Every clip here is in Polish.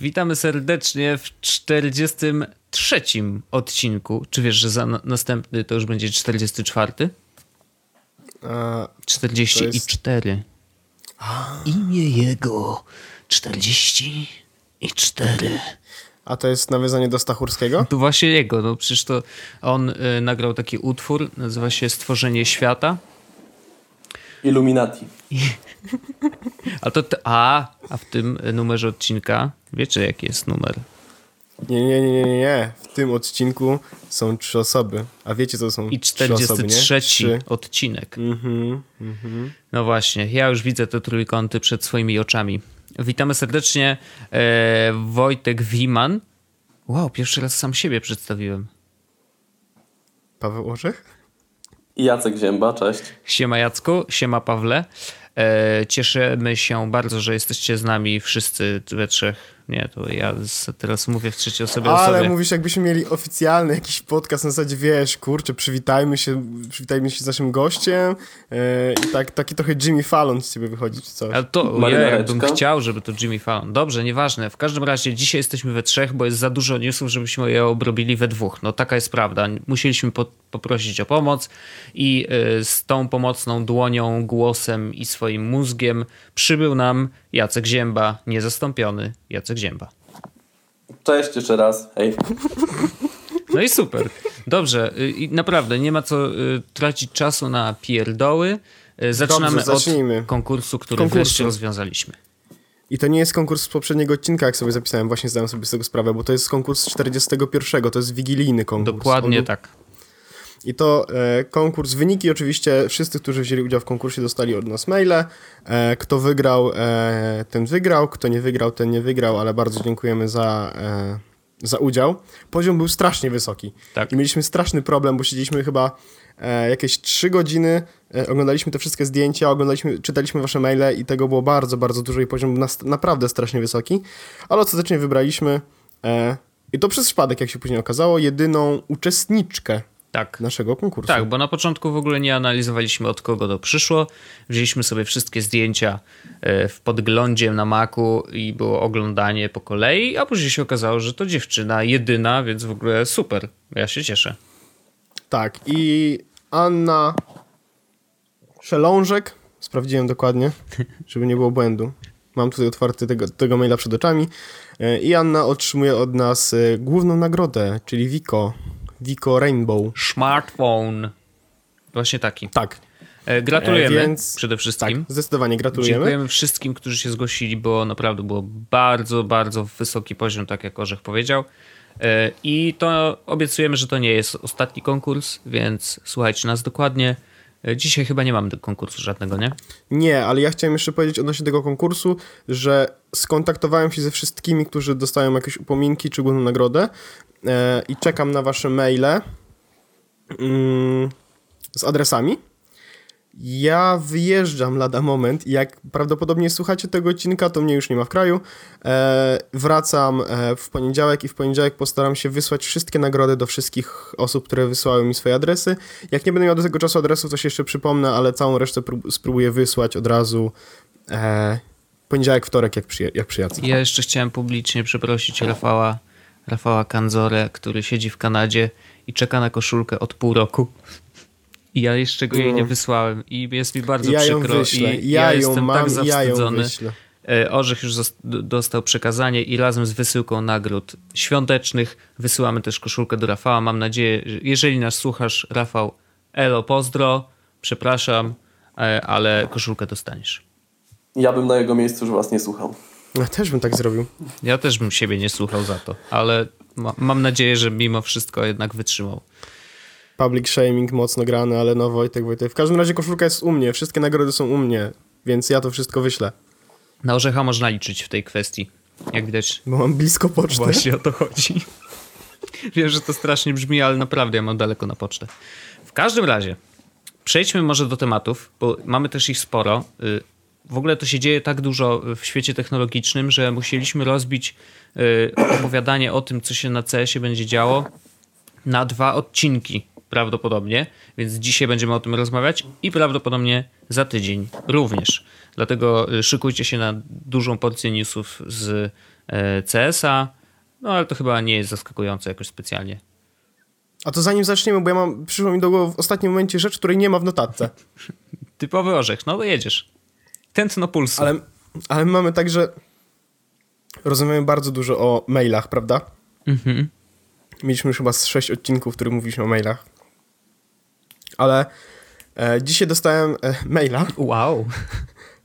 Witamy serdecznie w 43 odcinku. Czy wiesz, że za następny to już będzie 44? A, 44. Jest... Imię jego 44. A to jest nawiązanie do Stachurskiego? To właśnie jego, no przecież to on y, nagrał taki utwór, nazywa się Stworzenie Świata. Illuminati. A to, a, a w tym numerze odcinka, wiecie jaki jest numer? Nie, nie, nie, nie, nie. W tym odcinku są trzy osoby. A wiecie, co są I 43 trzy odcinek. Mhm, mhm. No właśnie, ja już widzę te trójkąty przed swoimi oczami. Witamy serdecznie. E, Wojtek Wiman. Wow, pierwszy raz sam siebie przedstawiłem. Paweł Orzech? I Jacek Zięba, cześć. Siema Jacku, siema Pawle. E, cieszymy się bardzo, że jesteście z nami wszyscy we trzech nie, to ja teraz mówię w trzeciej osobie. Ale osobie. mówisz, jakbyśmy mieli oficjalny jakiś podcast na zasadzie, wiesz, kurczę, przywitajmy się, przywitajmy się z naszym gościem yy, i tak, taki trochę Jimmy Fallon z ciebie wychodzi, czy coś. Ale to, ja bym chciał, żeby to Jimmy Fallon. Dobrze, nieważne. W każdym razie dzisiaj jesteśmy we trzech, bo jest za dużo newsów, żebyśmy je obrobili we dwóch. No taka jest prawda. Musieliśmy po, poprosić o pomoc i yy, z tą pomocną dłonią, głosem i swoim mózgiem przybył nam Jacek Zięba, niezastąpiony Jacek Zięba. Cześć jeszcze raz, hej. No i super. Dobrze, y, i naprawdę nie ma co y, tracić czasu na pierdoły. Y, zaczynamy Dobrze, od konkursu, który konkursu. wreszcie rozwiązaliśmy. I to nie jest konkurs z poprzedniego odcinka, jak sobie zapisałem, właśnie zdałem sobie z tego sprawę, bo to jest konkurs 41, to jest wigilijny konkurs. Dokładnie On... tak. I to e, konkurs, wyniki oczywiście, wszyscy, którzy wzięli udział w konkursie dostali od nas maile. E, kto wygrał, e, ten wygrał, kto nie wygrał, ten nie wygrał, ale bardzo dziękujemy za, e, za udział. Poziom był strasznie wysoki. Tak. I mieliśmy straszny problem, bo siedzieliśmy chyba e, jakieś 3 godziny, e, oglądaliśmy te wszystkie zdjęcia, oglądaliśmy, czytaliśmy wasze maile i tego było bardzo, bardzo dużo i poziom był naprawdę strasznie wysoki. Ale ostatecznie wybraliśmy i to przez przypadek, jak się później okazało, jedyną uczestniczkę tak. naszego konkursu. Tak, bo na początku w ogóle nie analizowaliśmy od kogo to przyszło. Wzięliśmy sobie wszystkie zdjęcia e, w podglądzie na Macu i było oglądanie po kolei, a później się okazało, że to dziewczyna jedyna, więc w ogóle super. Ja się cieszę. Tak, i Anna Szelążek, sprawdziłem dokładnie, żeby nie było błędu. Mam tutaj otwarty tego, tego maila przed oczami. E, I Anna otrzymuje od nas e, główną nagrodę, czyli Wiko Vico Rainbow. Smartphone. Właśnie taki. Tak. E, gratulujemy e, Więc, przede wszystkim. Tak, zdecydowanie gratulujemy. Dziękujemy wszystkim, którzy się zgłosili, bo naprawdę było bardzo, bardzo wysoki poziom, tak jak Orzech powiedział. E, I to obiecujemy, że to nie jest ostatni konkurs, więc słuchajcie nas dokładnie. E, dzisiaj chyba nie mamy konkursu żadnego, nie? Nie, ale ja chciałem jeszcze powiedzieć odnośnie tego konkursu, że skontaktowałem się ze wszystkimi, którzy dostają jakieś upominki czy główną nagrodę e, i czekam na wasze maile mm, z adresami. Ja wyjeżdżam lada moment i jak prawdopodobnie słuchacie tego odcinka, to mnie już nie ma w kraju. E, wracam e, w poniedziałek i w poniedziałek postaram się wysłać wszystkie nagrody do wszystkich osób, które wysłały mi swoje adresy. Jak nie będę miał do tego czasu adresów, to się jeszcze przypomnę, ale całą resztę spróbuję wysłać od razu e, poniedziałek, wtorek, jak, jak przyjadę. Ja jeszcze chciałem publicznie przeprosić Rafała, Rafała Kanzorę, który siedzi w Kanadzie i czeka na koszulkę od pół roku. I ja jeszcze go jej nie wysłałem i jest mi bardzo ja przykro. Wyślę. I ja, ja jestem mam, tak zawstydzony. Ja Orzech już dostał przekazanie i razem z wysyłką nagród świątecznych wysyłamy też koszulkę do Rafała. Mam nadzieję, że jeżeli nas słuchasz, Rafał, elo, pozdro, przepraszam, e, ale koszulkę dostaniesz. Ja bym na jego miejscu już was nie słuchał. Ja też bym tak zrobił. Ja też bym siebie nie słuchał za to, ale ma, mam nadzieję, że mimo wszystko jednak wytrzymał public shaming mocno grany, ale no Wojtek, Wojtek. W każdym razie koszulka jest u mnie, wszystkie nagrody są u mnie, więc ja to wszystko wyślę. Na orzecha można liczyć w tej kwestii, jak widać. Bo mam blisko pocztę. Właśnie o to chodzi. Wiem, że to strasznie brzmi, ale naprawdę ja mam daleko na pocztę. W każdym razie, przejdźmy może do tematów, bo mamy też ich sporo. Y, w ogóle to się dzieje tak dużo w świecie technologicznym, że musieliśmy rozbić y, opowiadanie o tym, co się na CS-ie będzie działo, na dwa odcinki prawdopodobnie, więc dzisiaj będziemy o tym rozmawiać i prawdopodobnie za tydzień również. Dlatego y, szykujcie się na dużą porcję newsów z e, CS-a, no ale to chyba nie jest zaskakujące jakoś specjalnie. A to zanim zaczniemy, bo ja mam, przyszło mi do głowy w ostatnim momencie rzecz, której nie ma w notatce. Typowy orzech, no jedziesz. Tętno pulsu. Ale, ale mamy także, rozmawiamy bardzo dużo o mailach, prawda? Mhm. Mieliśmy już chyba z sześć odcinków, w których mówiliśmy o mailach. Ale e, dzisiaj dostałem e, maila, Wow.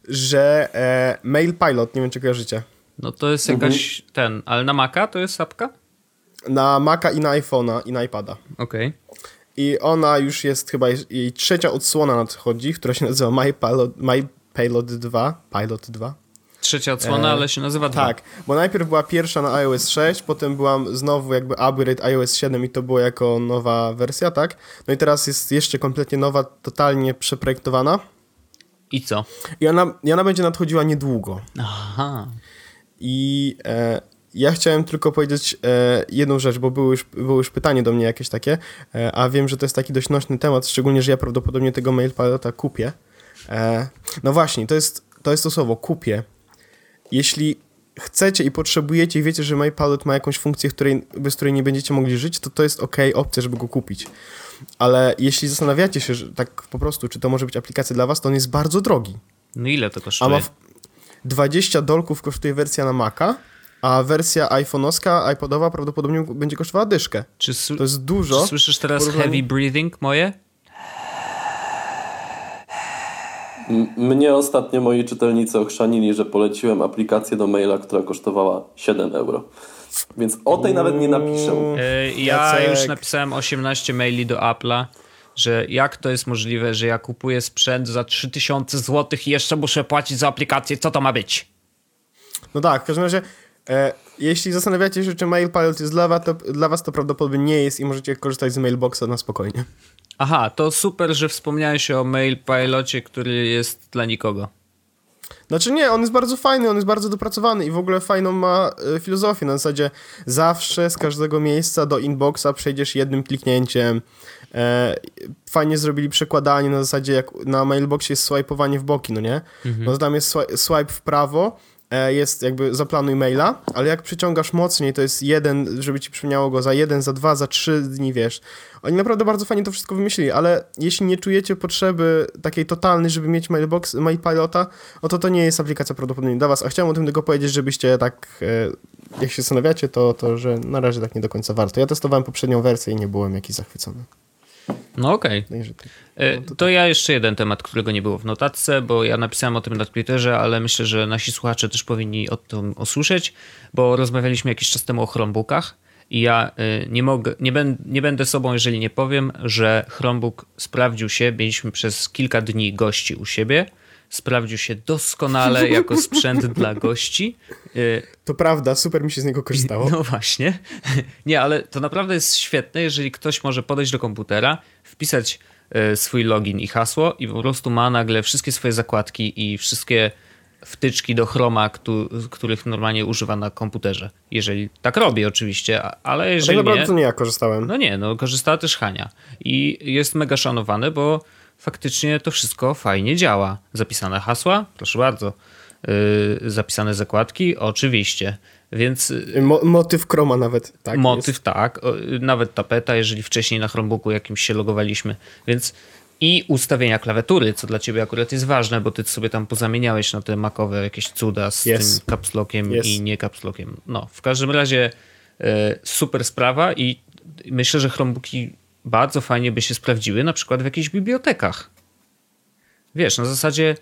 że e, Mail Pilot, nie wiem czy kojarzycie, No to jest jakaś ten, ale na Maca to jest apka? na Maca i na iPhone'a i na iPada. Okej. I ona już jest chyba jej- jej trzecia odsłona nadchodzi, która się nazywa My Pilot, My Pilot 2. Pilot 2. Trzecia odsłona, E, ale się nazywa dwa. Tak, bo najpierw była pierwsza na iOS 6, potem była znowu jakby upgrade iOS 7 i to było jako nowa wersja, tak? No i teraz jest jeszcze kompletnie nowa, totalnie przeprojektowana. I co? I ona, i ona będzie nadchodziła niedługo. Aha. I e, ja chciałem tylko powiedzieć e, jedną rzecz, bo było już, było już pytanie do mnie jakieś takie, e, a wiem, że to jest taki dość nośny temat, szczególnie, że ja prawdopodobnie tego MailPilota kupię. E, no właśnie, to jest, to jest to słowo, kupię. Jeśli chcecie i potrzebujecie i wiecie, że MailPilot ma jakąś funkcję, której, bez której nie będziecie mogli żyć, to to jest ok, opcja, żeby go kupić. Ale jeśli zastanawiacie się, że tak po prostu, czy to może być aplikacja dla was, to on jest bardzo drogi. No ile to A kosztuje? ma w... 20 dolków kosztuje wersja na Maca, a wersja iPhone'owska, iPodowa prawdopodobnie będzie kosztowała dyszkę. Czy, To jest dużo. czy słyszysz teraz porównaniu- heavy breathing moje? Mnie ostatnio moi czytelnicy ochrzanili, że poleciłem aplikację do maila, która kosztowała 7 euro. Więc o tej nawet nie napiszę. E, Ja Jacek. już napisałem 18 maili do Apple'a, że jak to jest możliwe, że ja kupuję sprzęt za 3000 zł i jeszcze muszę płacić za aplikację, co to ma być? No tak, w każdym razie, e, jeśli zastanawiacie się, czy MailPilot jest dla was, to, dla was, to prawdopodobnie nie jest i możecie korzystać z Mailboxa na spokojnie. Aha, to super, że wspomniałeś o mail pilocie, który jest dla nikogo. Znaczy nie, on jest bardzo fajny, on jest bardzo dopracowany i w ogóle fajną ma e, filozofię. Na zasadzie zawsze z każdego miejsca do inboxa przejdziesz jednym kliknięciem. E, fajnie zrobili przekładanie na zasadzie jak na mailboxie jest swipeowanie w boki, no nie? No to tam jest swi- swipe w prawo, jest jakby zaplanuj maila, ale jak przyciągasz mocniej, to jest jeden, żeby ci przypomniało go za jeden, za dwa, za trzy dni, wiesz. Oni naprawdę bardzo fajnie to wszystko wymyślili, ale jeśli nie czujecie potrzeby takiej totalnej, żeby mieć mailbox, mailpilota, no to to nie jest aplikacja prawdopodobnie dla was. A chciałem o tym tylko powiedzieć, żebyście tak, e, jak się zastanawiacie, to, to że na razie tak nie do końca warto. Ja testowałem poprzednią wersję i nie byłem jakiś zachwycony. No okej. Tak. E, To ja jeszcze jeden temat, którego nie było w notatce, bo ja napisałem o tym na Twitterze, ale myślę, że nasi słuchacze też powinni o tym usłyszeć, bo rozmawialiśmy jakiś czas temu o Chromebookach i ja e, nie mogę, nie, ben, nie będę sobą, jeżeli nie powiem, że Chromebook sprawdził się, mieliśmy przez kilka dni gości u siebie, sprawdził się doskonale jako sprzęt dla gości. E, To prawda, super mi się z niego korzystało. no właśnie. Nie, ale to naprawdę jest świetne, jeżeli ktoś może podejść do komputera, wpisać e, swój login i hasło i po prostu ma nagle wszystkie swoje zakładki i wszystkie wtyczki do Chroma, któ- których normalnie używa na komputerze. Jeżeli tak robi oczywiście, ale Tak jeżeli naprawdę nie, to nie ja korzystałem. no nie, no korzystała też Hania. I jest mega szanowany, bo faktycznie to wszystko fajnie działa. Zapisane hasła, proszę bardzo. Yy, zapisane zakładki, oczywiście. Więc yy, Mo motyw Chroma nawet, tak? motyw jest. tak, o, nawet tapeta, jeżeli wcześniej na Chromebooku jakimś się logowaliśmy. Więc i ustawienia klawiatury, co dla ciebie akurat jest ważne, bo ty sobie tam pozamieniałeś na te makowe jakieś cuda z Yes. tym capslockiem Yes. i nie capslockiem. No, w każdym razie e, super sprawa i myślę, że Chromebooki bardzo fajnie by się sprawdziły na przykład w jakichś bibliotekach. Wiesz, na zasadzie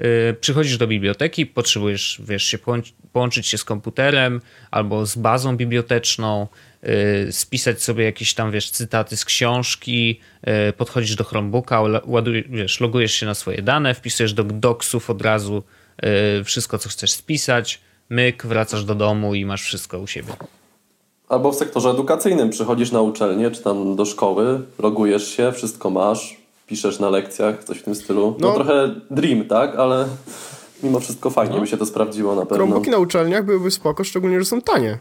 y, przychodzisz do biblioteki, potrzebujesz, wiesz, się połąc- połączyć się z komputerem albo z bazą biblioteczną, y, spisać sobie jakieś tam, wiesz, cytaty z książki, y, podchodzisz do Chromebooka, ła- ładujesz, wiesz, logujesz się na swoje dane, wpisujesz do docsów od razu y, wszystko, co chcesz spisać, myk, wracasz do domu i masz wszystko u siebie. Albo w sektorze edukacyjnym przychodzisz na uczelnię, czy tam do szkoły, logujesz się, wszystko masz, piszesz na lekcjach, coś w tym stylu. No, No. trochę dream, tak? Ale mimo wszystko fajnie No. by się to sprawdziło na pewno. Chromebooki na uczelniach byłyby spoko, szczególnie, że są tanie.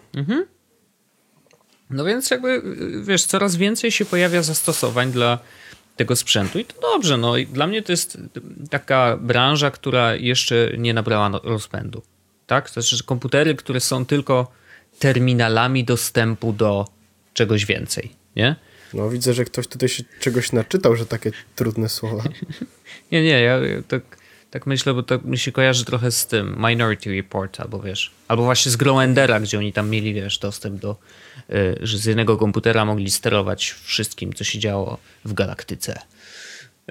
No więc jakby, wiesz, coraz więcej się pojawia zastosowań dla tego sprzętu i to dobrze, no i dla mnie to jest taka branża, która jeszcze nie nabrała rozpędu. tak? To znaczy, że komputery, które są tylko terminalami dostępu do czegoś więcej, nie? No widzę, że ktoś tutaj się czegoś naczytał, że takie trudne słowa. Nie, nie, ja tak, tak myślę, bo to mi się kojarzy trochę z tym Minority Report, albo wiesz, albo właśnie z Grow Endera, gdzie oni tam mieli, wiesz, dostęp do, y, że z jednego komputera mogli sterować wszystkim, co się działo w galaktyce.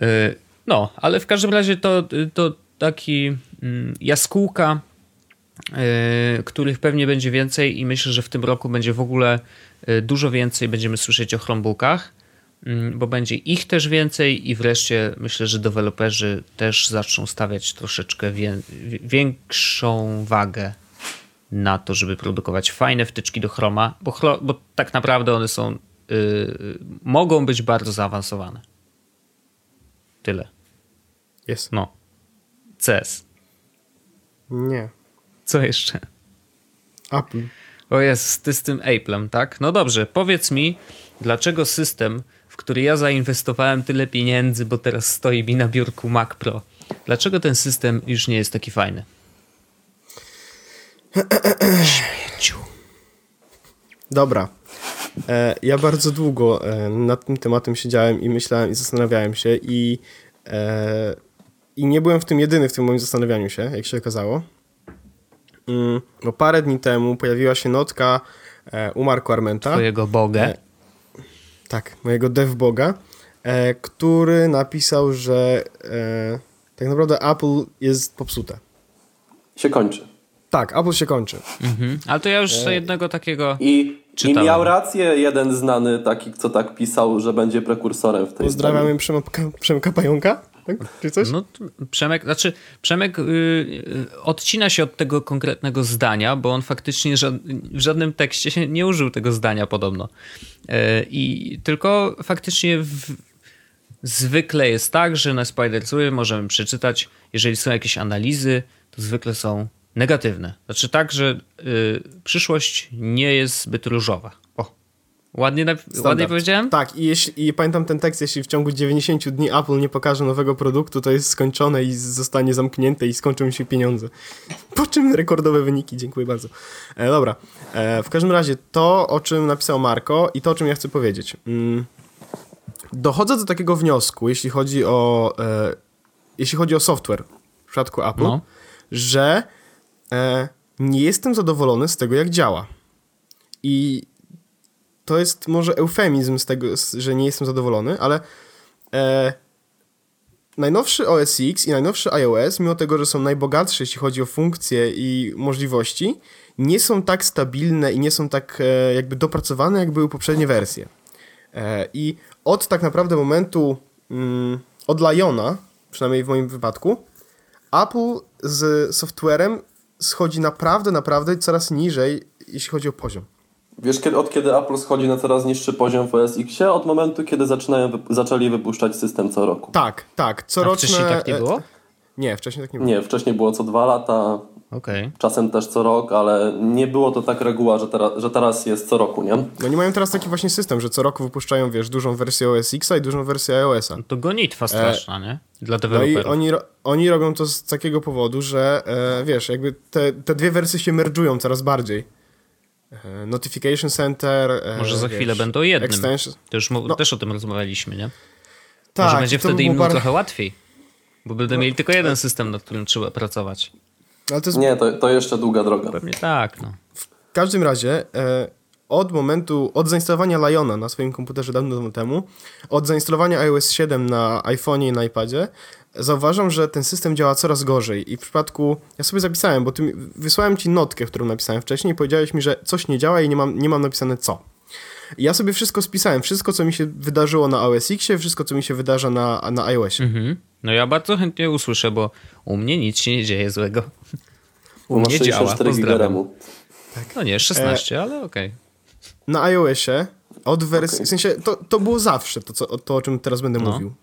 Y, no, ale w każdym razie to, to taki mm, jaskółka, których pewnie będzie więcej i myślę, że w tym roku będzie w ogóle y, dużo więcej będziemy słyszeć o Chromebookach, mm, bo będzie ich też więcej i wreszcie myślę, że deweloperzy też zaczną stawiać troszeczkę wię- większą wagę na to, żeby produkować fajne wtyczki do Chroma, bo, bo tak naprawdę one są, y, mogą być bardzo zaawansowane. Tyle. Jest. No. CS. Nie. Co jeszcze? Apple. O jest, ty z tym Apple'em, tak? No dobrze, powiedz mi, dlaczego system, w który ja zainwestowałem tyle pieniędzy, bo teraz stoi mi na biurku Mac Pro, dlaczego ten system już nie jest taki fajny? Śmierciu. Dobra. E, ja bardzo długo e, nad tym tematem siedziałem i myślałem i zastanawiałem się i, e, i nie byłem w tym jedyny w tym moim zastanawianiu się, jak się okazało. Bo parę dni temu pojawiła się notka e, u Marco Armenta. Twojego Bogę. E, Tak, mojego devboga, e, który napisał, że tak naprawdę Apple jest popsute. Się kończy. Tak, Apple się kończy. Mhm. Ale to ja już jednego takiego... I, I miał rację jeden znany taki, co tak pisał, że będzie prekursorem w tej Pozdrawiamy Przemka, Przemka Pająka, tak? czy coś? No, Przemek, znaczy Przemek y, y, odcina się od tego konkretnego zdania, bo on faktycznie ża- w żadnym tekście się nie użył tego zdania podobno. Y, I tylko faktycznie w, zwykle jest tak, że na Spider możemy przeczytać, jeżeli są jakieś analizy, to zwykle są negatywne. Znaczy tak, że y, przyszłość nie jest zbyt różowa. Ładnie, Standard. ładnie powiedziałem? Tak, i, jeśli, i pamiętam ten tekst, jeśli w ciągu 90 dni Apple nie pokaże nowego produktu, to jest skończone i zostanie zamknięte i skończą mi się pieniądze. Po czym rekordowe wyniki, dziękuję bardzo. E, dobra, e, w każdym razie to, o czym napisał Marco i to, o czym ja chcę powiedzieć. Mm, dochodzę do takiego wniosku, jeśli chodzi o, e, jeśli chodzi o software w przypadku Apple, No. że e, nie jestem zadowolony z tego, jak działa. I to jest może eufemizm z tego, że nie jestem zadowolony, ale e, najnowszy OS X i najnowszy iOS, mimo tego, że są najbogatsze, jeśli chodzi o funkcje i możliwości, nie są tak stabilne i nie są tak e, jakby dopracowane, jak były poprzednie wersje. E, I od tak naprawdę momentu mm, od Liona, przynajmniej w moim wypadku, Apple z softwarem schodzi naprawdę, naprawdę coraz niżej, jeśli chodzi o poziom. Wiesz, kiedy, od kiedy Apple schodzi na coraz niższy poziom w OS X? Od momentu, kiedy zaczynają zaczęli wypuszczać system co roku. Tak, tak. A Coroczne... wcześniej tak nie e, było? Nie, wcześniej tak nie było. Nie, wcześniej było co dwa lata, Okej. czasem też co rok, ale nie było to tak reguła, że, teraz, że teraz jest co roku, nie? No oni mają teraz taki właśnie system, że co roku wypuszczają, wiesz, dużą wersję OS X i dużą wersję iOS-a. To gonitwa straszna, nie? Dla No i deweloperów. oni, oni robią to z takiego powodu, że e, wiesz, jakby te, te dwie wersje się merdżują coraz bardziej. E, Notification Center. E, Może za wiesz, chwilę będą jednym. Extension. To już mo- No. też o tym rozmawialiśmy, nie? Tak, Może będzie wtedy było im bar- trochę łatwiej. Bo będą mieli tylko jeden system, nad którym trzeba pracować. Ale to jest Nie, to, to jeszcze długa droga. Pewnie tak, no. W każdym razie, e, od momentu, od zainstalowania Liona na swoim komputerze dawno dawno temu, od zainstalowania iOS 7 na iPhone'ie i na iPadzie, zauważam, że ten system działa coraz gorzej. I w przypadku, ja sobie zapisałem, bo ty, wysłałem ci notkę, którą napisałem wcześniej i powiedziałeś mi, że coś nie działa i nie mam, nie mam napisane co. I ja sobie wszystko spisałem, wszystko, co mi się wydarzyło na OS X, wszystko, co mi się wydarza na, na iOSie. Mhm. No ja bardzo chętnie usłyszę, bo u mnie nic się nie dzieje złego. U mnie działa, 64 giga pozdrawiam. RAMu. No nie, 16, ale okej. na iOSie od wersji, Okej. w sensie to, to było zawsze to, co, to, o czym teraz będę No. mówił.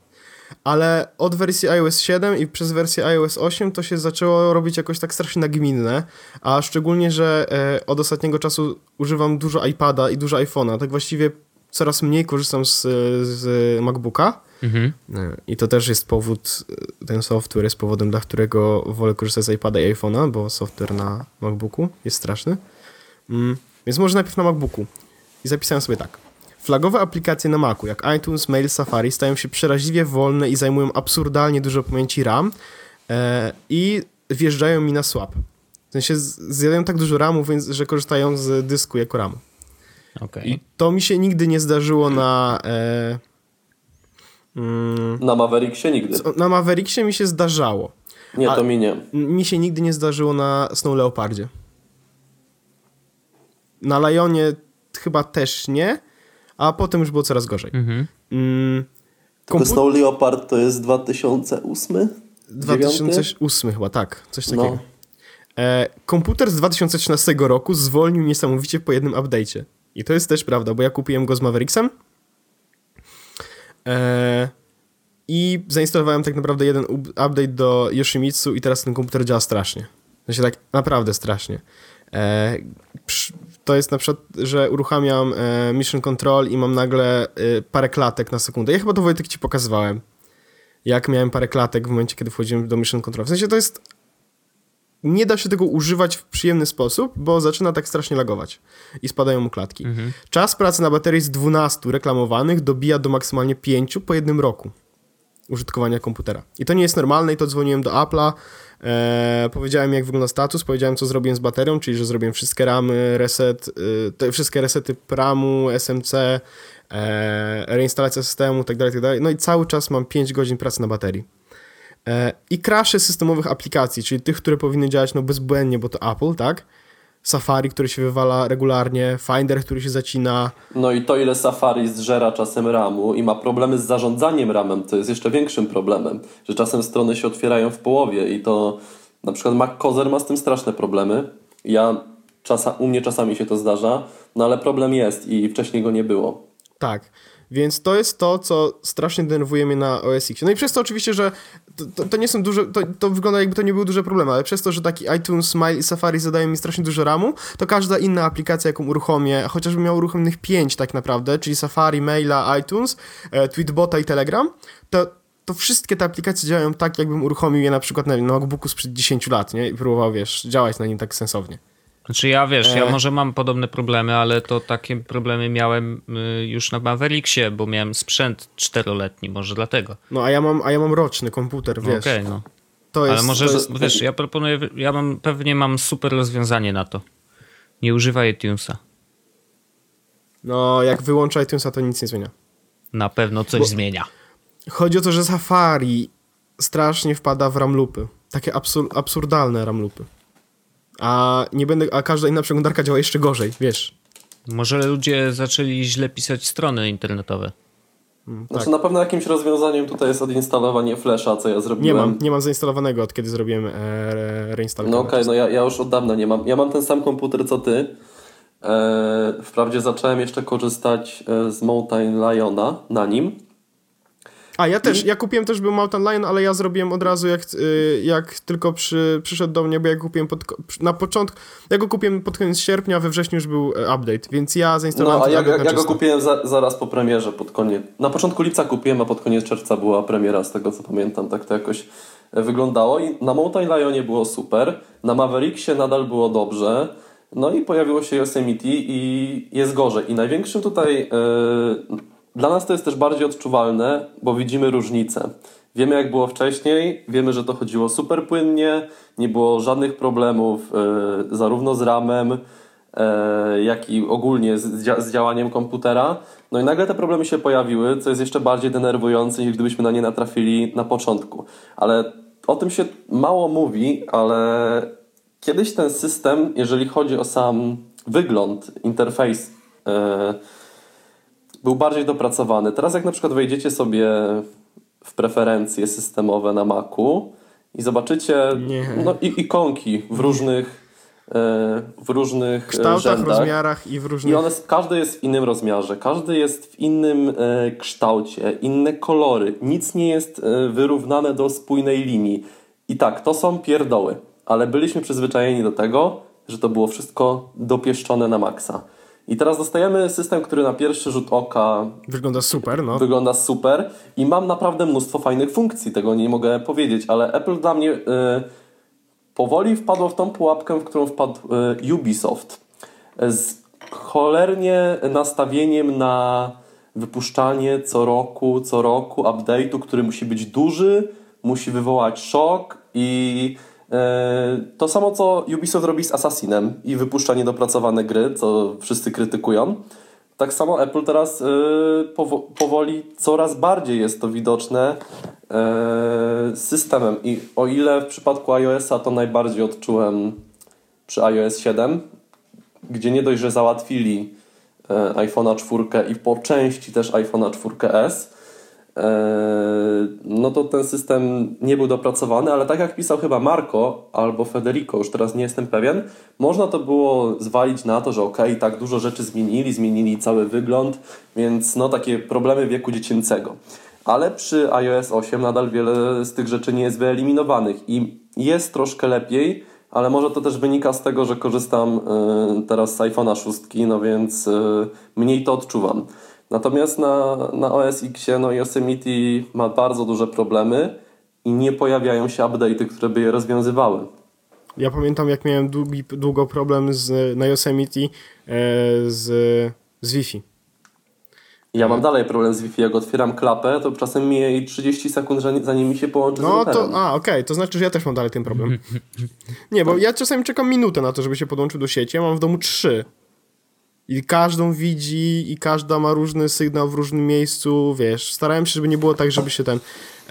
Ale od wersji iOS 7 i przez wersję iOS 8 to się zaczęło robić jakoś tak strasznie nagminne, a szczególnie, że e, od ostatniego czasu używam dużo iPada i dużo iPhone'a, tak właściwie coraz mniej korzystam z, z MacBooka Mhm. E, I to też jest powód, e, ten software jest powodem, dla którego wolę korzystać z iPada i iPhone'a, bo software na MacBooku jest straszny. Mm, więc może najpierw na MacBooku. I zapisałem sobie tak. Flagowe aplikacje na Macu, jak iTunes, Mail, Safari, stają się przeraźliwie wolne i zajmują absurdalnie dużo pamięci RAM e, i wjeżdżają mi na słab. W sensie zjadają tak dużo RAMu, więc że korzystają z dysku jako RAMu. Okej. I to mi się nigdy nie zdarzyło na... E, mm, Na Mavericksie nigdy. na Mavericksie mi się zdarzało. Nie, to mi nie. Mi się nigdy nie zdarzyło na Snow Leopardzie. Na Lionie chyba też nie, a potem już było coraz gorzej. Mhm. Mm, To kompu- Snow Leopard to jest 2008? 2008 chyba, tak, coś takiego. No. E, komputer z 2013 roku zwolnił niesamowicie po jednym update'cie. I to jest też prawda, bo ja kupiłem go z Mavericksem e, i zainstalowałem tak naprawdę jeden up- update do Yoshimitsu i teraz ten komputer działa strasznie. W sensie tak naprawdę strasznie. E, przy- to jest na przykład, że uruchamiam e, Mission Control i mam nagle e, parę klatek na sekundę. Ja chyba to Wojtek ci pokazywałem. Jak miałem parę klatek w momencie, kiedy wchodziłem do Mission Control. W sensie to jest nie da się tego używać w przyjemny sposób, bo zaczyna tak strasznie lagować i spadają mu klatki. Czas pracy na baterii z 12 reklamowanych dobija do maksymalnie 5 po jednym roku użytkowania komputera. I to nie jest normalne i to dzwoniłem do Apple'a, e, powiedziałem jak wygląda status, powiedziałem co zrobiłem z baterią, czyli że zrobiłem wszystkie ramy, reset, y, te wszystkie resety RAMu, SMC, e, reinstalacja systemu, tak dalej, tak. No i cały czas mam 5 godzin pracy na baterii. E, I crashe systemowych aplikacji, czyli tych, które powinny działać no bezbłędnie, bo to Apple, tak? Safari, który się wywala regularnie, Finder, który się zacina. No i to, ile Safari zżera czasem RAMu i ma problemy z zarządzaniem RAMem, to jest jeszcze większym problemem, że czasem strony się otwierają w połowie i to na przykład Mac Cozer ma z tym straszne problemy. Ja czasa, u mnie czasami się to zdarza, no ale problem jest i wcześniej go nie było. Tak. Więc to jest to, co strasznie denerwuje mnie na OS X. No i przez to oczywiście, że to, to, to nie są duże, to, to wygląda jakby to nie były duże problemy, ale przez to, że taki iTunes, Smile i Safari zadają mi strasznie dużo RAMu, to każda inna aplikacja, jaką uruchomię, chociażbym miał uruchomionych 5 tak naprawdę, czyli Safari, Maila, iTunes, e, Tweetbota i Telegram, to to wszystkie te aplikacje działają tak, jakbym uruchomił je na przykład na, na MacBooku sprzed 10 lat, nie? I próbował, wiesz, działać na nim tak sensownie. Znaczy ja wiesz, ja E. może mam podobne problemy, ale to takie problemy miałem y, już na Mavericksie, bo miałem sprzęt czteroletni, może dlatego. No a ja mam, a ja mam roczny komputer, wiesz. Okej, no. To jest, Ale może, jest, wiesz, ja proponuję, ja mam, pewnie mam super rozwiązanie na to. Nie używaj iTunesa. No, jak wyłączę iTunesa, to nic nie zmienia. Na pewno coś Bo- zmienia. Chodzi o to, że Safari strasznie wpada w ramlupy. Takie absur absurdalne ramlupy. A nie będę, a każda inna przeglądarka działa jeszcze gorzej, wiesz. Może ludzie zaczęli źle pisać strony internetowe. Znaczy na pewno jakimś rozwiązaniem tutaj jest odinstalowanie Flasha, co ja Nie zrobiłem. mam, nie mam zainstalowanego od kiedy zrobiłem e, re- reinstall. No okej, no ja, ja już od dawna nie mam. Ja mam ten sam komputer co ty. E, wprawdzie zacząłem jeszcze korzystać e, z Mountain Liona na nim. A ja też, ja kupiłem też był Mountain Lion, ale ja zrobiłem od razu jak, y, jak tylko przy, przyszedł do mnie, bo ja kupiłem pod, na początku, ja go kupiłem pod koniec sierpnia, we wrzesiąu już był e, update, więc ja zainstalowałem No a ja, update ja, go kupiłem za, zaraz po premierze, pod koniec. Na początku lipca kupiłem, a pod koniec czerwca była premiera, z tego co pamiętam, tak to jakoś e, wyglądało. I na Mountain Lionie było super, na Mavericksie nadal było dobrze. No i pojawiło się Yosemite i jest gorzej. I największym tutaj e, dla nas to jest też bardziej odczuwalne, bo widzimy różnicę. Wiemy jak było wcześniej, wiemy, że to chodziło super płynnie, nie było żadnych problemów e, zarówno z RAM-em, e, jak i ogólnie z, z działaniem komputera. No i nagle te problemy się pojawiły, co jest jeszcze bardziej denerwujące niż gdybyśmy na nie natrafili na początku. Ale o tym się mało mówi, ale kiedyś ten system, jeżeli chodzi o sam wygląd, interfejs, e, był bardziej dopracowany. Teraz jak na przykład wejdziecie sobie w preferencje systemowe na Macu i zobaczycie Nie. no, i, ikonki w różnych, e, w różnych e, kształtach, rzędach. rozmiarach i w różnych... I one, każdy jest w innym rozmiarze, każdy jest w innym e, kształcie, inne kolory. Nic nie jest wyrównane do spójnej linii. I tak, to są pierdoły, ale byliśmy przyzwyczajeni do tego, że to było wszystko dopieszczone na maksa. I teraz dostajemy system, który na pierwszy rzut oka Wygląda super, no. wygląda super i mam naprawdę mnóstwo fajnych funkcji, tego nie mogę powiedzieć, ale Apple dla mnie y, powoli wpadło w tą pułapkę, w którą wpadł y, Ubisoft. Z cholernie nastawieniem na wypuszczanie co roku, co roku update'u, który musi być duży, musi wywołać szok i to samo co Ubisoft robi z Assassinem i wypuszcza niedopracowane gry, co wszyscy krytykują. Tak samo Apple teraz e, powo- powoli coraz bardziej jest to widoczne e, systemem i o ile w przypadku iOS-a to najbardziej odczułem przy iOS 7, gdzie nie dość, że załatwili e, iPhone'a 4 i po części też iPhone'a 4S, e, no to ten system nie był dopracowany, ale tak jak pisał chyba Marco albo Federico, już teraz nie jestem pewien, można to było zwalić na to, że okej, okay, tak dużo rzeczy zmienili, zmienili cały wygląd, więc no takie problemy wieku dziecięcego. Ale przy iOS 8 nadal wiele z tych rzeczy nie jest wyeliminowanych i jest troszkę lepiej, ale może to też wynika z tego, że korzystam y, teraz z iPhone'a 6, no więc y, mniej to odczuwam. Natomiast na, na OS X no Yosemite ma bardzo duże problemy i nie pojawiają się update'y, które by je rozwiązywały. Ja pamiętam, jak miałem długi, długo problem z, na Yosemite e, z, z Wi-Fi. Ja mam dalej problem z Wi-Fi. Jak otwieram klapę, to czasem mija jej 30 sekund, zanim mi się połączy no, z routerem. to, a, okej, okay. to znaczy, że ja też mam dalej ten problem. Nie, bo ja czasami czekam minutę na to, żeby się podłączył do sieci, ja mam w domu trzy. I każdą widzi i każda ma różny sygnał w różnym miejscu, wiesz. Starałem się, żeby nie było tak, żeby się ten,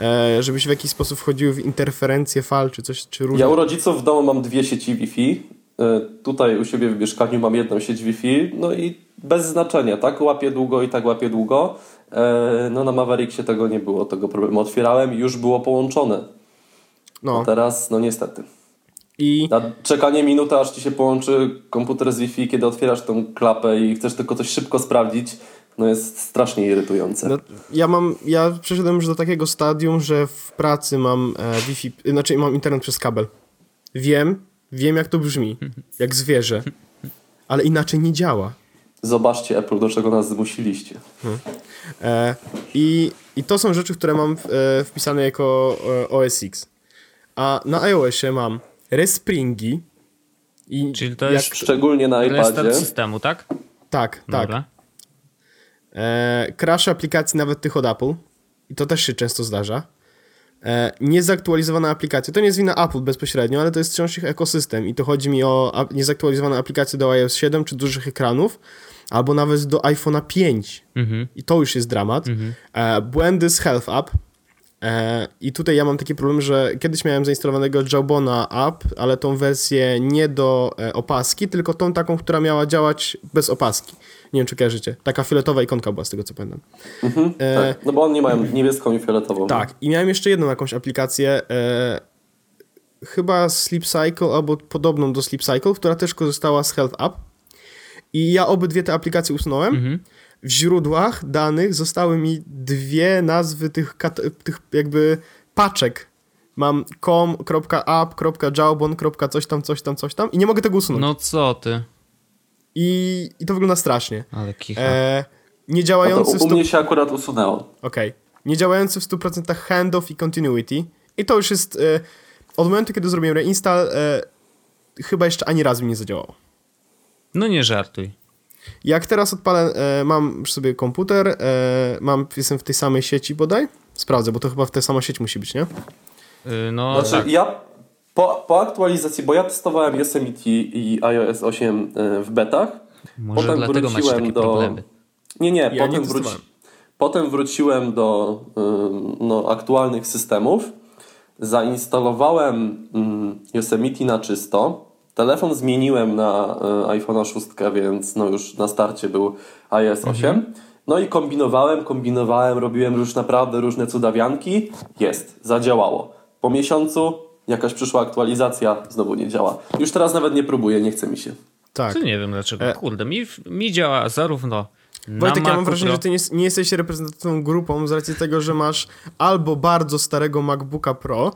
e, żeby się w jakiś sposób wchodziły w interferencje fal, czy coś, czy różne. Ja u rodziców w domu mam dwie sieci Wi-Fi. E, tutaj u siebie w mieszkaniu mam jedną sieć Wi-Fi, no i bez znaczenia, tak łapie długo i tak łapie długo. E, no na Mavericksie tego nie było, tego problemu. Otwierałem i już było połączone. No. A teraz, no niestety. I... Na czekanie minutę, aż ci się połączy komputer z Wi-Fi, kiedy otwierasz tą klapę i chcesz tylko coś szybko sprawdzić, no jest strasznie irytujące. No, ja mam, ja przeszedłem już do takiego stadium, że w pracy mam e, Wi-Fi, znaczy mam internet przez kabel. Wiem, wiem jak to brzmi, jak zwierzę, ale inaczej nie działa. Zobaczcie Apple, do czego nas zmusiliście. Hmm. E, i, I to są rzeczy, które mam w, e, wpisane jako e, OS X. A na iOSie mam respringi. I Czyli to jest szczególnie na iPadzie. Restart systemu, tak? Tak, tak. E, crash aplikacji nawet tych od Apple. I to też się często zdarza. E, niezaktualizowane aplikacje. To nie jest wina Apple bezpośrednio, ale to jest wciąż ich ekosystem. I to chodzi mi o niezaktualizowane aplikacje do iOS 7 czy dużych ekranów, albo nawet do iPhone'a 5. Mhm. I to już jest dramat. Mhm. E, błędy z Health App I tutaj ja mam taki problem, że kiedyś miałem zainstalowanego Jawbona app, ale tą wersję nie do e, opaski, tylko tą taką, która miała działać bez opaski. Nie wiem, czy kojarzycie. Taka fioletowa ikonka była, z tego co pamiętam. Mhm, e, tak. No bo oni mają niebieską i fioletową. Tak. I miałem jeszcze jedną jakąś aplikację, e, chyba Sleep Cycle, albo podobną do Sleep Cycle, która też korzystała z Health App. I ja obydwie te aplikacje usunąłem. Mhm w źródłach danych zostały mi dwie nazwy tych, tych jakby paczek. Mam com.app.jawbon. coś tam, coś tam, coś tam i nie mogę tego usunąć. No co ty? I, i to wygląda strasznie. Ale kicha. E, nie działający no u mnie się akurat usunęło. Okej. Okay. Nie działający w 100% handoff i continuity. I to już jest e, od momentu, kiedy zrobiłem reinstall e, chyba jeszcze ani razu mi nie zadziałało. No nie żartuj. Jak teraz odpalę, e, mam sobie komputer, e, mam, jestem w tej samej sieci bodaj? Sprawdzę, bo to chyba w tej samej sieci musi być, nie? Yy, no znaczy, tak. ja po, po aktualizacji, bo ja testowałem Yosemite i iOS 8 e, w betach. Może potem dlatego wróciłem macie takie do... problemy. Nie, nie, ja potem, nie wróci... potem wróciłem do no, aktualnych systemów. Zainstalowałem Yosemite na czysto Telefon zmieniłem na y, iPhone'a 6, więc no już na starcie był iOS 8. Mhm. No i kombinowałem, kombinowałem, robiłem już naprawdę różne cudawianki. Jest, zadziałało. Po miesiącu jakaś przyszła aktualizacja, znowu nie działa. Już teraz nawet nie próbuję, nie chce mi się. Tak. To nie wiem dlaczego. E... Kurde, mi, mi działa zarówno Wojtek, ja mam wrażenie, Pro- że ty nie, nie jesteś reprezentatywną grupą z racji tego, że masz albo bardzo starego MacBooka Pro,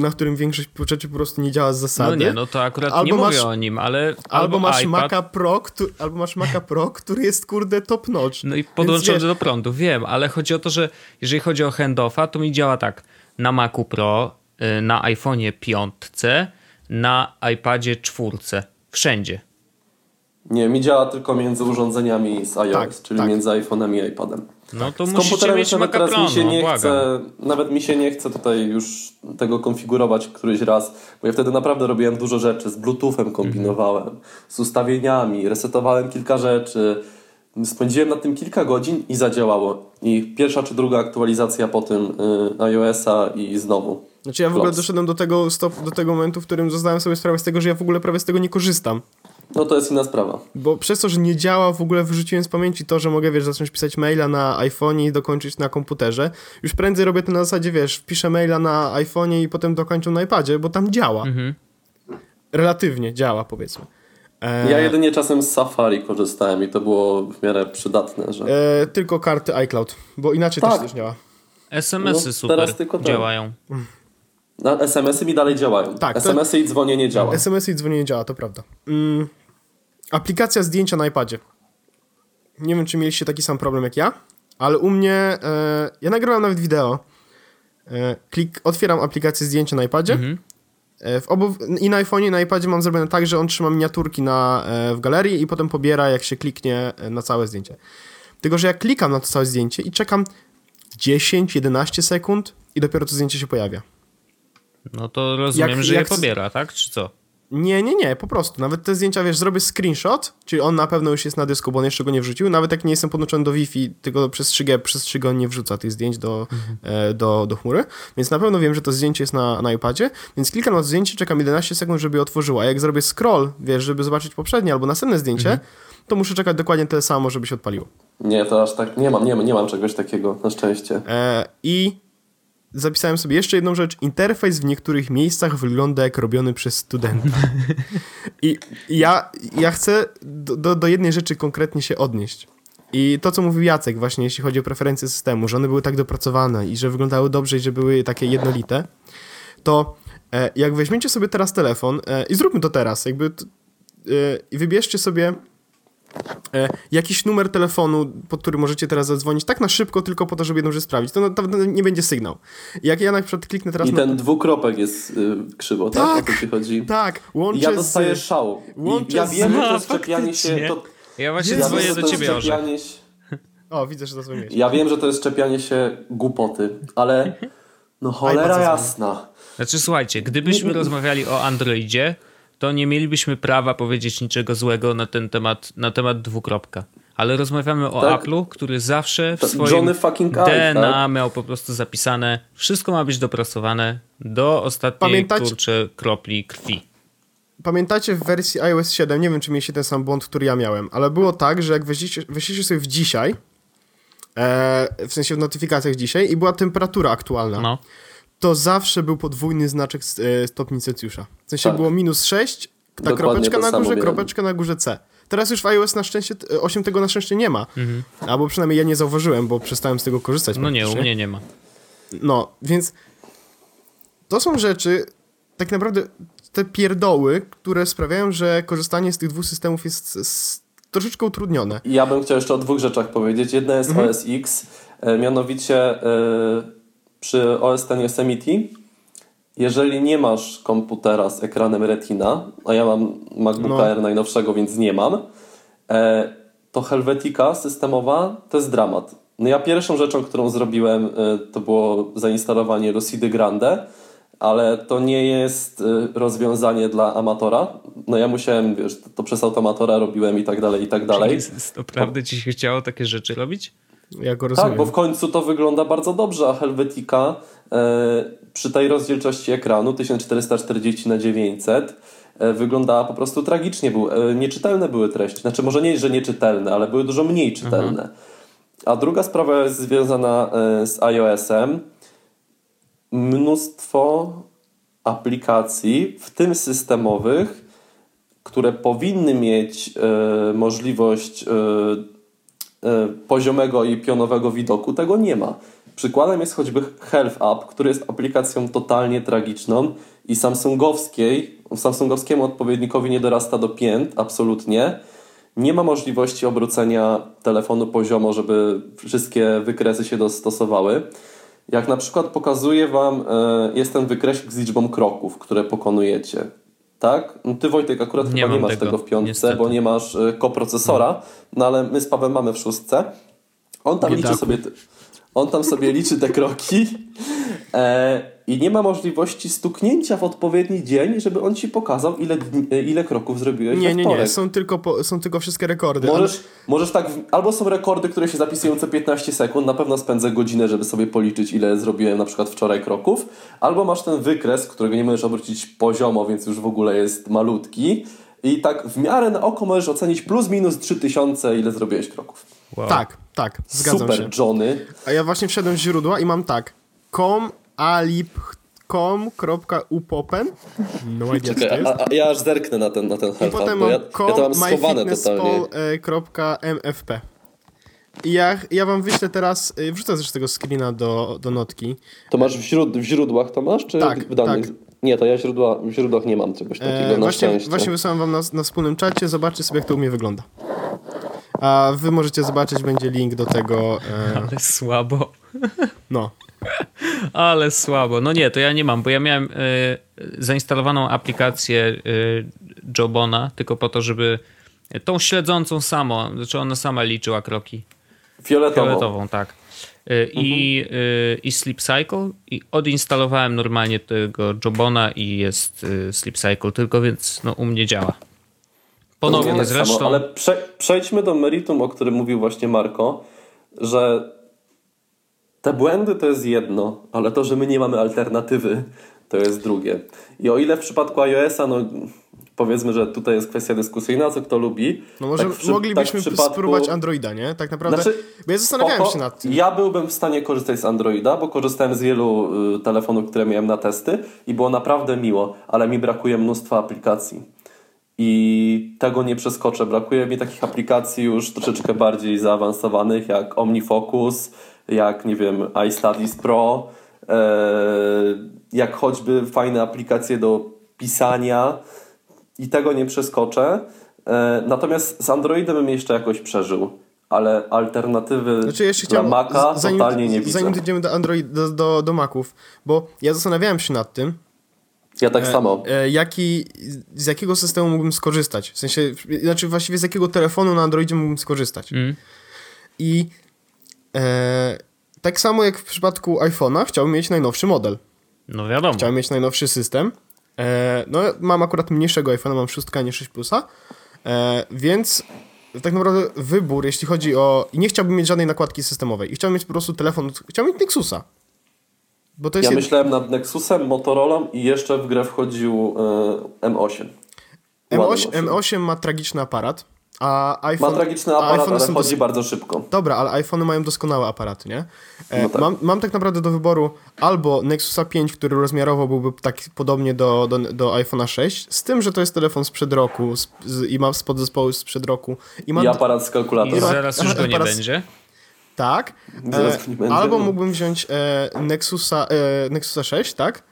na którym większość rzeczy po prostu nie działa z zasady. No nie, no to akurat Albo nie mówię masz- o nim, ale Albo, albo, masz iPad, Maca Pro, który, albo masz Maca Pro, który jest kurde top notch. No i podłączony do prądu, wiem, ale chodzi o to, że jeżeli chodzi o handoffa, to mi działa tak na Macu Pro, y, na iPhone'ie 5, na iPadzie 4, wszędzie. Nie, mi działa tylko między urządzeniami z iOS, Tak, czyli tak. między iPhone'em i iPadem. No to Z komputerem mieć nawet Maca teraz mi się nie błagam. chce, nawet mi się nie chce tutaj już tego konfigurować któryś raz, bo ja wtedy naprawdę robiłem dużo rzeczy, z Bluetoothem kombinowałem, z ustawieniami, resetowałem kilka rzeczy, spędziłem na tym kilka godzin i zadziałało. I pierwsza czy druga aktualizacja po tym y, iOS-a i znowu. Znaczy ja w ogóle doszedłem do tego, stop, do tego momentu, w którym zdałem sobie sprawę z tego, że ja w ogóle prawie z tego nie korzystam. No to jest inna sprawa. Bo przez to, że nie działa, w ogóle wyrzuciłem z pamięci to, że mogę, wiesz, zacząć pisać maila na iPhone'ie i dokończyć na komputerze. Już prędzej robię to na zasadzie, wiesz, wpiszę maila na iPhone'ie i potem dokończę na iPadzie, bo tam działa. Mhm. Relatywnie działa, powiedzmy. E, Ja jedynie czasem z Safari korzystałem i to było w miarę przydatne, że... e, tylko karty iCloud, bo inaczej też Tak. też działa. SMS-y No, super teraz tylko działają. Na SMS-y mi dalej działają. Tak, to- SMS-y i dzwonienie działa. SMS i dzwonienie działa, to prawda. Mm, aplikacja zdjęcia na iPadzie. Nie wiem, czy mieliście taki sam problem jak ja, ale u mnie, e, ja nagrywam nawet wideo. E, klik, otwieram aplikację zdjęcia na iPadzie. Mhm. E, w obu, I na iPhone'ie, i na iPadzie mam zrobione tak, że on trzyma miniaturki na, e, w galerii i potem pobiera, jak się kliknie e, na całe zdjęcie. Tylko, że ja klikam na to całe zdjęcie i czekam 10-11 sekund i dopiero to zdjęcie się pojawia. No to rozumiem, Jak- że je jak- pobiera, tak? Czy co? Nie, nie, nie, po prostu. Nawet te zdjęcia, wiesz, zrobię screenshot, czyli on na pewno już jest na dysku, bo on jeszcze go nie wrzucił. Nawet jak nie jestem podłączony do Wi-Fi, tylko przez 3G, przez 3G on nie wrzuca tych zdjęć do, e, do, do chmury. Więc na pewno wiem, że to zdjęcie jest na, na iPadzie, więc klikam na zdjęcie, czekam 11 sekund, żeby je otworzyło. A jak zrobię scroll, wiesz, żeby zobaczyć poprzednie albo następne zdjęcie, to muszę czekać dokładnie tyle samo, żeby się odpaliło. Nie, to aż tak nie mam, nie, mam- nie mam czegoś takiego, na szczęście. E, I zapisałem sobie jeszcze jedną rzecz. Interfejs w niektórych miejscach wygląda jak robiony przez studenta. I ja, ja chcę do, do, do jednej rzeczy konkretnie się odnieść. I to, co mówił Jacek właśnie, jeśli chodzi o preferencje systemu, że one były tak dopracowane i że wyglądały dobrze i że były takie jednolite, to e, jak weźmiecie sobie teraz telefon e, i zróbmy to teraz, jakby e, i wybierzcie sobie jakiś numer telefonu, pod który możecie teraz zadzwonić, tak na szybko, tylko po to, żeby jedną rzecz sprawdzić. To naprawdę nie będzie sygnał. Jak ja na przykład kliknę teraz I na... ten dwukropek jest y, krzywo, tak? Tak, O to ci chodzi? Tak, łączę Ja dostaję z... szału. łączę I ja wiem, że to No, jest czepianie się... To, Ja właśnie ja dzwonię do to ciebie, jest Orzech. czepianie się... O, widzę, że zadzwoniłeś. Ja wiem, że to jest czepianie się głupoty, ale no cholera jasna. Znaczy słuchajcie, gdybyśmy rozmawiali o Androidzie, to nie mielibyśmy prawa powiedzieć niczego złego na ten temat, na temat dwukropka. Ale rozmawiamy o Tak. Apple'u, który zawsze w swoim DNA tak? miał po prostu zapisane, wszystko ma być dopracowane do ostatniej Pamiętacie- kurczę kropli krwi. Pamiętacie w wersji iOS 7, nie wiem czy mieliście ten sam błąd, który ja miałem, ale było tak, że jak weszliście, weszliście sobie w dzisiaj, e, w sensie w notyfikacjach dzisiaj i była temperatura aktualna, No. To zawsze był podwójny znaczek e, stopni Celsjusza. W sensie Tak. było minus 6, ta Dokładnie kropeczka na górze, miałem. kropeczka na górze C. Teraz już w iOS na szczęście, t- 8 tego na szczęście nie ma. Albo przynajmniej ja nie zauważyłem, bo przestałem z tego korzystać. no nie, u mnie nie ma. No, więc to są rzeczy, tak naprawdę te pierdoły, które sprawiają, że korzystanie z tych dwóch systemów jest troszeczkę utrudnione. Ja bym chciał jeszcze o dwóch rzeczach powiedzieć. Jedna jest Mhm. OS X, e, mianowicie e, przy OS X Yosemite, jeżeli nie masz komputera z ekranem Retina, a ja mam MacBooka No. R najnowszego, więc nie mam, e, to Helvetica systemowa to jest dramat. No ja pierwszą rzeczą, którą zrobiłem, e, to było zainstalowanie Lucidy Grande, ale to nie jest e, rozwiązanie dla amatora. No ja musiałem, wiesz, to, przez automatora robiłem i tak dalej, i tak dalej. Naprawdę ci się chciało takie rzeczy robić? Ja go rozumiem. Tak, bo w końcu to wygląda bardzo dobrze, a Helvetica e, przy tej rozdzielczości ekranu 1440 na 900 e, wyglądała po prostu tragicznie. Był, e, nieczytelne były treści. Znaczy może nie, że nieczytelne, ale były dużo mniej czytelne. A druga sprawa jest związana e, z iOS-em. Mnóstwo aplikacji, w tym systemowych, które powinny mieć e, możliwość e, poziomego i pionowego widoku, tego nie ma. Przykładem jest choćby Health App, który jest aplikacją totalnie tragiczną i samsungowskiej, samsungowskiemu odpowiednikowi nie dorasta do pięt, absolutnie. Nie ma możliwości obrócenia telefonu poziomo, żeby wszystkie wykresy się dostosowały. Jak na przykład pokazuje Wam, e, jest ten wykresik z liczbą kroków, które pokonujecie. Tak? No ty Wojtek akurat Nie chyba nie masz tego, tego, w piątce, niestety. bo nie masz e, koprocesora, no ale my z Pawem mamy w szóstce. On tam liczy Biedaku. sobie, te- on tam sobie liczy te kroki e, i nie ma możliwości stuknięcia w odpowiedni dzień, żeby on ci pokazał, ile, e, ile kroków zrobiłeś Nie, nie, nie, są tylko, po, są tylko wszystkie rekordy. Możesz, możesz tak, albo są rekordy, które się zapisują co 15 sekund, na pewno spędzę godzinę, żeby sobie policzyć, ile zrobiłem na przykład wczoraj kroków, albo masz ten wykres, którego nie możesz obrócić poziomo, więc już w ogóle jest malutki i tak w miarę na oko możesz ocenić plus minus 3000, ile zrobiłeś kroków. Wow. Tak, tak, zgadzam Super, się. Johnny. A ja właśnie wszedłem w źródła i mam tak. com alip.com.upopen No idea Czekaj, jest. a, a ja aż zerknę na ten, na ten I potem mam ja, ja to mam schowane totalnie. com.myfitnesspal.mfp I ja, ja wam wyślę teraz, y, wrzucę też tego screena do, do notki. To masz w, źród, w źródłach to masz, czy Tak, w danych? tak. Nie, to ja źródła, w źródłach nie mam czegoś takiego, E, na właśnie, szczęście. właśnie wysłałem wam na, na wspólnym czacie, zobaczcie sobie jak to u mnie wygląda. A wy możecie zobaczyć, będzie link do tego, e, Ale słabo. no. Ale słabo. No nie, to ja nie mam, bo ja miałem y, zainstalowaną aplikację y, Jobona tylko po to, żeby tą śledzącą samą, znaczy ona sama liczyła kroki. Fioletową. Fioletową, tak. Y, I, y, I Sleep Cycle. I odinstalowałem normalnie tego Jobona i jest y, Sleep Cycle tylko, więc no, u mnie działa. Ponownie tak zresztą. Samo, ale prze, przejdźmy do meritum, o którym mówił właśnie Marko, że te błędy to jest jedno, ale to, że my nie mamy alternatywy, to jest drugie. I o ile w przypadku iOS-a, no powiedzmy, że tutaj jest kwestia dyskusyjna, co kto lubi. No może tak przy- moglibyśmy tak w przypadku- spróbować Androida, nie? Tak naprawdę. Znaczy, bo ja zastanawiałem spoko. się nad tym. Ja byłbym w stanie korzystać z Androida, bo korzystałem z wielu y, telefonów, które miałem na testy i było naprawdę miło, ale mi brakuje mnóstwa aplikacji. I tego nie przeskoczę. Brakuje mi takich aplikacji już troszeczkę bardziej zaawansowanych, jak OmniFocus, jak nie wiem, iStudies Pro, e, jak choćby fajne aplikacje do pisania i tego nie przeskoczę. E, natomiast z Androidem bym jeszcze jakoś przeżył, ale alternatywy Znaczy, jeszcze dla Maca zanim, totalnie nie widzę. zanim dojdziemy do Android, do, do, do Maców, bo ja zastanawiałem się nad tym, Ja tak samo. e, jaki, z jakiego systemu mógłbym skorzystać. W sensie, znaczy właściwie z jakiego telefonu na Androidzie mógłbym skorzystać. Mm. I e, tak samo jak w przypadku iPhone'a, chciałbym mieć najnowszy model. No wiadomo. Chciałem mieć najnowszy system. E, no, mam akurat mniejszego iPhone'a, mam 6, a nie 6 Plusa. E, więc tak naprawdę wybór, jeśli chodzi o. I nie chciałbym mieć żadnej nakładki systemowej. I chciałbym mieć po prostu telefon. Chciałbym mieć Nexusa. Bo to jest. Ja jed- myślałem nad Nexusem, Motorola i jeszcze w grę wchodził e, M8. M8, Ładny M8 ma tragiczny aparat. A iPhone. Ma tragiczny aparat, iPhony ale są chodzi dos- bardzo szybko. Dobra, ale iPhony mają doskonałe aparaty, nie? E, No tak. mam, mam tak naprawdę do wyboru albo Nexusa 5, który rozmiarowo byłby tak podobnie do, do, do iPhone'a 6, z tym, że to jest telefon sprzed roku z, z, i ma podzespoły sprzed roku. I mam I aparat z I kalkulatora. ma- zaraz już go nie aparat- będzie. Tak. Zaraz E, nie albo mógłbym wziąć e, Nexusa, e, Nexusa 6, tak?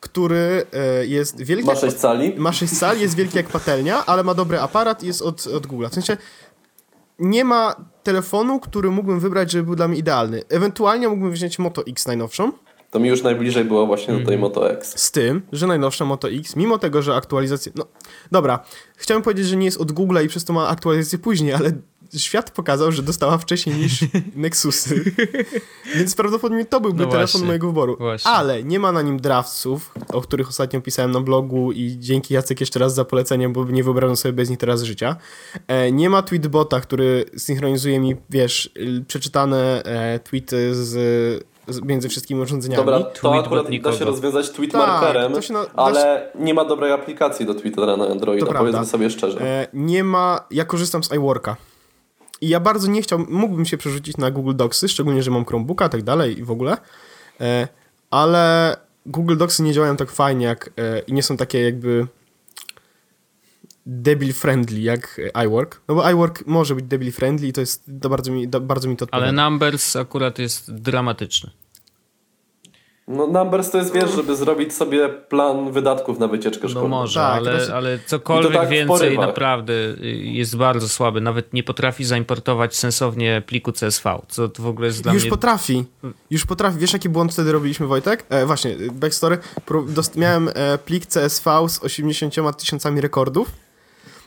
Który jest wielki. Ma jak- 6 cali. ma 6 cali, jest wielki jak patelnia, ale ma dobry aparat i jest od, od Google. W sensie nie ma telefonu, który mógłbym wybrać, żeby był dla mnie idealny. Ewentualnie mógłbym wziąć Moto X najnowszą, To mi już najbliżej było właśnie do tej Mhm. Moto X. z tym, że najnowsza Moto X, mimo tego, że aktualizacje... No, dobra, chciałem powiedzieć, że nie jest od Google'a i przez to ma aktualizację później, ale świat pokazał, że dostała wcześniej niż Nexusy. Więc prawdopodobnie to byłby No telefon właśnie, mojego wyboru. właśnie. Ale nie ma na nim draftsów, o których ostatnio pisałem na blogu i dzięki Jacek jeszcze raz za polecenie, bo nie wyobrażam sobie bez nich teraz życia. E, nie ma tweetbota, który synchronizuje mi, wiesz, przeczytane e, tweety z, między wszystkimi urządzeniami. Dobra, to akurat da nikogo. się rozwiązać tweet Tak, markerem, to się na- ale nie ma dobrej aplikacji do Twittera na Androida, To powiedzmy prawda. sobie szczerze. E, nie ma. Ja korzystam z iWorka. I ja bardzo nie chciałbym, mógłbym się przerzucić na Google Docsy, szczególnie, że mam Chromebooka i tak dalej i w ogóle. E, ale Google Docsy nie działają tak fajnie jak, e, i nie są takie jakby debil friendly jak iWork. No bo iWork może być debil friendly i to jest, to bardzo mi, to, bardzo mi to odpowiada. Ale Numbers akurat jest dramatyczny. No Numbers to jest, wiesz, żeby zrobić sobie plan wydatków na wycieczkę No szkolną. może, Tak, ale, to- ale cokolwiek tak więcej naprawdę y, jest bardzo słaby. Nawet nie potrafi zaimportować sensownie pliku CSV, co to w ogóle jest dla Już mnie... potrafi. Już potrafi. Wiesz, jaki błąd wtedy robiliśmy, Wojtek? E, właśnie, backstory. Miałem e, plik CSV z 80 tysiącami rekordów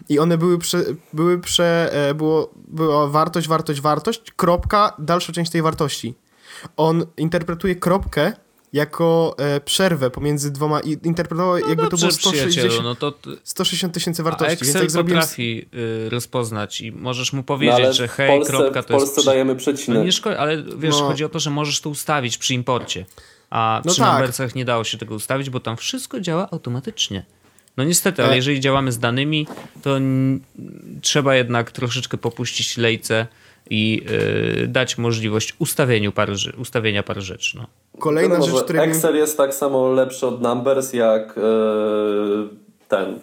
i one były prze... Były prze e, było, była wartość, wartość, wartość, kropka, dalsza część tej wartości. On interpretuje kropkę jako e, przerwę pomiędzy dwoma i interpretował jakby to No Dobrze, było przyjacielu, 160, no to... t- 160 tysięcy A wartości. Więc Excel jak zrobiłem... potrafi y, rozpoznać i możesz mu No, powiedzieć, ale że w hej, Polsce, kropka w to jest... Polsce przy- dajemy No przecinek. nie szkodzi, ale wiesz, No. chodzi o to, że możesz to ustawić przy imporcie. A No przy tak. Numbersach nie dało się tego ustawić, bo tam wszystko działa automatycznie. No niestety, ale E. jeżeli działamy z danymi, to n- trzeba jednak troszeczkę popuścić lejce i y, dać możliwość ustawieniu par, ustawienia par rzeczy. No. Kolejna Wiadomo, rzecz, której... Excel jest tak samo lepszy od Numbers jak e, ten.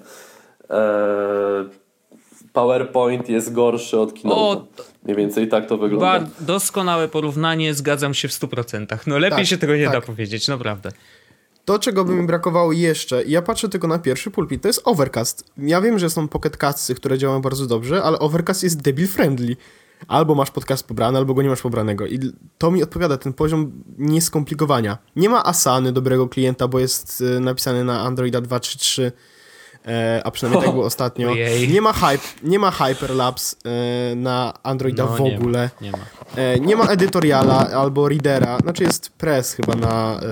E, PowerPoint jest gorszy od Keynote. O, Mniej więcej tak to wygląda. Doskonałe porównanie, zgadzam się w 100%. No lepiej Tak, się tego nie da tak. powiedzieć, naprawdę. To, czego by mi brakowało jeszcze, ja patrzę tylko na pierwszy pulpit, to jest Overcast. Ja wiem, że są Pocket Castsy, które działają bardzo dobrze, ale Overcast jest debil friendly. Albo masz podcast pobrany, albo go nie masz pobranego. I to mi odpowiada, ten poziom nieskomplikowania. Nie ma Asany dobrego klienta, bo jest e, napisany na Androida 2.3.3, e, a przynajmniej tak było ostatnio. Ojej. Nie ma, hype, nie ma Hyperlapse e, na Androida No, w nie ma, ogóle. Nie ma. E, nie ma edytoriala albo readera, znaczy jest press chyba na, e,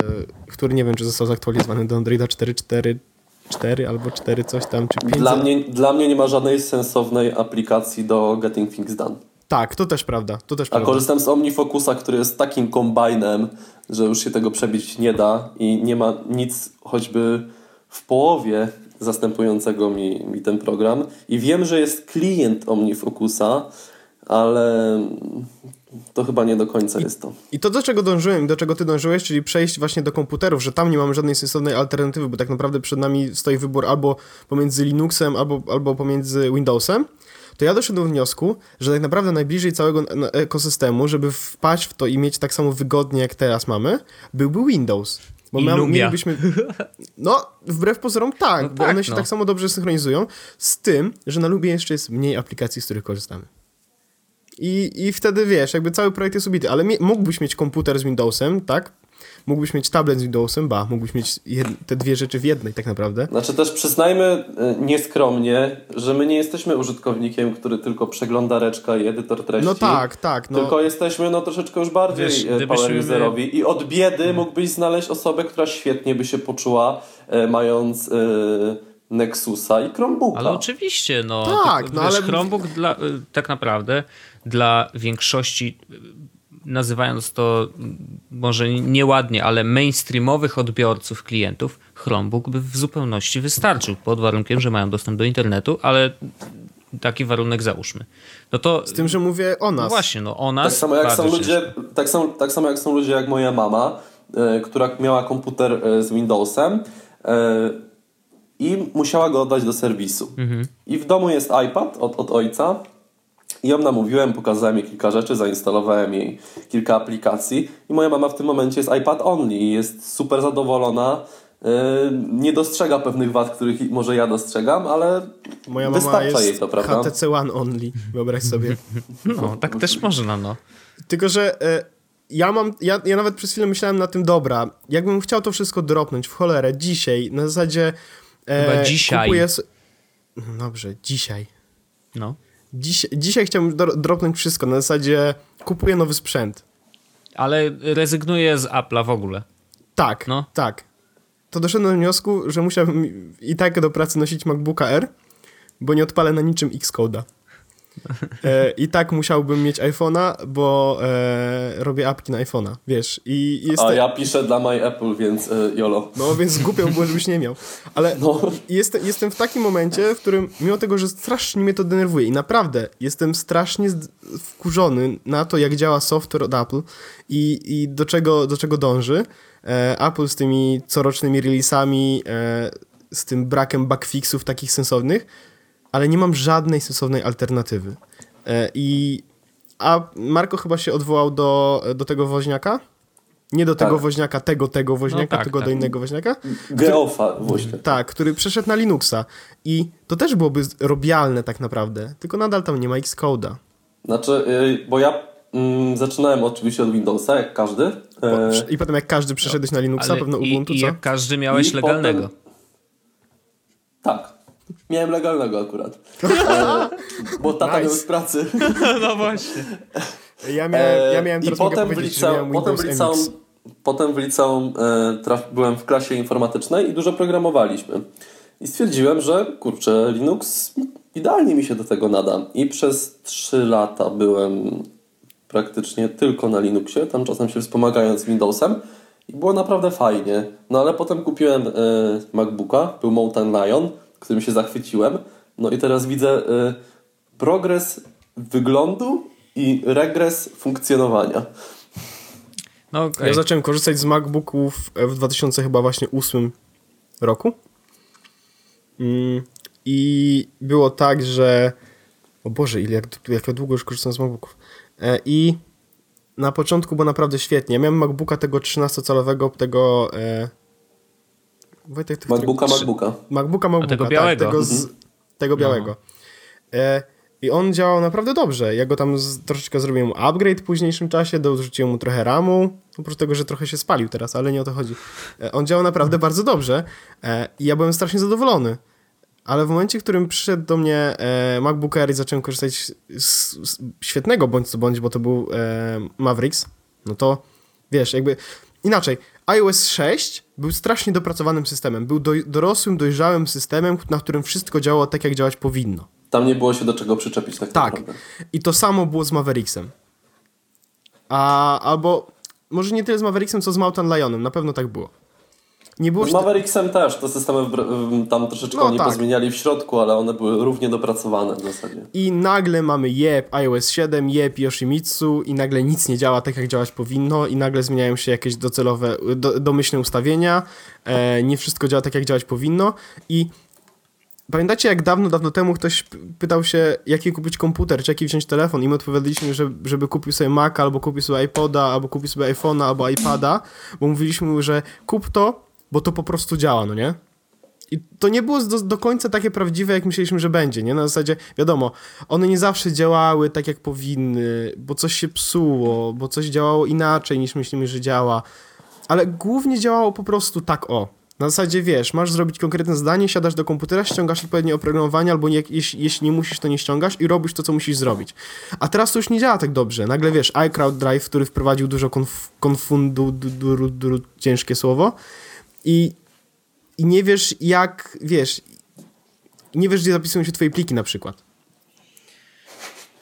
który nie wiem, czy został zaktualizowany do Androida 4.4.4 albo 4 coś tam, czy 5. Dla mnie, dla mnie nie ma żadnej sensownej aplikacji do Getting Things Done. Tak, to też prawda, to też A prawda. korzystam z OmniFocusa, który jest takim kombajnem, że już się tego przebić nie da i nie ma nic choćby w połowie zastępującego mi, mi ten program. I wiem, że jest klient OmniFocusa, ale to chyba nie do końca jest to. I to, do czego dążyłem, do czego ty dążyłeś, czyli przejść właśnie do komputerów, że tam nie mamy żadnej sensownej alternatywy, bo tak naprawdę przed nami stoi wybór albo pomiędzy Linuxem, albo, albo pomiędzy Windowsem, to ja doszedłem do wniosku, że tak naprawdę najbliżej całego ekosystemu, żeby wpaść w to i mieć tak samo wygodnie, jak teraz mamy, byłby Windows. Bo Lumia. mielibyśmy... No, wbrew pozorom tak, No bo tak, one się no. tak samo dobrze synchronizują, z tym, że na Lumie jeszcze jest mniej aplikacji, z których korzystamy. I, I wtedy wiesz, jakby cały projekt jest ubity, ale mógłbyś mieć komputer z Windowsem, tak? Mógłbyś mieć tablet z Windowsem, ba, mógłbyś mieć jed- te dwie rzeczy w jednej tak naprawdę. Znaczy też przyznajmy e, nieskromnie, że my nie jesteśmy użytkownikiem, który tylko przegląda reczka i edytor treści. No tak, tak, no. Tylko jesteśmy no troszeczkę już bardziej Wiesz, e, my- i od biedy mógłbyś znaleźć osobę, która świetnie by się poczuła e, mając e, Nexusa i Chromebooka. Ale oczywiście, no. Tak, no wiesz, ale- Chromebook dla, y, tak naprawdę dla większości, nazywając to może nieładnie, ale mainstreamowych odbiorców klientów, Chromebook by w zupełności wystarczył, pod warunkiem, że mają dostęp do internetu, ale taki warunek załóżmy. No to Z tym, że mówię o nas. no właśnie, no o nas Tak samo, jak są ludzie, tak, samo, tak samo jak są ludzie jak moja mama, e, która miała komputer e, z Windowsem e, i musiała go oddać do serwisu. Mhm. I w domu jest iPad od, od ojca. I ją namówiłem, pokazałem jej kilka rzeczy, zainstalowałem jej kilka aplikacji i moja mama w tym momencie jest iPad only i jest super zadowolona. E, Nie dostrzega pewnych wad, których może ja dostrzegam, ale Moja mama wystarcza jest jej to, prawda? HTC One only, wyobraź sobie. No, tak też można, no. Tylko, że e, ja mam, ja, ja nawet przez chwilę myślałem na tym, dobra, jakbym chciał to wszystko dropnąć w cholerę dzisiaj, na zasadzie e, Chyba dzisiaj. Kupuję no dobrze, dzisiaj. no. Dziś, dzisiaj chciałbym dro- dropnąć wszystko, na zasadzie kupuję nowy sprzęt. Ale rezygnuję z Apple'a w ogóle. Tak, No. tak. To doszedłem do wniosku, że musiałbym i tak do pracy nosić MacBooka R, bo nie odpalę na niczym Xcode'a. E, I tak musiałbym mieć iPhone'a, bo e, robię apki na iPhone'a, wiesz. I jest A ja piszę dla My Apple, więc YOLO. No więc głupio było, żebyś nie miał. Ale No. jestem, jestem w takim momencie, w którym mimo tego, że strasznie mnie to denerwuje i naprawdę jestem strasznie wkurzony na to, jak działa software od Apple i, i do, czego, do czego dąży. E, Apple z tymi corocznymi releasami, e, z tym brakiem bugfixów takich sensownych, ale nie mam żadnej sensownej alternatywy. E, I a Marko chyba się odwołał do, do tego woźniaka? Nie do tego Tak. woźniaka, tego, tego woźniaka, No tak, tylko do tak. innego woźniaka. Geofa właśnie. Tak, który przeszedł na Linuxa. I to też byłoby robialne tak naprawdę, tylko nadal tam nie ma Xcode'a. Znaczy, yy, bo ja mm, zaczynałem oczywiście od Windowsa, jak każdy. E, I potem jak każdy przeszedłeś na Linuxa, Ale pewno i, Ubuntu, i co? jak każdy miałeś I legalnego. potem- Tak. Miałem legalnego akurat. E, bo tata Nice. miał z pracy. no właśnie. Ja miałem, ja E, miałem I potem w, liceum, miałem potem w liceum, potem w liceum traf, byłem w klasie informatycznej i dużo programowaliśmy. I stwierdziłem, że kurczę, Linux idealnie mi się do tego nada. I przez 3 lata byłem praktycznie tylko na Linuxie, tam czasem się wspomagając Windowsem. I było naprawdę fajnie. No ale potem kupiłem e, MacBooka, był Mountain Lion, którym się zachwyciłem. No i teraz widzę e, progres wyglądu i regres funkcjonowania. No okej. Ja zacząłem korzystać z MacBooków w 2000 chyba właśnie 8 roku. Mm, I było tak, że o Boże, ile, jak, jak ja długo już korzystam z MacBooków. E, I na początku było naprawdę świetnie. Ja miałem MacBooka tego 13-calowego, tego e, Wojtek, ty- MacBooka, MacBooka. MacBooka, MacBooka, tego tak, białego. tego, z, tego białego. E, I on działał naprawdę dobrze. Ja go tam z, troszeczkę zrobiłem upgrade w późniejszym czasie, dorzuciłem mu trochę RAMu, oprócz tego, że trochę się spalił teraz, ale nie o to chodzi. E, on działał naprawdę bardzo dobrze e, i ja byłem strasznie zadowolony. Ale w momencie, w którym przyszedł do mnie e, MacBook Air i zacząłem korzystać z, z świetnego bądź co bądź, bo to był e, Mavericks, no to wiesz, jakby inaczej. iOS 6 był strasznie dopracowanym systemem. Był doj, dorosłym, dojrzałym systemem, na którym wszystko działało tak, jak działać powinno. Tam nie było się do czego przyczepić tak, Tak. naprawdę. I to samo było z Mavericksem. A, albo może nie tyle z Mavericksem, co z Mountain Lionem. Na pewno tak było. Nie było... Z Mavericksem też te systemy tam troszeczkę No oni tak. pozmieniali w środku, ale one były równie dopracowane w zasadzie. I nagle mamy jeb iOS 7, jeb Yoshimitsu i nagle nic nie działa tak, jak działać powinno i nagle zmieniają się jakieś docelowe, do, domyślne ustawienia, e, nie wszystko działa tak, jak działać powinno i pamiętacie, jak dawno, dawno temu ktoś pytał się, jaki kupić komputer, czy jaki wziąć telefon i my odpowiadaliśmy, że, żeby kupił sobie Maca, albo kupił sobie iPoda, albo kupił sobie iPhone'a, albo iPada, bo mówiliśmy że kup to, bo to po prostu działa, no nie? I to nie było do, do końca takie prawdziwe, jak myśleliśmy, że będzie, nie? Na zasadzie, wiadomo, one nie zawsze działały tak, jak powinny, bo coś się psuło, bo coś działało inaczej, niż myślimy, że działa, ale głównie działało po prostu tak o. Na zasadzie, wiesz, masz zrobić konkretne zdanie, siadasz do komputera, ściągasz odpowiednie oprogramowanie, albo nie, jeśli, jeśli nie musisz, to nie ściągasz i robisz to, co musisz zrobić. A teraz to już nie działa tak dobrze. Nagle, wiesz, iCloud Drive, który wprowadził dużo konf, konfundu, du, du, du, ciężkie słowo, i i nie wiesz jak, wiesz, nie wiesz gdzie zapisują się twoje pliki na przykład.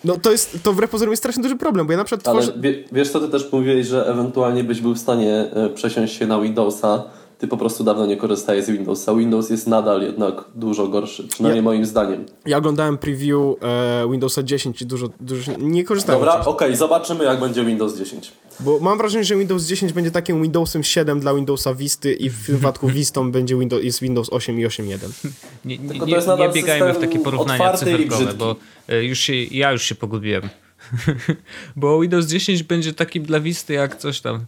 No to jest, to wbrew pozorom jest strasznie duży problem, bo ja na przykład Ale tworzę... wiesz co, ty też mówiłeś, że ewentualnie byś był w stanie e, przesiąść się na Windowsa. Ty po prostu dawno nie korzystajesz z Windowsa. Windows jest nadal jednak dużo gorszy, przynajmniej Ja- moim zdaniem. Ja oglądałem preview e, Windowsa 10 i dużo, dużo nie korzystałem Dobra, okej, zobaczymy jak będzie Windows 10. bo mam wrażenie, że Windows 10 będzie takim Windowsem 7 dla Windowsa Visty i w wypadku Vistą będzie Windows, jest Windows 8 i 8.1. Nie, nie, nie, nie biegajmy w takie porównania cyferkowe, bo e, już się, ja już się pogubiłem. bo Windows 10 będzie takim dla Wisty jak coś tam.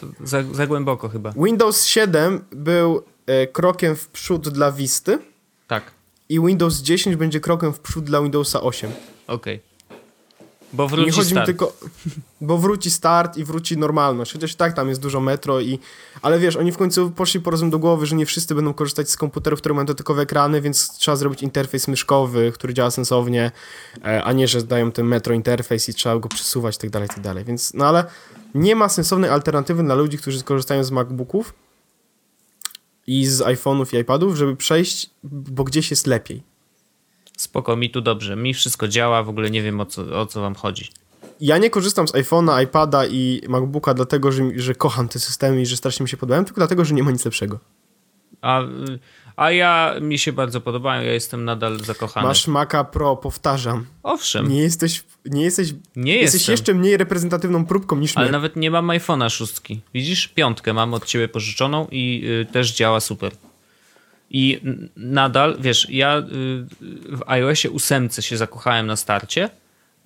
To za, za głęboko chyba. Windows 7 był e, krokiem w przód dla Visty Tak, i Windows 10 będzie krokiem w przód dla Windowsa 8. okej. Bo nie wróci chodzi mi start. tylko, bo wróci start i wróci normalność. Chociaż tak, tam jest dużo metro i... Ale wiesz, oni w końcu poszli po rozum do głowy, że nie wszyscy będą korzystać z komputerów, które mają dotykowe ekrany, więc trzeba zrobić interfejs myszkowy, który działa sensownie, e, a nie, że dają ten metro interfejs i trzeba go przesuwać i tak dalej, tak dalej. Więc, no ale nie ma sensownej alternatywy dla ludzi, którzy korzystają z MacBooków i z iPhone'ów i iPadów, żeby przejść, bo gdzieś jest lepiej. Spoko, mi tu dobrze. Mi wszystko działa, w ogóle nie wiem o co, o co wam chodzi. Ja nie korzystam z iPhone'a, iPada i MacBooka dlatego, że, że kocham te systemy i że strasznie mi się podobają, tylko dlatego, że nie ma nic lepszego. A, y, a ja, mi się bardzo podobają, ja jestem nadal zakochany. Masz Maca Pro, powtarzam. Owszem, Nie jesteś, nie jesteś, nie jesteś jestem. jeszcze mniej reprezentatywną próbką niż Ale my. nawet nie mam iPhone'a szóstki. Widzisz? Piątkę mam od ciebie pożyczoną i y, też działa super. I nadal, wiesz, ja y, w iOSie 8 się zakochałem na starcie,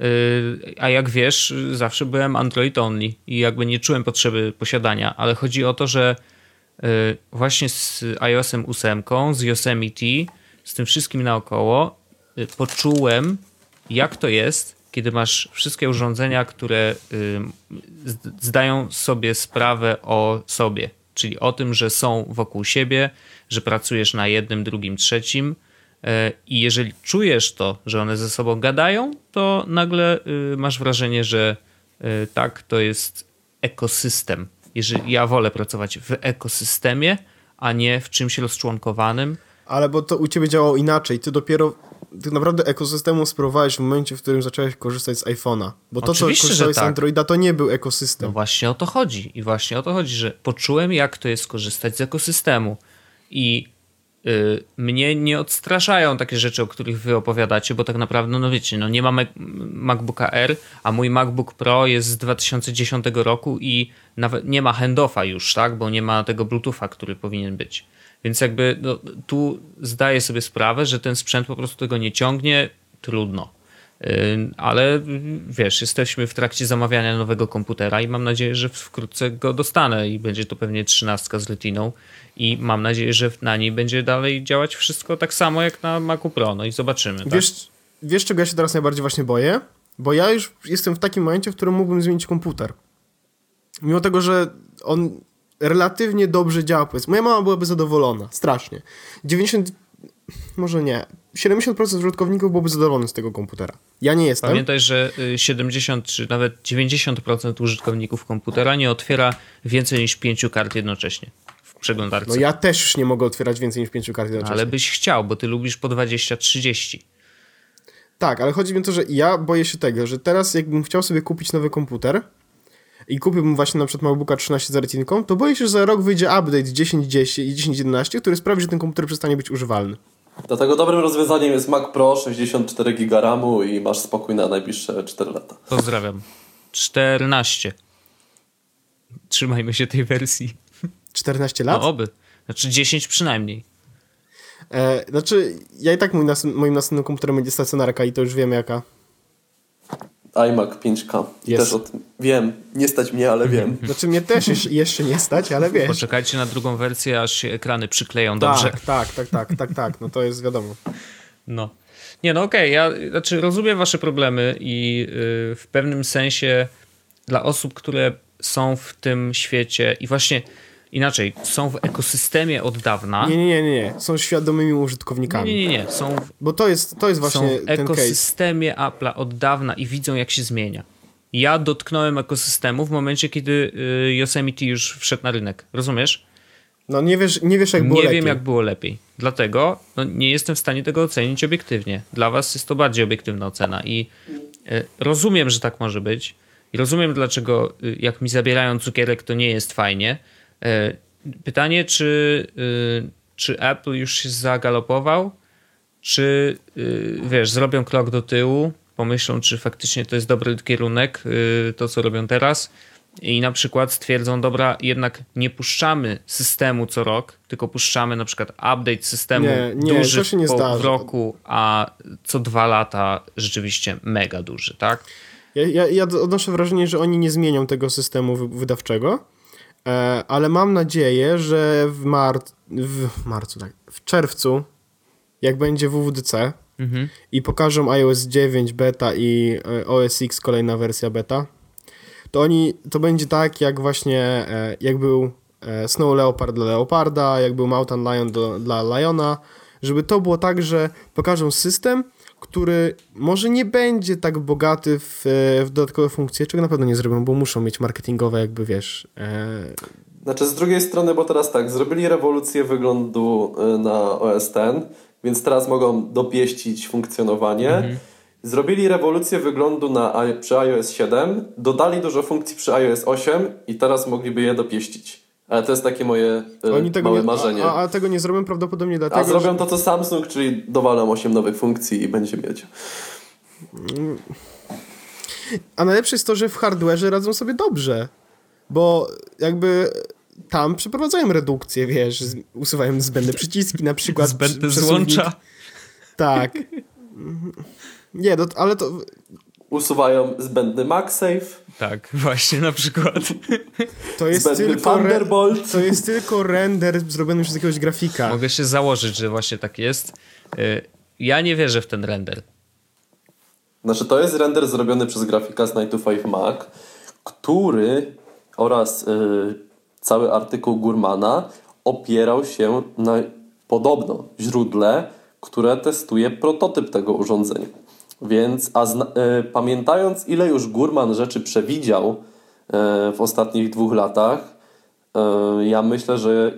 y, a jak wiesz, zawsze byłem Android only i jakby nie czułem potrzeby posiadania, ale chodzi o to, że właśnie z iOSem 8, z Yosemite, z tym wszystkim naokoło, poczułem, jak to jest, kiedy masz wszystkie urządzenia, które zdają sobie sprawę o sobie, czyli o tym, że są wokół siebie, że pracujesz na jednym, drugim, trzecim. I jeżeli czujesz to, że one ze sobą gadają, to nagle y, masz wrażenie, że y, tak, to jest ekosystem. Jeżeli ja wolę pracować w ekosystemie, a nie w czymś rozczłonkowanym. Ale bo to u ciebie działało inaczej. Ty dopiero tak naprawdę ekosystemu spróbowałeś w momencie, w którym zacząłeś korzystać z iPhone'a. Bo to, Oczywiście, co korzystałeś tak. z Androida, to nie był ekosystem. No właśnie o to chodzi. I właśnie o to chodzi, że poczułem, jak to jest korzystać z ekosystemu. I mnie nie odstraszają takie rzeczy, o których wy opowiadacie, bo tak naprawdę, no wiecie, no nie ma MacBooka R, a mój MacBook Pro jest z 2010 roku i nawet nie ma handoffa już, tak, bo nie ma tego Bluetootha, który powinien być. Więc jakby no, tu zdaję sobie sprawę, że ten sprzęt po prostu tego nie ciągnie, trudno. Ale wiesz, jesteśmy w trakcie zamawiania nowego komputera i mam nadzieję, że wkrótce go dostanę i będzie to pewnie trzynastka z Retiną i mam nadzieję, że na niej będzie dalej działać wszystko tak samo jak na Macu Pro, no i zobaczymy. Tak? Wiesz, wiesz czego ja się teraz najbardziej właśnie boję? Bo ja już jestem w takim momencie, w którym mógłbym zmienić komputer. Mimo tego, że on relatywnie dobrze działa, powiedzmy. Moja mama byłaby zadowolona, strasznie. 90, może nie, 70% użytkowników byłoby zadowolonych z tego komputera. Ja nie jestem. Pamiętaj, że 70 y, czy nawet 90% użytkowników komputera nie otwiera więcej niż 5 kart jednocześnie w przeglądarce. No ja też już nie mogę otwierać więcej niż 5 kart jednocześnie. Ale byś chciał, bo ty lubisz po 20-30. Tak, ale chodzi mi o to, że ja boję się tego, że teraz jakbym chciał sobie kupić nowy komputer, i kupiłbym właśnie na przykład MacBooka 13 z retinką, to boję się, że za rok wyjdzie update 10.10 i 10.11, który sprawi, że ten komputer przestanie być używalny. Dlatego dobrym rozwiązaniem jest Mac Pro 64 GB RAMu i masz spokój na najbliższe 4 lata. Pozdrawiam. 14. Trzymajmy się tej wersji. 14 lat? No oby. Znaczy 10 przynajmniej. E, znaczy, ja i tak mój nas moim następnym komputerem będzie stacjonarka i to już wiemy jaka iMac 5K. Yes. Też o tym wiem. Nie stać mnie, ale wiem. Znaczy mnie też jeszcze nie stać, ale wiesz. Poczekajcie na drugą wersję, aż się ekrany przykleją tak, dobrze. Tak, tak, tak, tak, tak. No to jest wiadomo. No. Nie, no okej, okay. ja znaczy rozumiem wasze problemy i yy, w pewnym sensie dla osób, które są w tym świecie i właśnie inaczej, są w ekosystemie od dawna. Nie, nie, nie, nie. Są świadomymi użytkownikami. Nie, nie, nie. Są w, Bo to jest, to jest właśnie są w ekosystemie Apple'a od dawna i widzą, jak się zmienia. Ja dotknąłem ekosystemu w momencie, kiedy y, Yosemite już wszedł na rynek. Rozumiesz? No nie wiesz, nie wiesz jak było nie lepiej. Nie wiem, jak było lepiej. Dlatego no, nie jestem w stanie tego ocenić obiektywnie. Dla was jest to bardziej obiektywna ocena i y, rozumiem, że tak może być. I rozumiem, dlaczego y, jak mi zabierają cukierek, to nie jest fajnie pytanie, czy, y, czy Apple już się zagalopował, czy y, wiesz, zrobią krok do tyłu, pomyślą, czy faktycznie to jest dobry kierunek, y, to co robią teraz, i na przykład stwierdzą, dobra, jednak nie puszczamy systemu co rok, tylko puszczamy na przykład update systemu nie, nie, duży się nie po, w roku, a co dwa lata rzeczywiście mega duży, tak? Ja, ja, ja odnoszę wrażenie, że oni nie zmienią tego systemu wydawczego, E, ale mam nadzieję, że w, mar w marcu, tak, w czerwcu, jak będzie WWDC mhm. i pokażą iOS 9 beta i e, OS X kolejna wersja beta, to oni, to będzie tak jak właśnie, e, jak był Snow Leopard dla Leoparda, jak był Mountain Lion do, dla Liona, żeby to było tak, że pokażą system, który może nie będzie tak bogaty w, w dodatkowe funkcje, czego na pewno nie zrobią, bo muszą mieć marketingowe jakby, wiesz... E... Znaczy z drugiej strony, bo teraz tak, zrobili rewolucję wyglądu e, na OS X, więc teraz mogą dopieścić funkcjonowanie. Mhm. Zrobili rewolucję wyglądu na, przy iOS 7, dodali dużo funkcji przy iOS 8 i teraz mogliby je dopieścić. Ale to jest takie moje e, Oni tego małe nie, marzenie. A, a, tego nie zrobią prawdopodobnie dlatego, A zrobią że... to co Samsung, czyli dowalam 8 nowych funkcji i będzie mieć. A najlepsze jest to, że w hardware'ze radzą sobie dobrze. Bo jakby tam przeprowadzają redukcję, wiesz, usuwają zbędne przyciski na przykład. Zbędne przesuwnik- złącza. Tak. Nie, no, ale to Usuwają zbędny MagSafe, Tak, właśnie na przykład. To jest, zbędny tylko Thunderbolt. to jest tylko render zrobiony przez jakiegoś grafika. Mogę się założyć, że właśnie tak jest. Y, Ja nie wierzę w ten render. Znaczy, to jest render zrobiony przez grafika z 9 to 5 Mac, który oraz y, cały artykuł Gurmana opierał się na podobno źródle, które testuje prototyp tego urządzenia. Więc, a zna, y, pamiętając, ile już Gurman rzeczy przewidział y, w ostatnich dwóch latach, y, ja myślę, że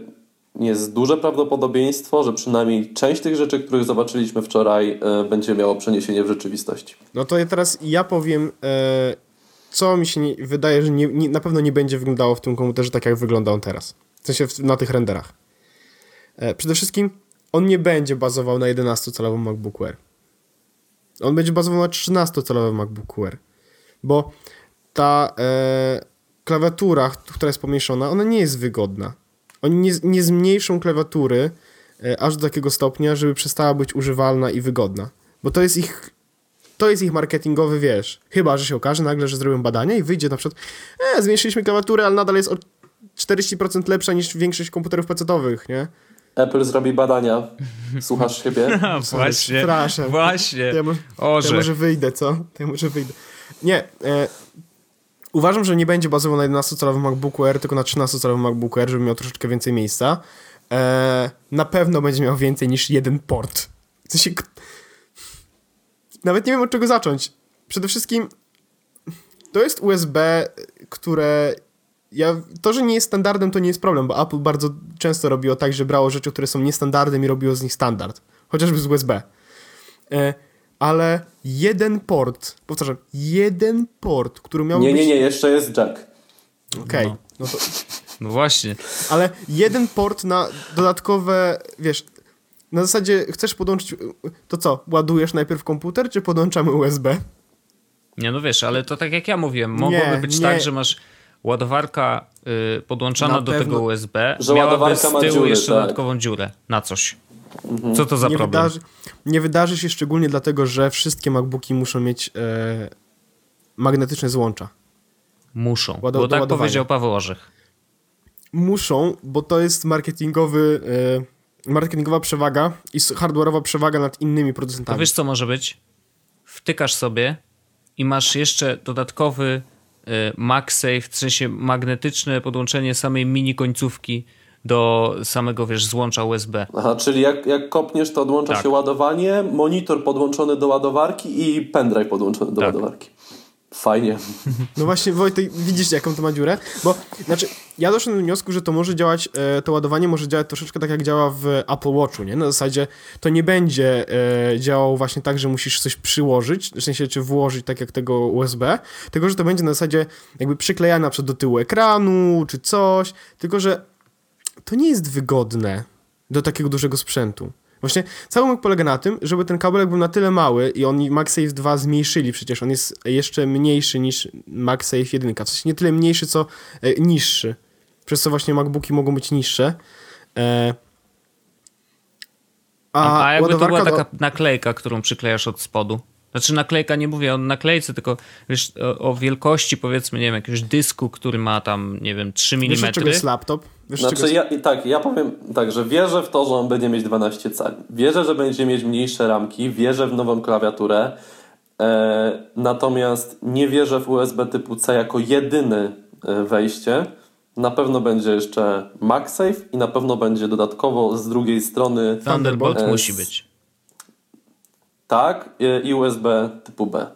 jest duże prawdopodobieństwo, że przynajmniej część tych rzeczy, których zobaczyliśmy wczoraj, będzie miało przeniesienie w rzeczywistości. No to ja teraz ja powiem, e, co mi się nie, wydaje, że nie, nie, na pewno nie będzie wyglądało w tym komputerze tak, jak wygląda on teraz. W sensie w, na tych renderach. E, przede wszystkim on nie będzie bazował na 11-calowym MacBook Air. On będzie bazował na 13-calowym MacBook Air. Bo ta e, klawiatura, która jest pomniejszona, ona nie jest wygodna. Oni nie, nie zmniejszą klawiatury e, aż do takiego stopnia, żeby przestała być używalna i wygodna. Bo to jest ich to jest ich marketingowy, wiesz. Chyba, że się okaże nagle, że zrobią badania i wyjdzie na przykład, e, zmniejszyliśmy klawiaturę, ale nadal jest o 40% lepsza niż większość komputerów PC-owych, nie? Apple zrobi badania. Słuchasz siebie? A, właśnie. Przepraszam. Właśnie. To ja, może, to ja może wyjdę, co? To ja może wyjdę. Nie, e, uważam, że nie będzie bazował na 11-calowym MacBooku Air, tylko na 13-calowym MacBooku Air, żeby miał troszeczkę więcej miejsca. E, na pewno będzie miał więcej niż jeden port. W sensie, nawet nie wiem od czego zacząć. Przede wszystkim to jest USB, które ja, to, że nie jest standardem, to nie jest problem, bo Apple bardzo często robiło tak, że brało rzeczy, które są niestandardem i robiło z nich standard. Chociażby z USB. E, ale jeden port, powtarzam, jeden port, który miał Nie, być... nie, nie, jeszcze jest jack. Okej, No. no to... No właśnie. Ale jeden port na dodatkowe, wiesz, na zasadzie chcesz podłączyć, to co, ładujesz najpierw komputer, czy podłączamy USB? Nie, no wiesz, ale to tak jak ja mówiłem, mogłoby Nie, być nie. tak, że masz ładowarka y, podłączona Na do pewno. tego USB, Że miałaby z tyłu dziury, jeszcze tak. dodatkową dziurę na coś. Co to za nie, problem? wydarzy, nie wydarzy się szczególnie dlatego, że wszystkie MacBooki muszą mieć e, magnetyczne złącza. Muszą, Ładu- bo tak ładowania. powiedział Paweł Orzech. Muszą, bo to jest marketingowy, e, marketingowa przewaga i hardware'owa przewaga nad innymi To producentami. wiesz co może być? Wtykasz sobie i masz jeszcze dodatkowy MagSafe, w sensie magnetyczne podłączenie samej mini końcówki do samego, wiesz, złącza USB. Aha, czyli jak, jak kopniesz, to odłącza Tak. się ładowanie, monitor podłączony do ładowarki i pendrive podłączony do Tak. ładowarki. Fajnie. No właśnie, Wojtek, widzisz jaką to ma dziurę? Bo, znaczy, ja doszedłem do wniosku, że to może działać, e, to ładowanie może działać troszeczkę tak, jak działa w Apple Watchu, nie? Na zasadzie to nie będzie e, działało właśnie tak, że musisz coś przyłożyć, w sensie, czy włożyć tak jak tego USB, tylko, że to będzie na zasadzie jakby przyklejane na przykład do tyłu ekranu, czy coś, tylko, że to nie jest wygodne do takiego dużego sprzętu. Właśnie cały mógł polega na tym, żeby ten kabelek był na tyle mały i oni MagSafe 2 zmniejszyli przecież, on jest jeszcze mniejszy niż MagSafe 1, w sensie nie tyle mniejszy, co e, niższy. Przez co właśnie MacBooki mogą być niższe. E, A, a jakby to była taka naklejka, którą przyklejasz od spodu. Znaczy naklejka, nie mówię o naklejce, tylko wiesz, o, o wielkości powiedzmy, nie wiem, jakiegoś dysku, który ma tam, nie wiem, 3 Wiesz, mm. od czego jest laptop? Wiesz, Znaczy, jest... ja, i tak, ja powiem tak, że wierzę w to, że on będzie mieć 12 cali. Wierzę, że będzie mieć mniejsze ramki, wierzę w nową klawiaturę, e, natomiast nie wierzę w USB typu C jako jedyne e, wejście. Na pewno będzie jeszcze MagSafe i na pewno będzie dodatkowo z drugiej strony Thunderbolt E, musi być. Tak i USB typu B.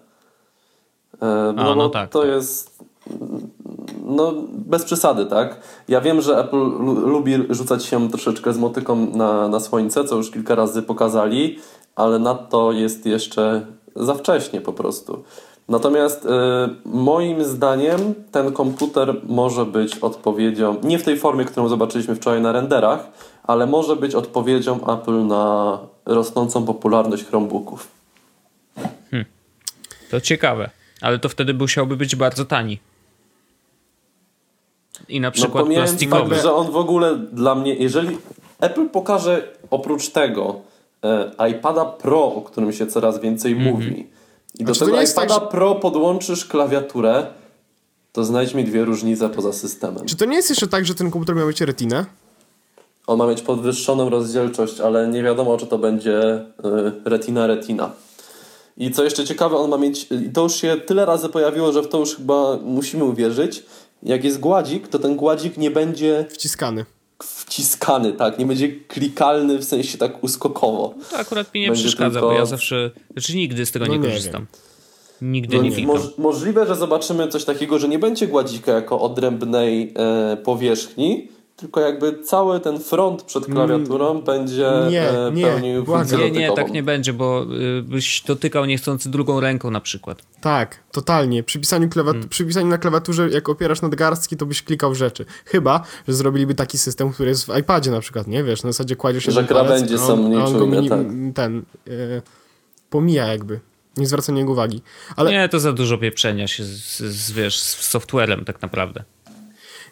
E, no bo tak, To tak. jest no bez przesady, tak? Ja wiem, że Apple lu- lubi rzucać się troszeczkę z motyką na, na słońce, co już kilka razy pokazali, ale na to jest jeszcze za wcześnie po prostu. Natomiast e, moim zdaniem ten komputer może być odpowiedzią, nie w tej formie, którą zobaczyliśmy wczoraj na renderach, ale może być odpowiedzią Apple na rosnącą popularność Chromebooków. To ciekawe. Ale to wtedy musiałby być bardzo tani. I na No przykład pomijając plastikowy. fakt, że on w ogóle dla mnie, jeżeli Apple pokaże oprócz tego e, iPada Pro, o którym się coraz więcej Mhm. mówi, i do A czy to tego iPada tak, że- Pro podłączysz klawiaturę, to znajdź mi dwie różnice poza systemem. Czy to nie jest jeszcze tak, że ten komputer miał mieć retinę? On ma mieć podwyższoną rozdzielczość, ale nie wiadomo, czy to będzie y, retina retina. I co jeszcze ciekawe, on ma mieć, i to już się tyle razy pojawiło, że w to już chyba musimy uwierzyć, jak jest gładzik, to ten gładzik nie będzie Wciskany. wciskany, tak, nie będzie klikalny w sensie tak uskokowo. To akurat mi nie Będzie przeszkadza, tylko- bo ja zawsze, znaczy nigdy z tego No nie nie korzystam. Nigdy No, nie klikam. moż, możliwe, że zobaczymy coś takiego, że nie będzie gładzika jako odrębnej e, powierzchni, tylko jakby cały ten front przed klawiaturą będzie Mm. Nie, e, nie, pełnił błagam. funkcję Nie, nie, tak nie będzie, bo y, byś dotykał niechcący drugą ręką na przykład. Tak, totalnie. Przy pisaniu, klawat- Hmm. przy pisaniu na klawiaturze, jak opierasz nadgarstki, to byś klikał w rzeczy. Chyba, że zrobiliby taki system, który jest w iPadzie na przykład, nie? Wiesz, na zasadzie kładziesz Że jeden palec, krawędzie są mniej a on go czujne, mini, tak. ten, e, pomija jakby. Nie zwraca na niego uwagi. Ale Nie, to za dużo pieprzenia się z, z, wiesz, z softwarem tak naprawdę.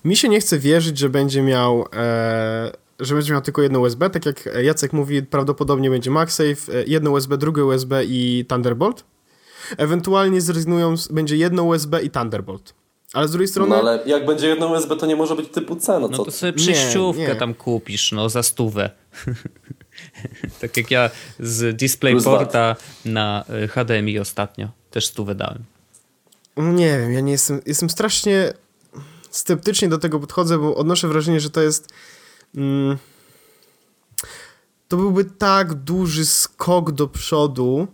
Mi się nie chce wierzyć, że będzie miał... E, że będzie miał tylko jedno USB, tak jak Jacek mówi, prawdopodobnie będzie MagSafe, e, jedno USB, drugie USB i Thunderbolt. Ewentualnie zrezygnują, z, będzie jedno USB i Thunderbolt. Ale z drugiej strony... No ale jak będzie jedno USB, to nie może być typu C, no No co? to sobie Nie, przejściówkę nie. tam kupisz, no za stówę. tak jak ja z DisplayPorta na y, HDMI ostatnio też stówę dałem. No Nie wiem, ja nie jestem. Jestem strasznie sceptycznie do tego podchodzę, bo odnoszę wrażenie, że to jest. Mm, to byłby tak duży skok do przodu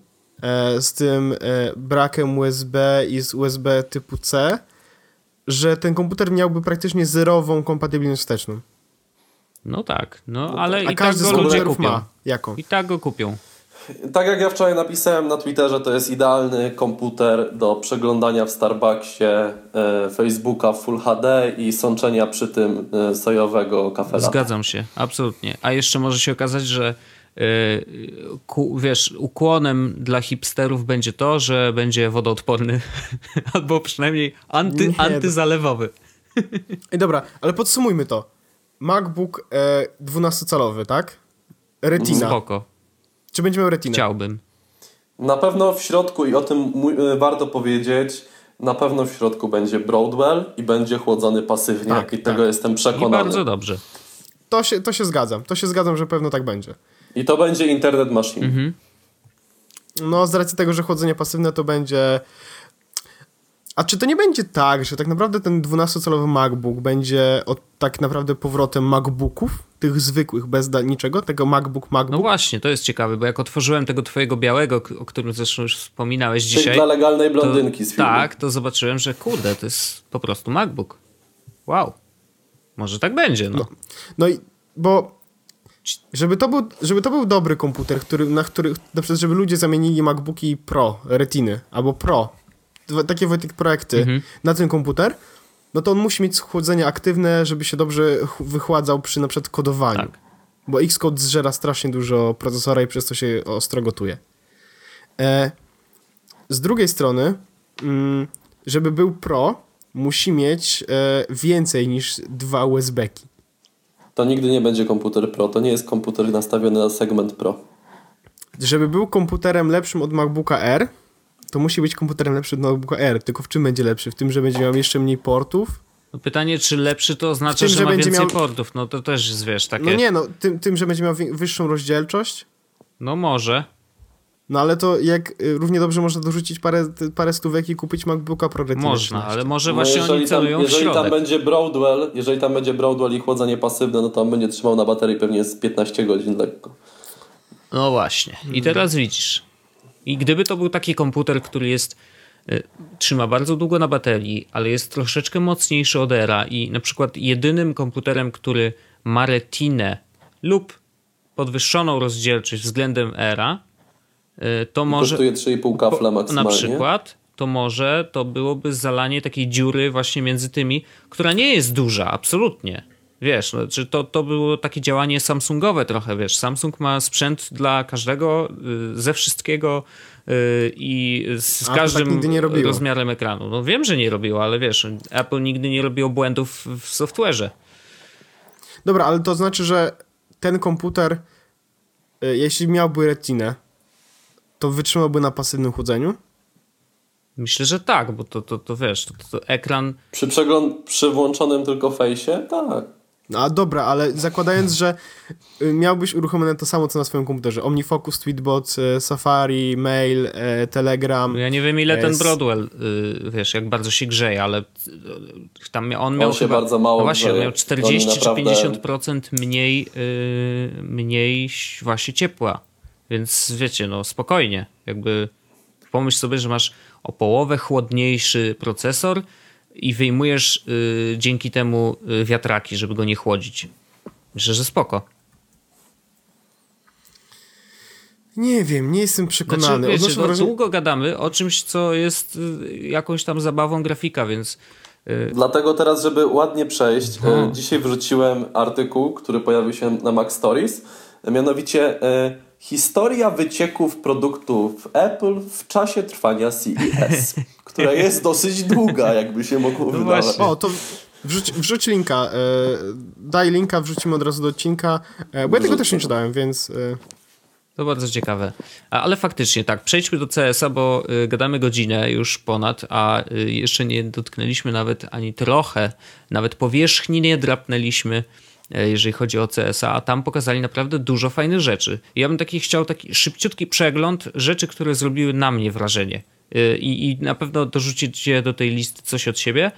e, z tym e, brakiem USB i z USB typu C, że ten komputer miałby praktycznie zerową kompatybilność wsteczną. No tak, no ale A i tak każdy go z ludzie kupią. ma. Jaką? I tak go kupią. Tak jak ja wczoraj napisałem na Twitterze, to jest idealny komputer do przeglądania w Starbucksie e, Facebooka w Full HD i sączenia przy tym e, sojowego kafela. Zgadzam się, absolutnie. A jeszcze może się okazać, że y, ku, wiesz, ukłonem dla hipsterów będzie to, że będzie wodoodporny albo przynajmniej anty, Nie, antyzalewowy. Ej, dobra, ale podsumujmy to. MacBook e, 12-calowy, tak? Retina. Spoko, Czy będzie miał retinę? chciałbym. Na pewno w środku, i o tym e, warto powiedzieć, na pewno w środku będzie Broadwell i będzie chłodzony pasywnie. Tak, I tego tak. jestem I przekonany. bardzo dobrze. To się, to się zgadzam. To się zgadzam, że pewno tak będzie. I to będzie Internet Machine. Mhm. No, z racji tego, że chłodzenie pasywne to będzie. A czy to nie będzie tak, że tak naprawdę ten 12-calowy MacBook będzie od tak naprawdę powrotem MacBooków, tych zwykłych, bez niczego, tego MacBook, No MacBook? właśnie, to jest ciekawe, bo jak otworzyłem tego twojego białego, o którym zresztą już wspominałeś Czyli dzisiaj. dla legalnej to, blondynki z filmu. tak, to zobaczyłem, że kurde, to jest po prostu MacBook. Wow. Może tak będzie, no. No i, bo żeby to, był, żeby to był dobry komputer, który, na który, na przykład, żeby ludzie zamienili MacBooki Pro, Retiny, albo Pro, takie Wojtek projekty Mhm. na ten komputer, no to on musi mieć schłodzenie aktywne, żeby się dobrze ch- wychładzał przy na przykład kodowaniu. Tak. Bo Xcode zżera strasznie dużo procesora i przez to się ostro gotuje. E, z drugiej strony, mm, żeby był Pro, musi mieć e, więcej niż dwa USB-ki. To nigdy nie będzie komputer Pro. To nie jest komputer nastawiony na segment Pro. Żeby był komputerem lepszym od MacBooka R, to musi być komputerem lepszym od MacBooka R. Tylko w czym będzie lepszy? W tym, że będzie miał jeszcze mniej portów? no. Pytanie, czy lepszy to oznacza, tym, że, że ma będzie więcej miał- portów. No to też jest, wiesz, takie... No nie, no, tym, tym że będzie miał wyższą rozdzielczość. No może. No ale to jak y, równie dobrze można dorzucić parę, parę stówek i kupić MacBooka Pro Retina Można, 13. ale może No właśnie oni jeżeli tam, celują w jeżeli tam będzie Broadwell, jeżeli tam będzie Broadwell i chłodzenie pasywne, no to on będzie trzymał na baterii pewnie z 15 godzin lekko. No właśnie. I Hmm. teraz widzisz. I gdyby to był taki komputer, który jest y, trzyma bardzo długo na baterii, ale jest troszeczkę mocniejszy od Era i na przykład jedynym komputerem, który ma retinę lub podwyższoną rozdzielczość względem Era, y, to może Kosztuje 3,5 kafla na maksymalnie. przykład to może to byłoby zalanie takiej dziury właśnie między tymi, która nie jest duża, absolutnie. Wiesz, no, czy to, to było takie działanie Samsungowe trochę, wiesz. Samsung ma sprzęt dla każdego, y, ze wszystkiego y, i z A, to tak każdym nigdy nie robiło. rozmiarem ekranu. No wiem, że nie robiło, ale wiesz, Apple nigdy nie robiło błędów w software'ze. Dobra, ale to znaczy, że ten komputer, y, jeśli miałby retinę, to wytrzymałby na pasywnym chłodzeniu? Myślę, że tak, bo to, to, to wiesz, to, to ekran Przy, przegląd, przy włączonym tylko fejsie? Tak. No a dobra, ale zakładając, że y, miałbyś uruchomione to samo, co na swoim komputerze. OmniFocus, Tweetbot, y, Safari, Mail, y, Telegram. No Ja nie wiem, ile ten. Broadwell, wiesz, jak bardzo się grzeje, ale tam on miał się chyba, bardzo mało no właśnie, on grzeje. miał 40 Oni czy naprawdę- 50% mniej, mniej właśnie ciepła. Więc wiecie, no spokojnie, jakby pomyśl sobie, że masz o połowę chłodniejszy procesor i wyjmujesz y, dzięki temu y, wiatraki, żeby go nie chłodzić. Myślę, że spoko. Nie wiem, nie jestem Znaczy, przekonany. wiecie, Odnoszę no, wrażenie- długo gadamy o czymś, co jest y, jakąś tam zabawą grafika, więc Dlatego teraz, żeby ładnie przejść, e, dzisiaj wrzuciłem artykuł, który pojawił się na Mac Stories, mianowicie historia wycieków produktów Apple w czasie trwania CES, która jest dosyć długa, jakby się mogło wydawać. właśnie. O, to wrzuć, wrzuć linka. E, daj linka, wrzucimy od razu do odcinka. E, bo ja tego też nie czytałem, więc... E, To bardzo ciekawe. Ale faktycznie tak, przejdźmy do CS-a, bo y, gadamy godzinę już ponad, a y, jeszcze nie dotknęliśmy nawet ani trochę, nawet powierzchni nie drapnęliśmy, y, jeżeli chodzi o CS-a, a tam pokazali naprawdę dużo fajnych rzeczy. Ja bym taki chciał taki szybciutki przegląd rzeczy, które zrobiły na mnie wrażenie. Y, I, i na pewno dorzucicie do tej listy coś od siebie,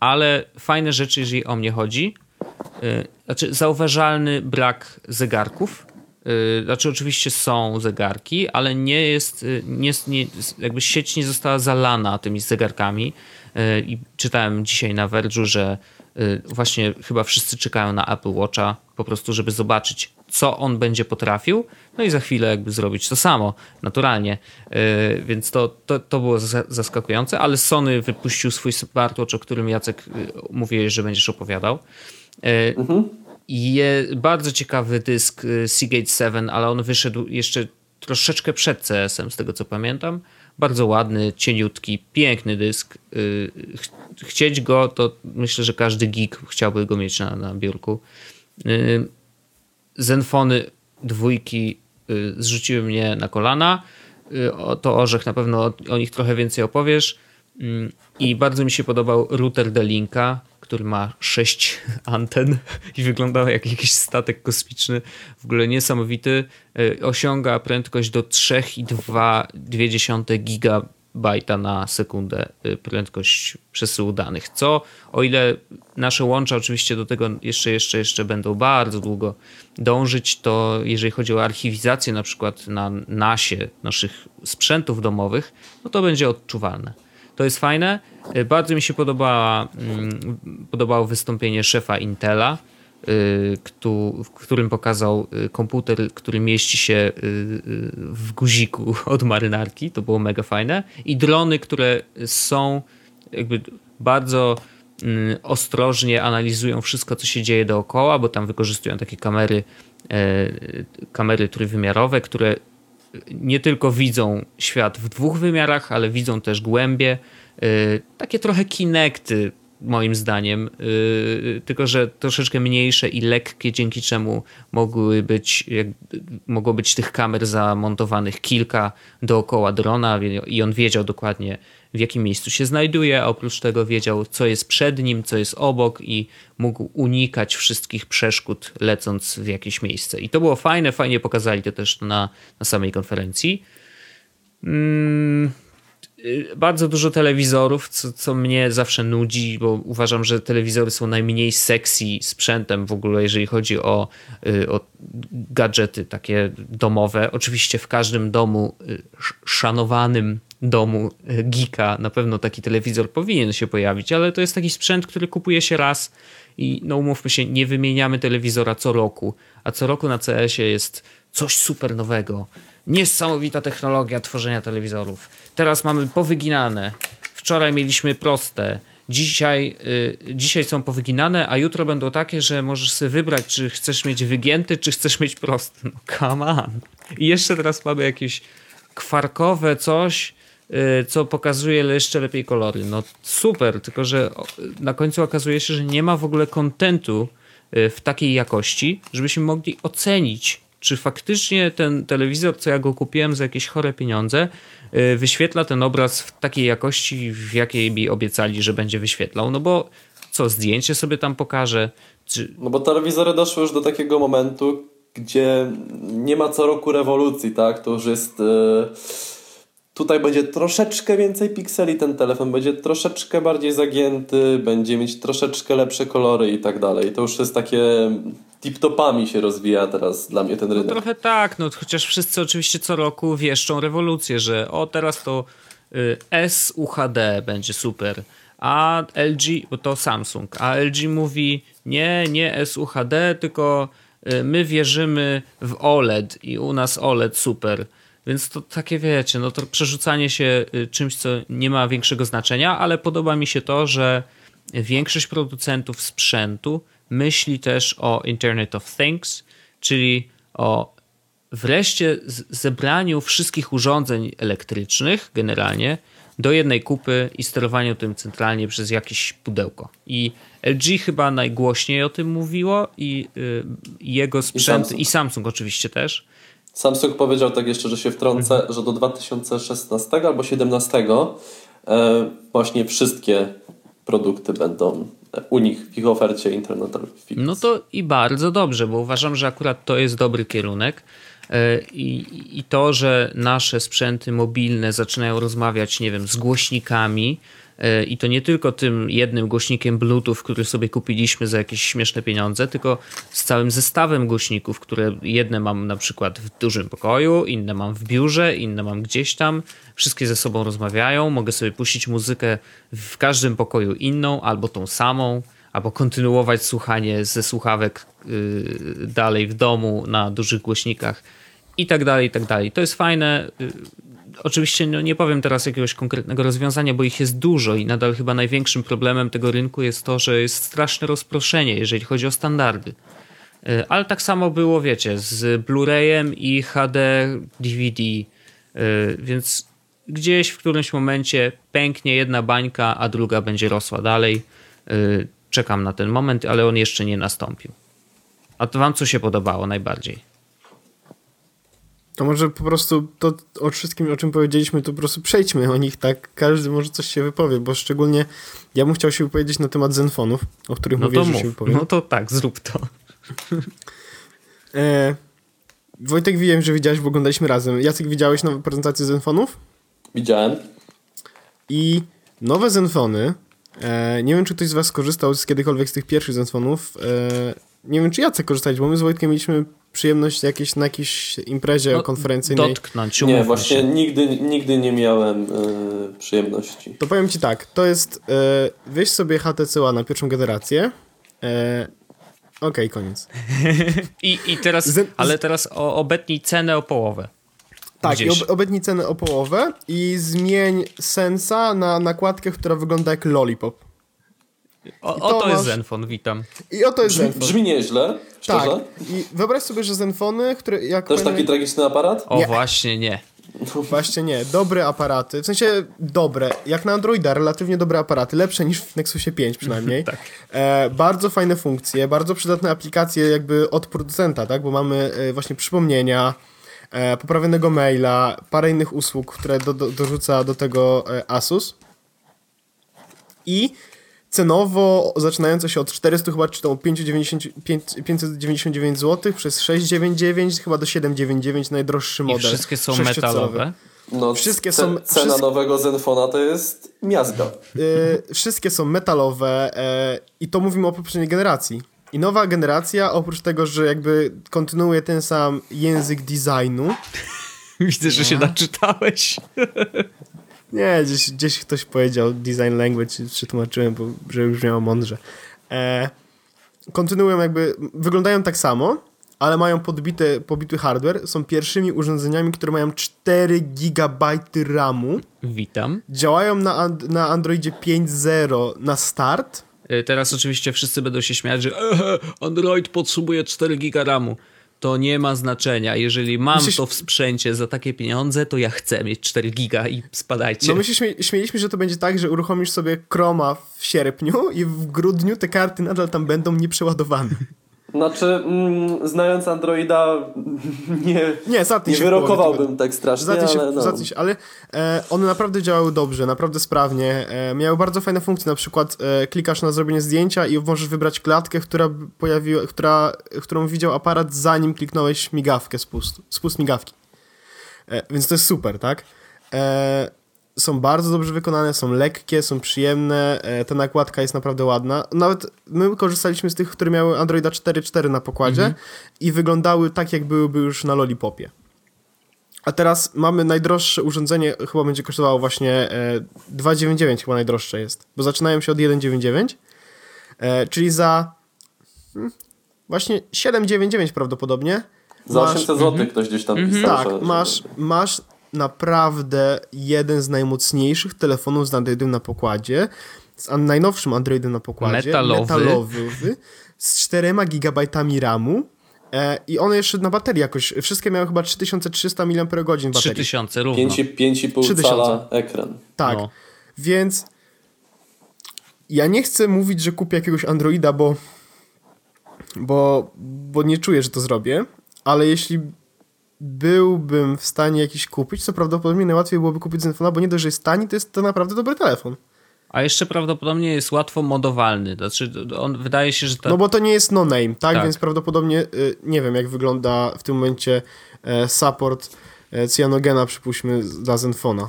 ale fajne rzeczy, jeżeli o mnie chodzi. Y, Znaczy, zauważalny brak zegarków. Y, Znaczy, oczywiście są zegarki, ale nie jest, nie, nie, jakby sieć nie została zalana tymi zegarkami. I czytałem dzisiaj na Verge'u, że właśnie chyba wszyscy czekają na Apple Watcha, po prostu, żeby zobaczyć, co on będzie potrafił, no i za chwilę jakby zrobić to samo, naturalnie. Y, Więc to, to, to było za- zaskakujące, ale Sony wypuścił swój smartwatch, o którym Jacek y, mówiłeś, że będziesz opowiadał. Y, je, bardzo ciekawy dysk y, Seagate 7, ale on wyszedł jeszcze troszeczkę przed CS-em, z tego co pamiętam. Bardzo ładny, cieniutki, piękny dysk. Y, ch- Chcieć go, to myślę, że każdy geek chciałby go mieć na, na biurku. Y, Zenfony dwójki y, zrzuciły mnie na kolana. To Orzech na pewno o nich trochę więcej opowiesz. Mm, I bardzo mi się podobał router D-Linka, który ma sześć anten i wyglądał jak jakiś statek kosmiczny. W ogóle niesamowity. Y, Osiąga prędkość do 3,2 gigabajta na sekundę y, prędkość przesyłu danych. Co, o ile nasze łącza oczywiście do tego jeszcze, jeszcze, jeszcze będą bardzo długo dążyć, to jeżeli chodzi o archiwizację na przykład na nasie naszych sprzętów domowych, no to będzie odczuwalne. To jest fajne. Y, Bardzo mi się podobała, mm, podobało wystąpienie szefa Intela, któ- w którym pokazał y, komputer, który mieści się w guziku od marynarki. To było mega fajne. I drony, które są jakby bardzo mm, ostrożnie analizują wszystko, co się dzieje dookoła, bo tam wykorzystują takie kamery, e, kamery trójwymiarowe, które nie tylko widzą świat w dwóch wymiarach, ale widzą też głębie. Yy, Takie trochę kinekty, moim zdaniem, yy, tylko że troszeczkę mniejsze i lekkie, dzięki czemu mogły być, mogło być tych kamer zamontowanych kilka dookoła drona i on wiedział dokładnie w jakim miejscu się znajduje, a oprócz tego wiedział co jest przed nim, co jest obok i mógł unikać wszystkich przeszkód lecąc w jakieś miejsce. I to było fajne, fajnie pokazali to też na, na samej konferencji. Mm, y, bardzo dużo telewizorów, co, co mnie zawsze nudzi, bo uważam, że telewizory są najmniej sexy sprzętem w ogóle, jeżeli chodzi o, y, o gadżety takie domowe. Oczywiście w każdym domu, y, sz- szanowanym domu y, geeka na pewno taki telewizor powinien się pojawić, ale to jest taki sprzęt, który kupuje się raz i no umówmy się, nie wymieniamy telewizora co roku, a co roku na CS-ie jest coś super nowego. Niesamowita technologia tworzenia telewizorów. Teraz mamy powyginane. Wczoraj mieliśmy proste. dzisiaj, y, dzisiaj są powyginane, a jutro będą takie, że możesz sobie wybrać, czy chcesz mieć wygięty, czy chcesz mieć prosty. No come on. I jeszcze teraz mamy jakieś kwarkowe coś, co pokazuje jeszcze lepiej kolory. No super, tylko że na końcu okazuje się, że nie ma w ogóle kontentu y, w takiej jakości, żebyśmy mogli ocenić, czy faktycznie ten telewizor, co ja go kupiłem za jakieś chore pieniądze, y, wyświetla ten obraz w takiej jakości, w jakiej mi obiecali, że będzie wyświetlał. No bo co, zdjęcie sobie tam pokażę? Czy... No bo telewizory doszły już do takiego momentu, gdzie nie ma co roku rewolucji, tak? To już jest... Yy... Tutaj będzie troszeczkę więcej pikseli ten telefon, będzie troszeczkę bardziej zagięty, będzie mieć troszeczkę lepsze kolory i tak dalej. To już jest takie tip-topami się rozwija teraz dla mnie ten rynek. No trochę tak, no chociaż wszyscy oczywiście co roku wieszczą rewolucję, że o teraz to y, S UHD będzie super, a LG, bo to Samsung, a LG mówi nie, nie S UHD, tylko y, my wierzymy w OLED i u nas OLED super. Więc to takie wiecie, no to przerzucanie się y, czymś, co nie ma większego znaczenia, ale podoba mi się to, że większość producentów sprzętu myśli też o Internet of Things, czyli o wreszcie zebraniu wszystkich urządzeń elektrycznych generalnie do jednej kupy i sterowaniu tym centralnie przez jakieś pudełko. I LG chyba najgłośniej o tym mówiło i y, jego sprzęt i Samsung. i Samsung oczywiście też. Samsung powiedział tak jeszcze, że się wtrącę, mhm. że do 2016 albo 2017 e, właśnie wszystkie produkty będą u nich w ich ofercie internetowej. No to i bardzo dobrze, bo uważam, że akurat to jest dobry kierunek. E, I, I to, że nasze sprzęty mobilne zaczynają rozmawiać, nie wiem, z głośnikami, e, i to nie tylko tym jednym głośnikiem Bluetooth, który sobie kupiliśmy za jakieś śmieszne pieniądze, tylko z całym zestawem głośników, które jedne mam na przykład w dużym pokoju, inne mam w biurze, inne mam gdzieś tam. Wszystkie ze sobą rozmawiają. Mogę sobie puścić muzykę w każdym pokoju inną albo tą samą, albo kontynuować słuchanie ze słuchawek yy, dalej w domu na dużych głośnikach i tak dalej, i tak dalej. To jest fajne. Oczywiście no nie powiem teraz jakiegoś konkretnego rozwiązania, bo ich jest dużo i nadal chyba największym problemem tego rynku jest to, że jest straszne rozproszenie, jeżeli chodzi o standardy. Yy, ale tak samo było, wiecie, z Blu-rayem i HD DVD, yy, więc gdzieś w którymś momencie pęknie jedna bańka, a druga będzie rosła dalej. Yy, czekam na ten moment, ale on jeszcze nie nastąpił. A to wam co się podobało najbardziej? To może po prostu to o wszystkim, o czym powiedzieliśmy, to po prostu przejdźmy o nich, tak? Każdy może coś się wypowie, bo szczególnie ja bym chciał się wypowiedzieć na temat zenfonów, o których no mówię, że się wypowiem. No to tak, zrób to. e, Wojtek, wiem, że widziałeś, bo oglądaliśmy razem. Jacek, widziałeś nową prezentację zenfonów? Widziałem. I nowe zenfony, e, nie wiem, czy ktoś z was skorzystał z kiedykolwiek z tych pierwszych zenfonów, e, nie wiem, czy Jacek korzystać, bo my z Wojtkiem mieliśmy przyjemność jakieś, na jakiejś imprezie no, konferencyjnej. Dotknąć, Nie, właśnie się. nigdy, nigdy nie miałem y, przyjemności. To powiem ci tak, to jest, y, weź sobie HTC na pierwszą generację, y, Okej, okay, koniec. I, I teraz, ale teraz o, obetnij cenę o połowę. Tak, i ob, obetnij cenę o połowę i zmień sensa na nakładkę, która wygląda jak lollipop. O, oto masz... jest Zenfon, witam. I oto jest brzmi, Zenfon. Brzmi nieźle, szczerze. Tak, i wyobraź sobie, że Zenfony, które... Jak Też taki tragiczny aparat? O, nie. właśnie nie. Właśnie nie. Dobre aparaty, w sensie dobre. Jak na Androida, relatywnie dobre aparaty. Lepsze niż w Nexusie 5 przynajmniej. tak. E, bardzo fajne funkcje, bardzo przydatne aplikacje jakby od producenta, tak? Bo mamy e, właśnie przypomnienia, e, poprawionego maila, parę innych usług, które do, do, dorzuca do tego e, Asus. I cenowo zaczynające się od 400 chyba czy tam 599 zł przez 699 chyba do 799 najdroższy model. I wszystkie są metalowe. No, wszystkie są, cena wszystkie, nowego Zenfona to jest miazga. Yy, wszystkie są metalowe yy, i to mówimy o poprzedniej generacji. I nowa generacja, oprócz tego, że jakby kontynuuje ten sam język designu. Widzę, że się naczytałeś. Nie, gdzieś, gdzieś ktoś powiedział design language, przetłumaczyłem, bo, żeby brzmiało mądrze. E, kontynuują jakby, wyglądają tak samo, ale mają podbite, pobity hardware, są pierwszymi urządzeniami, które mają 4 GB RAMu, Witam. działają na, na Androidzie 5.0 na start. E, Teraz oczywiście wszyscy będą się śmiać, że Android potrzebuje 4 giga RAMu. To nie ma znaczenia. Jeżeli mam Myślisz- to w sprzęcie za takie pieniądze, to ja chcę mieć 4 giga i spadajcie. No my się śmie- śmieliśmy, że to będzie tak, że uruchomisz sobie Chroma w sierpniu i w grudniu te karty nadal tam będą nieprzeładowane. Znaczy, mm, znając Androida, nie, Nie, nie wyrokowałbym tak strasznie, Zatnij się, ale no. zatnij się, ale e, one naprawdę działały dobrze, naprawdę sprawnie. E, miały bardzo fajne funkcje, na przykład e, klikasz na zrobienie zdjęcia i możesz wybrać klatkę, która pojawiła, która, którą widział aparat zanim kliknąłeś migawkę, spust, spust migawki. E, więc to jest super, tak? E, są bardzo dobrze wykonane, są lekkie, są przyjemne, e, ta nakładka jest naprawdę ładna. Nawet my korzystaliśmy z tych, które miały Androida 4.4 na pokładzie i wyglądały tak, jak byłyby już na Lollipopie. A teraz mamy najdroższe urządzenie, chyba będzie kosztowało właśnie e, 2,99 chyba najdroższe jest, bo zaczynają się od 1,99, e, czyli za hmm, właśnie 7,99 prawdopodobnie. Za masz- 800 zł ktoś gdzieś tam pisał, tak, masz, masz naprawdę jeden z najmocniejszych telefonów z Androidem na pokładzie, z najnowszym Androidem na pokładzie. Metalowy. metalowy z 4 GB RAMu. E, I one jeszcze na baterii jakoś, wszystkie miały chyba 3300 mAh baterii. 3000 równo. 5,5 3000. cala ekran. Tak, No. więc ja nie chcę mówić, że kupię jakiegoś Androida, bo, bo, bo nie czuję, że to zrobię, ale jeśli byłbym w stanie jakiś kupić, to prawdopodobnie najłatwiej byłoby kupić Zenfona, bo nie dość, że jest tani, to jest to naprawdę dobry telefon. A jeszcze prawdopodobnie jest łatwo modowalny. Znaczy, on wydaje się, że ta... No bo to nie jest no-name, tak? Tak. Więc prawdopodobnie y, nie wiem, jak wygląda w tym momencie e, support e, Cyanogena, przypuśćmy, dla Zenfona.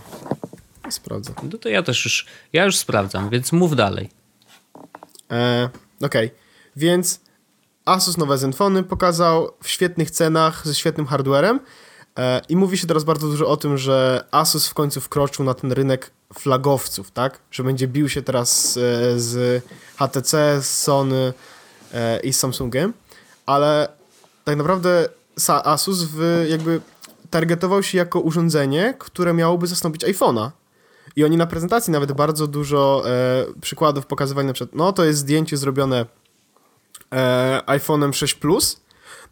Sprawdzę. No to ja też już, ja już sprawdzam, więc mów dalej. E, Okej, więc Asus nowe Zenfony pokazał w świetnych cenach, ze świetnym hardwarem e, i mówi się teraz bardzo dużo o tym, że Asus w końcu wkroczył na ten rynek flagowców, tak? Że będzie bił się teraz e, z HTC, z Sony e, i z Samsungiem, ale tak naprawdę Asus w, jakby targetował się jako urządzenie, które miałoby zastąpić iPhone'a. I oni na prezentacji nawet bardzo dużo przykładów pokazywali, na przykład, no to jest zdjęcie zrobione e, iPhone'em 6 Plus,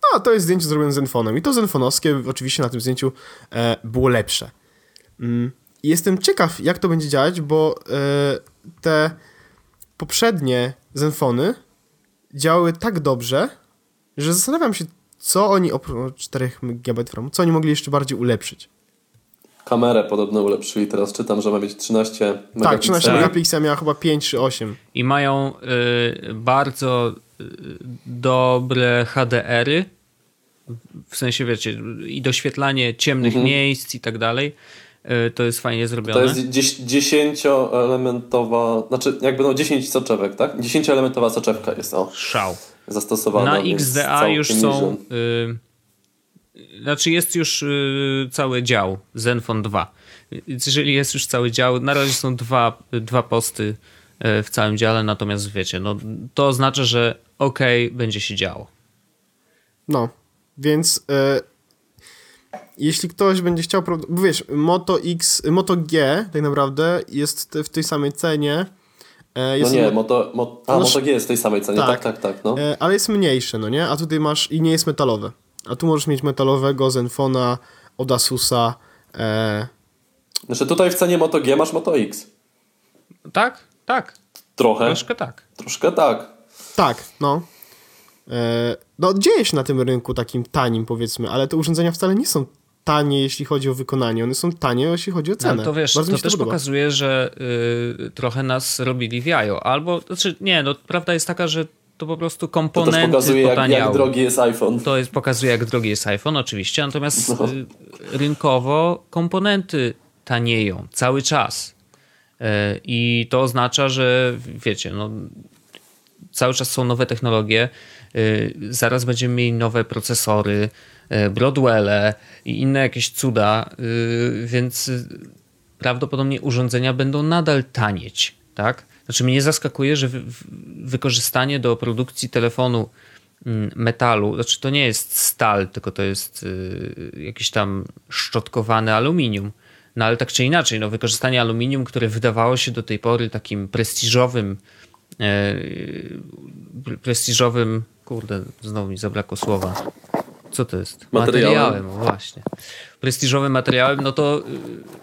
no a to jest zdjęcie zrobione Zenfonem. I to Zenfonowskie oczywiście na tym zdjęciu e, było lepsze. Mm. I jestem ciekaw, jak to będzie działać, bo e, te poprzednie Zenfony działały tak dobrze, że zastanawiam się, co oni oprócz 4 GB RAMu, co oni mogli jeszcze bardziej ulepszyć. Kamerę podobno ulepszyli, teraz czytam, że ma mieć 13 Tak, megapikseli. 13 megapikseli miała chyba 5 czy 8. I mają y, bardzo dobre HDR-y, w sensie wiecie, i doświetlanie ciemnych miejsc i tak dalej. Y, to jest fajnie zrobione. To jest dzies- dziesięcioelementowa, znaczy jakby no 10 soczewek, tak? 10-elementowa soczewka jest o, Szał. zastosowana. Na XDA już są. Y, znaczy jest już y, cały dział Zenfone 2. Więc jeżeli jest już cały dział, na razie są dwa, dwa posty y, w całym dziale, natomiast wiecie, no, to oznacza, że ok, będzie się działo. No, więc e, jeśli ktoś będzie chciał, bo wiesz, Moto X, Moto G tak naprawdę jest w tej samej cenie. E, No jest nie, mo- Moto, mo, a, No, Moto G jest w tej samej cenie, tak. tak, tak, tak, no. e, ale jest mniejsze, no nie? A tutaj masz i nie jest metalowe. A tu możesz mieć metalowego Zenfona od Asusa. E, Znaczy tutaj w cenie Moto G masz Moto X. Tak, tak, Trochę, troszkę tak. troszkę tak. Tak, no. E, no, dzieje się na tym rynku takim tanim, powiedzmy, ale te urządzenia wcale nie są tanie, jeśli chodzi o wykonanie. One są tanie, jeśli chodzi o cenę. No, to wiesz, Bardzo to się też podoba. pokazuje, że y, trochę nas robili w jajo. Albo, znaczy nie, no prawda jest taka, że to po prostu To komponenty też pokazuje jak, jak drogi jest iPhone. To jest, pokazuje, jak drogi jest iPhone, oczywiście, natomiast No. y, rynkowo komponenty tanieją cały czas. Y, I to oznacza, że wiecie, no, cały czas są nowe technologie, y, zaraz będziemy mieli nowe procesory, y, Broadwelle i inne jakieś cuda, y, więc prawdopodobnie urządzenia będą nadal tanieć, tak? Znaczy mnie zaskakuje, że wykorzystanie do produkcji telefonu mm, metalu, znaczy to nie jest stal, tylko to jest jakiś tam szczotkowany aluminium. No ale tak czy inaczej, no wykorzystanie aluminium, które wydawało się do tej pory takim prestiżowym, prestiżowym, kurde, znowu mi zabrakło słowa. Co to jest? Materiałem. Materiałem, właśnie. Prestiżowym materiałem, no to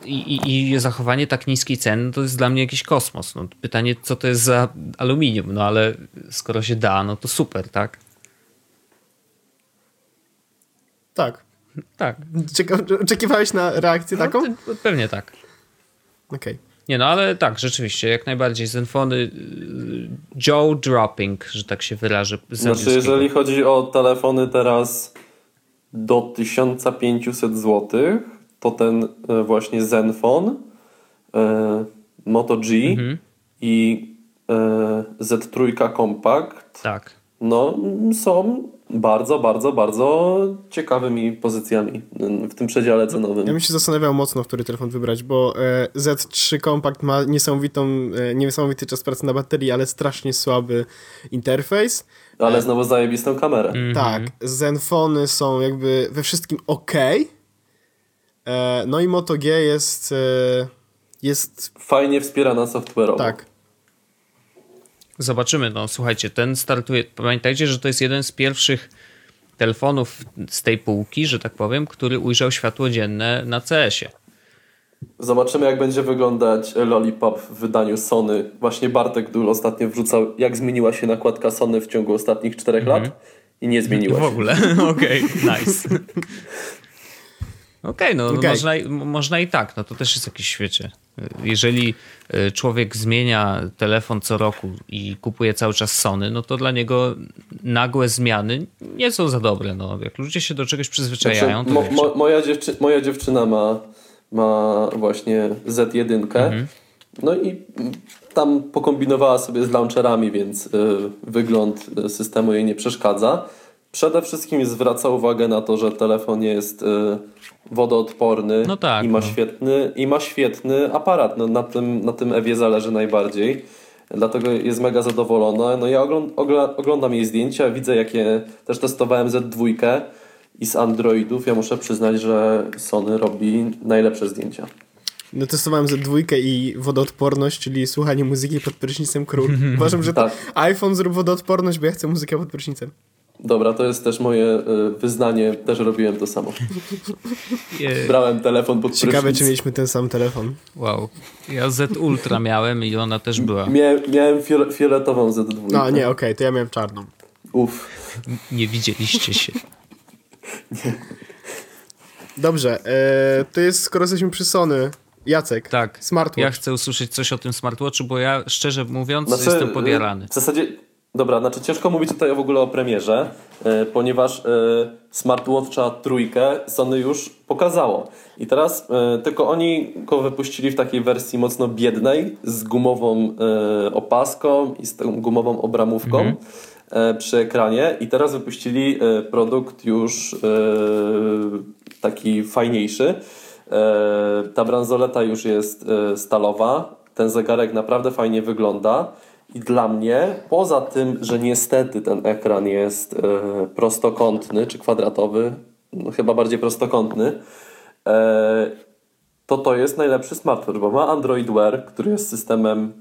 y, i, i, i zachowanie tak niskiej ceny to jest dla mnie jakiś kosmos. No, pytanie, co to jest za aluminium, no ale skoro się da, no to super, tak? Tak. Tak. Czeka, oczekiwałeś na reakcję taką? No, to- pewnie tak. Okej. Nie no, ale tak, rzeczywiście, jak najbardziej. Zenfony y, jaw dropping, że tak się wyrażę. Znaczy, jeżeli chodzi o telefony teraz do 1500 zł, to ten e, właśnie Zenfone, e, Moto G Mhm. i e, Z3 Compact Tak. No, są bardzo, bardzo, bardzo ciekawymi pozycjami w tym przedziale cenowym. Ja bym się zastanawiał mocno, który telefon wybrać, bo e, Z3 Compact ma niesamowitą, e, niesamowity czas pracy na baterii, ale strasznie słaby interfejs. Ale znowu zajebistą kamerę. Mhm. Tak, Zenfony są jakby we wszystkim ok. E, no i Moto G jest, e, jest Fajnie wspierana software'owo. tak. Zobaczymy, no słuchajcie, ten startuje. Pamiętajcie, że to jest jeden z pierwszych telefonów z tej półki, że tak powiem, który ujrzał światło dzienne na CS-ie. Zobaczymy, jak będzie wyglądać Lollipop w wydaniu Sony. Właśnie Bartek Dul ostatnio wrzucał, jak zmieniła się nakładka Sony w ciągu ostatnich czterech lat i nie zmieniła W się. ogóle, okej, nice. Okej, no, no Okej. Można, i- można i tak, no to też jest jakieś świecie. Jeżeli y, człowiek zmienia telefon co roku i kupuje cały czas Sony, no to dla niego nagłe zmiany nie są za dobre. No. Jak ludzie się do czegoś przyzwyczajają, Znaczy, to mo, mo, moja, dziewczy, moja dziewczyna ma, ma właśnie Z1. Mhm. No i tam pokombinowała sobie z launcherami, więc y, wygląd y, systemu jej nie przeszkadza. Przede wszystkim zwraca uwagę na to, że telefon jest y, wodoodporny No tak, i, ma no. świetny, i ma świetny aparat. No, na, tym, na tym Ewie zależy najbardziej. Dlatego jest mega zadowolona. No ja oglądam jej zdjęcia, widzę jakie też testowałem Z2 i z Androidów. Ja muszę przyznać, że Sony robi najlepsze zdjęcia. No testowałem Z2 i wodoodporność, czyli słuchanie muzyki pod prysznicem król. Uważam, że Tak. iPhone zrób wodoodporność, bo ja chcę muzykę pod prysznicem. Dobra, to jest też moje y, wyznanie. Też robiłem to samo. Brałem telefon pod Ciekawe, prysznic. czy mieliśmy ten sam telefon. Wow. Ja Z Ultra miałem i ona też była. Miałem, miałem fiole- fioletową Z2. No nie, okej, to ja miałem czarną. Uff. Nie widzieliście się. Dobrze, e, to jest, skoro jesteśmy przy Sony, Jacek, Tak. smartwatch. Ja chcę usłyszeć coś o tym smartwatchu, bo ja szczerze mówiąc Znaczy, jestem podjarany. W zasadzie, dobra, znaczy ciężko mówić tutaj w ogóle o premierze, y, ponieważ y, smartwatcha trójkę Sony już pokazało. I teraz y, tylko oni go wypuścili w takiej wersji mocno biednej, z gumową opaską i z tą gumową obramówką y, przy ekranie. I teraz wypuścili produkt już taki fajniejszy. Ta bransoleta już jest stalowa. Ten zegarek naprawdę fajnie wygląda. I dla mnie, poza tym, że niestety ten ekran jest e, prostokątny czy kwadratowy, no chyba bardziej prostokątny, e, to to jest najlepszy smartwatch, bo ma Android Wear, który jest systemem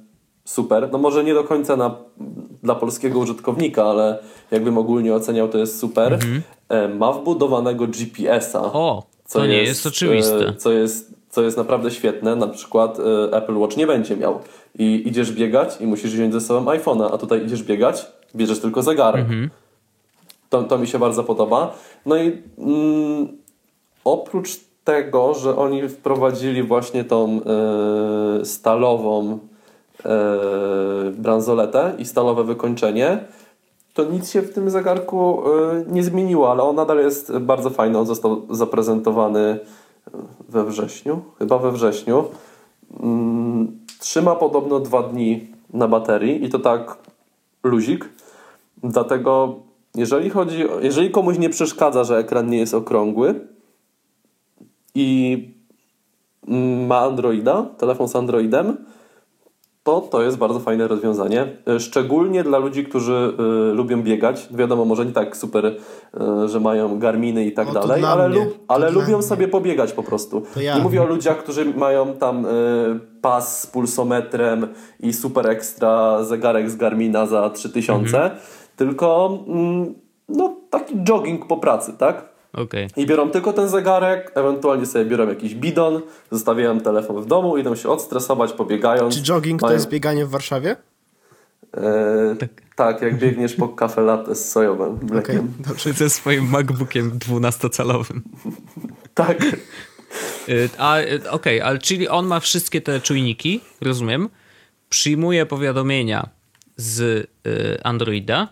super. No może nie do końca na, dla polskiego użytkownika, ale jakbym ogólnie oceniał, to jest super. E, Ma wbudowanego GPS-a. O, to nie jest oczywiste. e, Co jest, co jest naprawdę świetne. Na przykład e, Apple Watch nie będzie miał. I idziesz biegać i musisz wziąć ze sobą iPhone'a, a tutaj idziesz biegać, bierzesz tylko zegarek. Mhm. To, to mi się bardzo podoba. No i mm, oprócz tego, że oni wprowadzili właśnie tą e, stalową e, bransoletę i stalowe wykończenie, to nic się w tym zegarku e, nie zmieniło, ale on nadal jest bardzo fajny. On został zaprezentowany we wrześniu, chyba we wrześniu. Mm, Trzyma podobno dwa dni na baterii i to tak luzik. Dlatego jeżeli chodzi, jeżeli komuś nie przeszkadza, że ekran nie jest okrągły i ma Androida, telefon z Androidem, to to jest bardzo fajne rozwiązanie. E, szczególnie dla ludzi, którzy y, lubią biegać. Wiadomo, może nie tak super, y, że mają garminy i tak O, dalej, ale, To ale lubią mnie. sobie pobiegać po prostu. Ja. Nie mówię o ludziach, którzy mają tam y, pas z pulsometrem i super ekstra zegarek z Garmina za 3000, tylko mm, no, taki jogging po pracy, tak? Okej. I biorą tylko ten zegarek, ewentualnie sobie biorą jakiś bidon, zostawiają telefon w domu, idą się odstresować, pobiegając. Czy jogging to Mają- jest bieganie w Warszawie? E, tak. jak biegniesz po kafe latte z sojowym mlekiem. dobrze. Ze swoim MacBookiem 12-calowym. Tak. Y, A, y, okej, ale czyli on ma wszystkie te czujniki, rozumiem. Przyjmuje powiadomienia z y, Androida.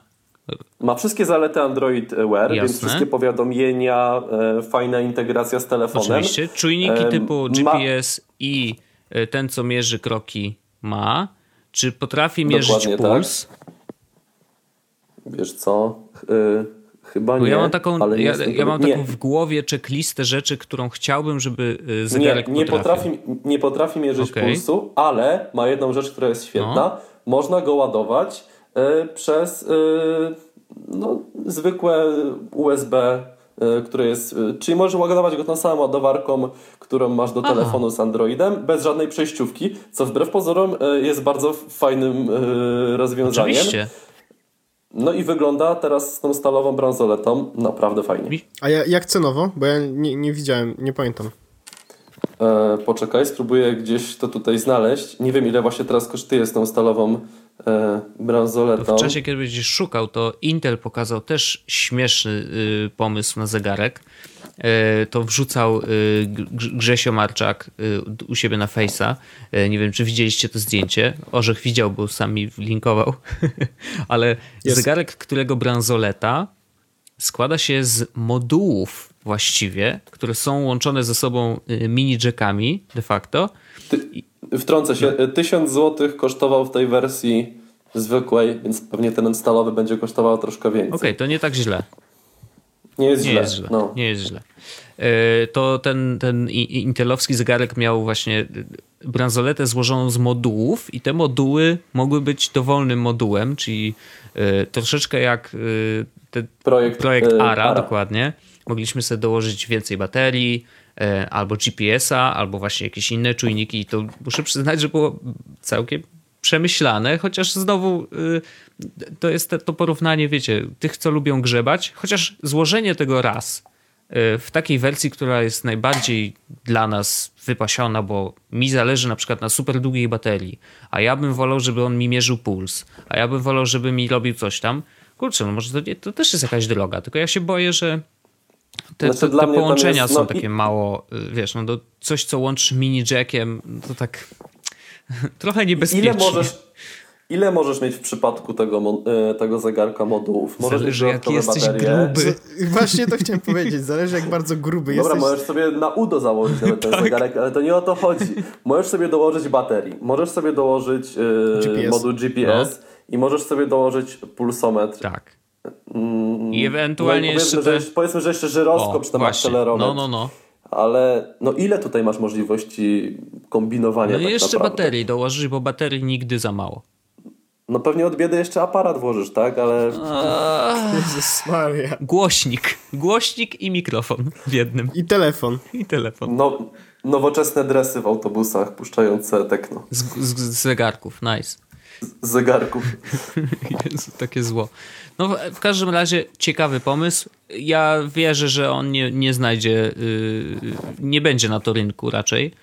Ma wszystkie zalety Android Wear, więc Jasne. wszystkie powiadomienia, e, fajna integracja z telefonem. Oczywiście. Czujniki typu ma- GPS i y, ten, co mierzy kroki, ma. Czy potrafi mierzyć Dokładnie tak. puls? Wiesz co? E, chyba Bo nie. ja mam taką, ja, ja mam taką w głowie checklistę rzeczy, którą chciałbym, żeby y, Nie, zegarek nie, potrafił. potrafi, nie potrafi mierzyć Okej. pulsu, ale ma jedną rzecz, która jest świetna. No. Można go ładować e, przez e, no, zwykłe USB, e, które jest. czyli możesz ładować go tą samą ładowarką, którą masz do Aha. telefonu z Androidem, bez żadnej przejściówki, co wbrew pozorom jest bardzo fajnym rozwiązaniem. Oczywiście. No i wygląda teraz z tą stalową bransoletą naprawdę fajnie. A ja, jak cenowo? Bo ja nie, nie widziałem, nie pamiętam. E, poczekaj, spróbuję gdzieś to tutaj znaleźć. Nie wiem, ile właśnie teraz kosztuje z tą stalową bransoletą. W czasie, kiedy będziesz szukał, to Intel pokazał też śmieszny y, pomysł na zegarek. Y, to wrzucał y, Grzesio Marczak y, u siebie na Face'a. Y, nie wiem, czy widzieliście to zdjęcie. Orzech widział, bo sam mi linkował. Ale Jest. zegarek, którego bransoleta składa się z modułów właściwie, które są łączone ze sobą mini jackami de facto. Ty, wtrącę się, e, 1000 zł kosztował w tej wersji zwykłej, więc pewnie ten stalowy będzie kosztował troszkę więcej. Okej, to nie tak źle. Nie jest Nie źle. jest źle. No. Nie jest źle. E, To ten, ten intelowski zegarek miał właśnie bransoletę złożoną z modułów i te moduły mogły być dowolnym modułem, czyli e, troszeczkę jak e, Projekt, projekt e, ARA, ARA. dokładnie. Mogliśmy sobie dołożyć więcej baterii, e, albo GPS-a, albo właśnie jakieś inne czujniki i to muszę przyznać, że było całkiem przemyślane, chociaż znowu y, to jest to porównanie, wiecie, tych, co lubią grzebać, chociaż złożenie tego raz y, w takiej wersji, która jest najbardziej dla nas wypasiona, bo mi zależy na przykład na super długiej baterii, a ja bym wolał, żeby on mi mierzył puls, a ja bym wolał, żeby mi robił coś tam. Kurczę, no może to, nie- to też jest jakaś droga, tylko ja się boję, że te, Znaczy, te, te połączenia jest, są no, takie i- mało, y, wiesz, no to coś, co łączysz mini jackiem, to tak trochę niebezpiecznie. Ile możesz, ile możesz mieć w przypadku tego, e, tego zegarka modułów? Możesz Zależy, dodatkowe jesteś baterie. gruby. Z- Właśnie to chciałem powiedzieć. Zależy jak bardzo gruby Dobra, jesteś. możesz sobie na udo założyć nawet Tak. ten zegarek, ale to nie o to chodzi. Możesz sobie dołożyć baterii, możesz sobie dołożyć e, GPS. moduł GPS i możesz sobie dołożyć pulsometr. Tak. Mm, I ewentualnie no i jeszcze powiedzmy, te... że, powiedzmy, że jeszcze żyroskop czy tam akcelerometr. No, no, no. Ale no ile tutaj masz możliwości kombinowania No i tak jeszcze naprawdę? baterii dołożyć, bo baterii nigdy za mało. No pewnie od biedy jeszcze aparat włożysz, tak? Ale Jezus Maria. Głośnik. Głośnik i mikrofon w jednym. I telefon. I telefon. no, nowoczesne dresy w autobusach puszczające tekno Z, z, z zegarków. Nice. Zegarków. Jezu, takie zło. No w, każdym razie ciekawy pomysł. Ja wierzę, że on nie, nie znajdzie, yy, nie będzie na to rynku raczej.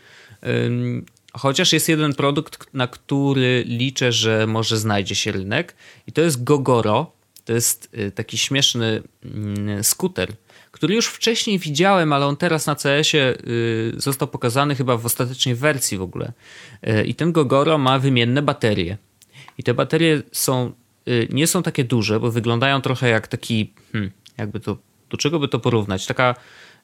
Chociaż jest jeden produkt, na który liczę, że może znajdzie się rynek i to jest Gogoro. To jest y, taki śmieszny mm, skuter, który już wcześniej widziałem, ale on teraz na CS-ie y, został pokazany chyba w ostatecznej wersji w ogóle. Y, I ten Gogoro ma wymienne baterie. I te baterie są, y, nie są takie duże, bo wyglądają trochę jak taki, hmm, jakby to, do czego by to porównać? Taka,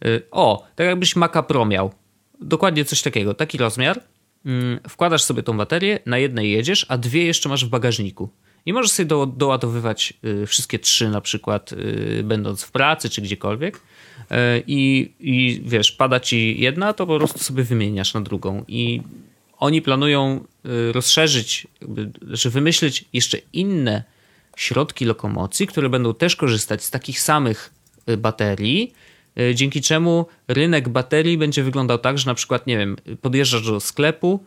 y, o, tak jakbyś Maca Pro miał. Dokładnie coś takiego, taki rozmiar. Mm, Wkładasz sobie tą baterię, na jednej jedziesz, a dwie jeszcze masz w bagażniku. I możesz sobie do, doładowywać y, wszystkie trzy, na przykład, będąc w pracy czy gdziekolwiek. I, I wiesz, pada ci jedna, to po prostu sobie wymieniasz na drugą. I oni planują y, rozszerzyć, że wymyślić jeszcze inne środki lokomocji, które będą też korzystać z takich samych y, baterii, y, dzięki czemu rynek baterii będzie wyglądał tak, że na przykład, nie wiem, podjeżdżasz do sklepu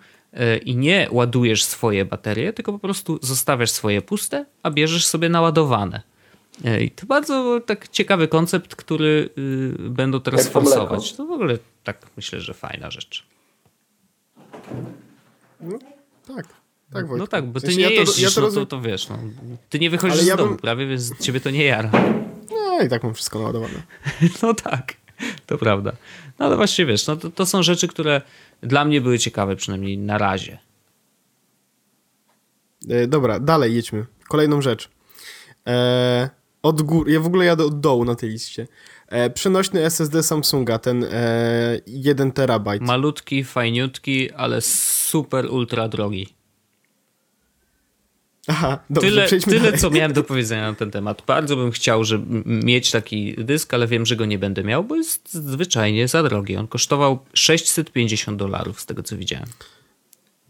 i nie ładujesz swoje baterie, tylko po prostu zostawiasz swoje puste, a bierzesz sobie naładowane. I to bardzo tak ciekawy koncept, który będą teraz forsować. To w ogóle tak myślę, że fajna rzecz. Tak, tak, Wojtku. No tak, bo ty nie ja jeździsz, ja to no rozum- to, to wiesz, no. ty nie wychodzisz ja z domu bym- prawie, więc ciebie to nie jara. No i tak mam wszystko naładowane. No tak, to prawda. No ale właśnie wiesz, no to, to są rzeczy, które dla mnie były ciekawe, przynajmniej na razie. E, dobra, dalej jedźmy. Kolejną rzecz. E, od góry, ja w ogóle jadę od dołu na tej liście. E, przenośny SSD Samsunga, ten e, 1 terabajt. Malutki, fajniutki, ale super ultra drogi. Aha, dobrze, tyle, tyle dalej. co miałem do powiedzenia na ten temat. Bardzo bym chciał żeby mieć taki dysk, ale wiem, że go nie będę miał, bo jest zwyczajnie za drogi. On kosztował 650 dolarów, z tego co widziałem.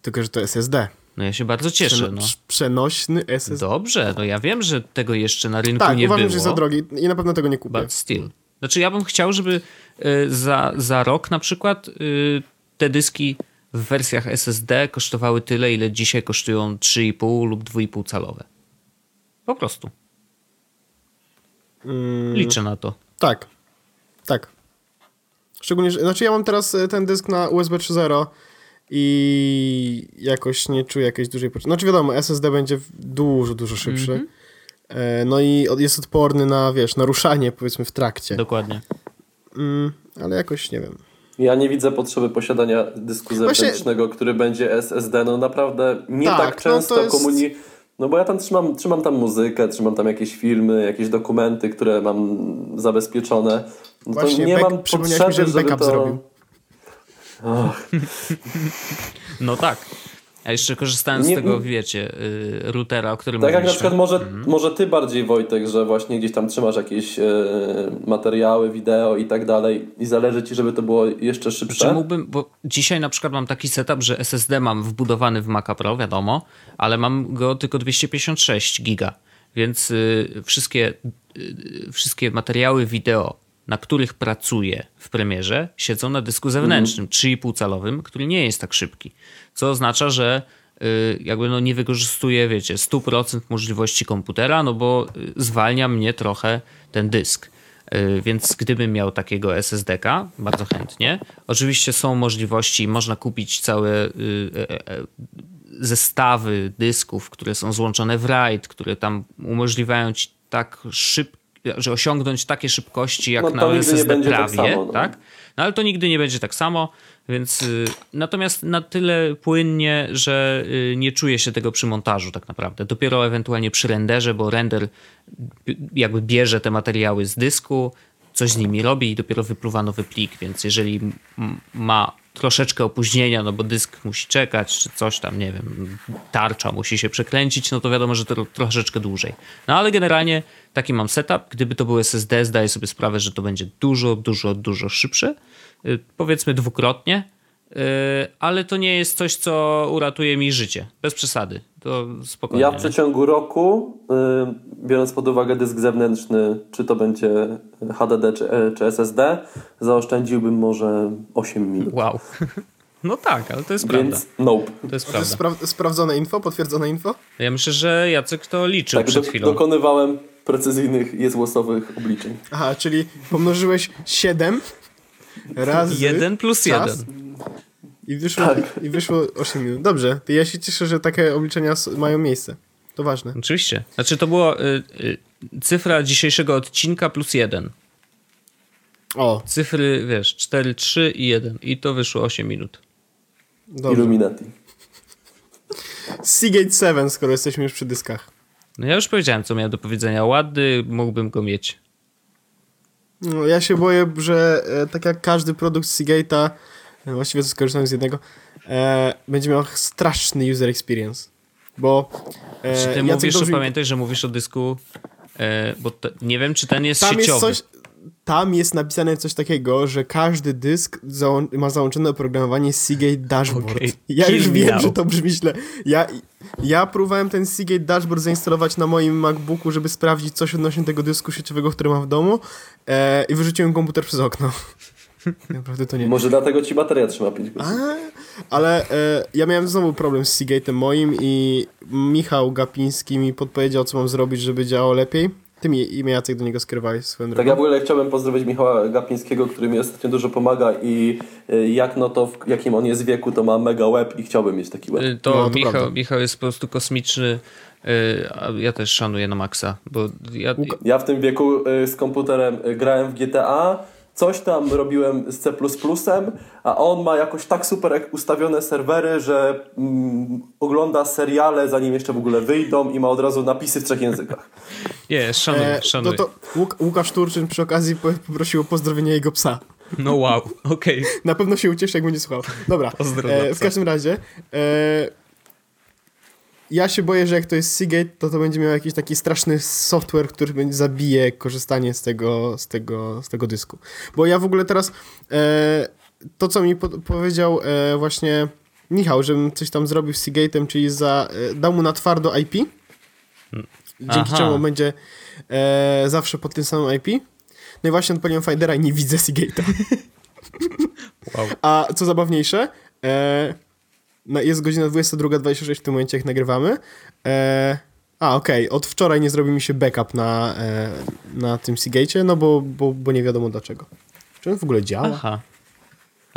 Tylko, że to SSD. No ja się bardzo cieszę. Przeno- No. Przenośny SSD. Dobrze, no ja wiem, że tego jeszcze na rynku tak, nie uważam, było. że jest za drogi i na pewno tego nie kupię. But still. Znaczy ja bym chciał, żeby y, za, za rok na przykład y, te dyski w wersjach SSD kosztowały tyle, ile dzisiaj kosztują 3,5 lub 2,5 calowe. Po prostu. Mm, Liczę na to. Tak, tak. Szczególnie, że, znaczy ja mam teraz e, ten dysk na USB 3.0 i jakoś nie czuję jakiejś dużej potrzeby. Znaczy wiadomo, SSD będzie dużo, dużo szybszy. Mhm. E, No i jest odporny na, wiesz, naruszanie powiedzmy w trakcie. Dokładnie. Mm, ale jakoś nie wiem. Ja nie widzę potrzeby posiadania dysku Właśnie- zewnętrznego, który będzie SSD. No naprawdę nie Tak, tak, no to często jest- komuni... No bo ja tam trzymam, trzymam tam muzykę, trzymam tam jakieś filmy, jakieś dokumenty, które mam zabezpieczone. No to Właśnie, nie back- mam potrzeby, mi, żeby backup to... zrobił. Ach, No tak. A jeszcze korzystając Nie- z tego, wiecie, y, routera, o którym tak jak na mówiliśmy. przykład może, Mhm. może ty bardziej Wojtek, że właśnie gdzieś tam trzymasz jakieś e, materiały, wideo i tak dalej i zależy ci, żeby to było jeszcze szybsze. Czy mógłbym, bo dzisiaj na przykład mam taki setup, że SSD mam wbudowany w Maca Pro, wiadomo, ale mam go tylko 256 giga, więc y, wszystkie, y, wszystkie materiały wideo, na których pracuję w premierze, siedzą na dysku zewnętrznym, 3,5 calowym, który nie jest tak szybki, co oznacza, że y, jakby no nie wykorzystuję, wiecie, 100% możliwości komputera, no bo y, zwalnia mnie trochę ten dysk. Y, Więc gdybym miał takiego SSD-ka, bardzo chętnie. Oczywiście są możliwości, można kupić całe y, e, e, zestawy dysków, które są złączone w RAID, które tam umożliwiają ci tak szybko, że osiągnąć takie szybkości jak No na SSD tak prawie, samo, no. tak? No ale to nigdy nie będzie tak samo, więc y, natomiast na tyle płynnie, że y, nie czuję się tego przy montażu tak naprawdę. Dopiero ewentualnie przy renderze, bo render bi- jakby bierze te materiały z dysku, coś z nimi robi i dopiero wypluwa nowy plik, więc jeżeli ma troszeczkę opóźnienia, no bo dysk musi czekać, czy coś tam, nie wiem, tarcza musi się przekręcić, no to wiadomo, że to tro- troszeczkę dłużej. No ale generalnie taki mam setup. Gdyby to był SSD, zdaję sobie sprawę, że to będzie dużo, dużo, dużo szybsze. Y, Powiedzmy dwukrotnie, ale to nie jest coś, co uratuje mi życie. Bez przesady. To spokojnie. Ja w przeciągu roku, y, biorąc pod uwagę dysk zewnętrzny, czy to będzie HDD czy, e, czy SSD, zaoszczędziłbym może 8 minut. Wow. No tak, ale to jest prawda. Więc nope. To jest To jest prawda. spra- sprawdzone info, potwierdzone info? Ja myślę, że Jacek to liczył Tak, przed do, chwilą. dokonywałem precyzyjnych jezłosowych obliczeń. Aha, czyli pomnożyłeś 7 razy Jeden plus czas jeden. I wyszło, Tak. I wyszło 8 minut. Dobrze, to ja się cieszę, że takie obliczenia mają miejsce. To ważne. Oczywiście. Znaczy to było y, y, cyfra dzisiejszego odcinka plus jeden. O, Cyfry, wiesz, 4, 3 i 1. I to wyszło 8 minut. dobrze. Illuminati. Seagate 7, skoro jesteśmy już przy dyskach. No ja już powiedziałem, co miałem do powiedzenia. Ładny, mógłbym go mieć. No, ja się boję, że e, tak jak każdy produkt Seagate'a, właściwie to skorzystałem z jednego, e, będzie miał straszny user experience. Bo e, Czy ty Jacek mówisz, dobrze mi- pamiętaj, że mówisz o dysku, e, bo te, nie wiem, czy ten jest tam sieciowy. jest coś... tam jest napisane coś takiego, że każdy dysk załą- ma załączone oprogramowanie Seagate Dashboard. Okej. Ja Kill już wiem, że to brzmi źle. Ja, ja próbowałem ten Seagate Dashboard zainstalować na moim MacBooku, żeby sprawdzić coś odnośnie tego dysku sieciowego, który mam w domu e, i wyrzuciłem komputer przez okno. Naprawdę to nie. Może dlatego ci bateria trzyma 5 godzin. A, ale e, ja miałem znowu problem z Seagate'em moim i Michał Gapiński mi podpowiedział, co mam zrobić, żeby działało lepiej. Ty mi imię Jacek do niego skierowałeś swoją Tak, drogą. ja w ogóle chciałbym pozdrowić Michała Gapińskiego, który mi ostatnio dużo pomaga i y, jak no to w jakim on jest wieku, to ma mega web i chciałbym mieć taki web. Y, To, No, to Michał, prawda. Michał jest po prostu kosmiczny. y, a Ja też szanuję na maksa, bo ja, Ja w tym wieku y, z komputerem grałem w GTA, coś tam robiłem z C++, a on ma jakoś tak super ustawione serwery, że mm, ogląda seriale zanim jeszcze w ogóle wyjdą i ma od razu napisy w trzech językach. nie, szanuję, E, no to Łuk Łukasz Turczyn przy okazji po- poprosił o pozdrowienie jego psa. No wow, okej. Na pewno się ucieszy, jak będzie słuchał. Dobra, e, w każdym razie e, ja się boję, że jak to jest Seagate, to to będzie miał jakiś taki straszny software, który będzie zabije korzystanie z tego, z tego, z tego dysku. Bo ja w ogóle teraz e, to, co mi po powiedział e, właśnie Michał, żebym coś tam zrobił z Seagate'em, czyli za, e, dał mu na twardo IP, dzięki Aha. czemu będzie e, zawsze pod tym samym IP. No i właśnie odpaliłem Findera i nie widzę Seagate'a. Wow. A co zabawniejsze, e, jest godzina 22.26 w tym momencie, jak nagrywamy. E, a, okej, od wczoraj nie zrobił mi się backup na, e, na tym Seagate'cie, no bo, bo, bo nie wiadomo dlaczego. Czy on w ogóle działa? Aha.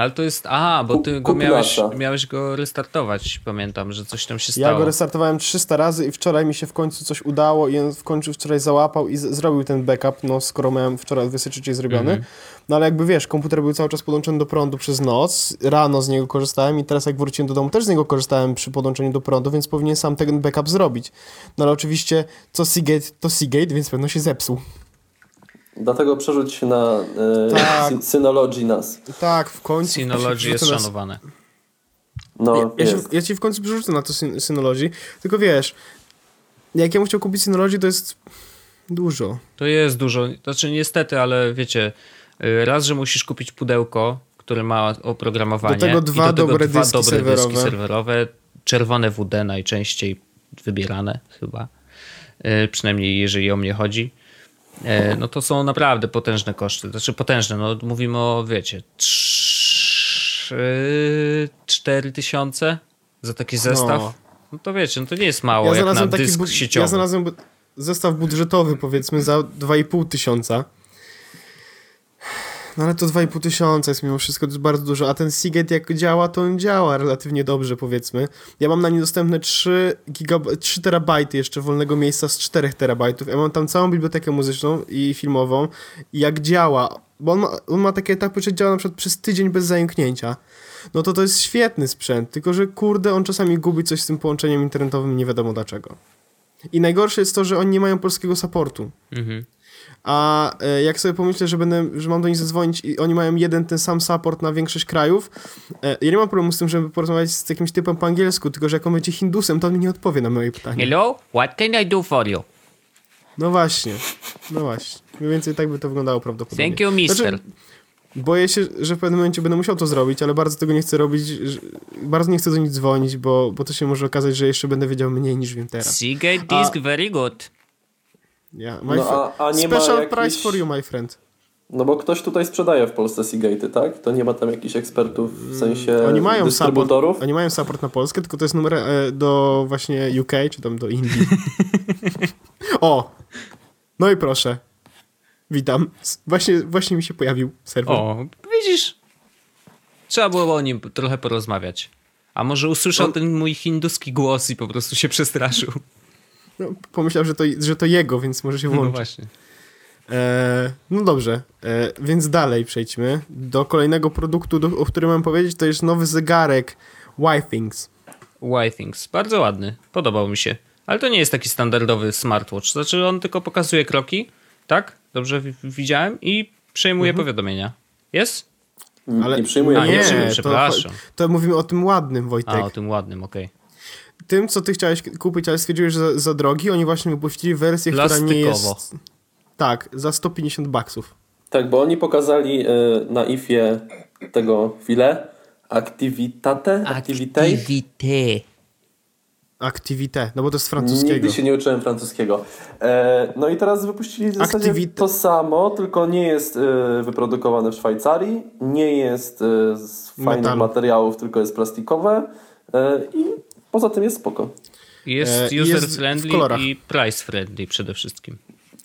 Ale to jest. A, bo ty go miałeś, miałeś go restartować, pamiętam, że coś tam się Ja stało. go restartowałem 300 razy i wczoraj mi się w końcu coś udało i on w końcu wczoraj załapał i z- zrobił ten backup, no skoro miałem wczoraj o 23 zrobiony. Mhm. No ale jakby wiesz, komputer był cały czas podłączony do prądu przez noc, rano z niego korzystałem i teraz jak wróciłem do domu też z niego korzystałem przy podłączeniu do prądu, więc powinien sam ten backup zrobić. No ale oczywiście co Seagate to Seagate, więc pewno się zepsuł. Dlatego przerzuć się na e, Tak. Sy- Synology NAS. Tak, w końcu. Synology jest nas- szanowane. No, Ja, ja, się, ja ci w końcu przerzucę na to syn- Synology, tylko wiesz, jak ja bym chciał kupić Synology, to jest dużo. To jest dużo. Znaczy, niestety, ale wiecie, y, raz, że musisz kupić pudełko, które ma oprogramowanie. Do tego dwa i do tego dobre dwa dyski dobre serwerowe. dyski serwerowe. Czerwone WD najczęściej wybierane, chyba. Y, Przynajmniej jeżeli o mnie chodzi. E, No to są naprawdę potężne koszty. Znaczy potężne, no mówimy o, wiecie, 3-4 tysiące za taki zestaw. No. No. to wiecie, no to nie jest mało jak na dysk sieciowy. Ja znalazłem zestaw budżetowy, powiedzmy, za 2,5 tysiąca. No ale to 2,5 tysiąca jest mimo wszystko, to jest bardzo dużo. A ten Seagate jak działa, to on działa relatywnie dobrze, powiedzmy. Ja mam na nim dostępne 3, gigab- 3 terabajty jeszcze wolnego miejsca z 4 terabajtów. Ja mam tam całą bibliotekę muzyczną i filmową. I jak działa, bo on ma, on ma takie etapy, że działa na przykład przez tydzień bez zająknięcia. No to to jest świetny sprzęt, tylko że kurde, on czasami gubi coś z tym połączeniem internetowym, nie wiadomo dlaczego. I najgorsze jest to, że oni nie mają polskiego supportu. Mhm. A e, jak sobie pomyślę, że będę, że mam do nich zadzwonić i oni mają jeden ten sam support na większość krajów, e, ja nie mam problemu z tym, żeby porozmawiać z jakimś typem po angielsku, tylko że jak on będzie Hindusem, to on mi nie odpowie na moje pytanie. Hello, what can I do for you? No właśnie, no właśnie. Mniej więcej tak by to wyglądało prawdopodobnie. Thank you, mister. Znaczy, boję się, że w pewnym momencie będę musiał to zrobić, ale bardzo tego nie chcę robić, bardzo nie chcę do nich dzwonić, bo, bo to się może okazać, że jeszcze będę wiedział mniej niż wiem teraz. Seagate disk very good. Yeah, my No, a- a nie ma Special jakiś- price for you, my friend. No bo ktoś tutaj sprzedaje w Polsce Seagate'y, tak? To nie ma tam jakichś ekspertów w sensie Mm, Oni mają dystrybutorów? Support, oni mają support na Polskę, tylko to jest numer e, do właśnie UK, czy tam do Indii. o! No i proszę. Witam. Właśnie, właśnie mi się pojawił serwer. O, widzisz? Trzeba było o nim trochę porozmawiać. A może usłyszał On- ten mój hinduski głos i po prostu się przestraszył. No, pomyślał, że to, że to jego, więc może się No włączy. właśnie. E, no dobrze, e, więc dalej przejdźmy do kolejnego produktu, do, o którym mam powiedzieć. To jest nowy zegarek Y-Things. Why Things. Bardzo ładny. Podobał mi się. Ale to nie jest taki standardowy smartwatch. Znaczy on tylko pokazuje kroki, tak? Dobrze wi- widziałem i przejmuje powiadomienia. Jest? Ale Nie przyjmuję. A, nie nie, przyjmuję, to, przepraszam. to mówimy o tym ładnym, Wojtek. A, o tym ładnym, okej. Tym, co ty chciałeś kupić, ale stwierdziłeś, że za, za drogi, oni właśnie wypuścili wersję, która nie Plastikowo. jest... Tak, za 150 baksów. Tak, bo oni pokazali e, na IFie tego chwilę Activitate? Activite? Activité. Activité, no bo to jest z francuskiego. Nigdy się nie uczyłem francuskiego. E, no i teraz wypuścili w zasadzie Activite. to samo, tylko nie jest e, wyprodukowane w Szwajcarii, nie jest e, z fajnych Metalu. materiałów, tylko jest plastikowe i poza tym jest spoko. Jest E, i user jest w friendly kolorach. i price friendly przede wszystkim.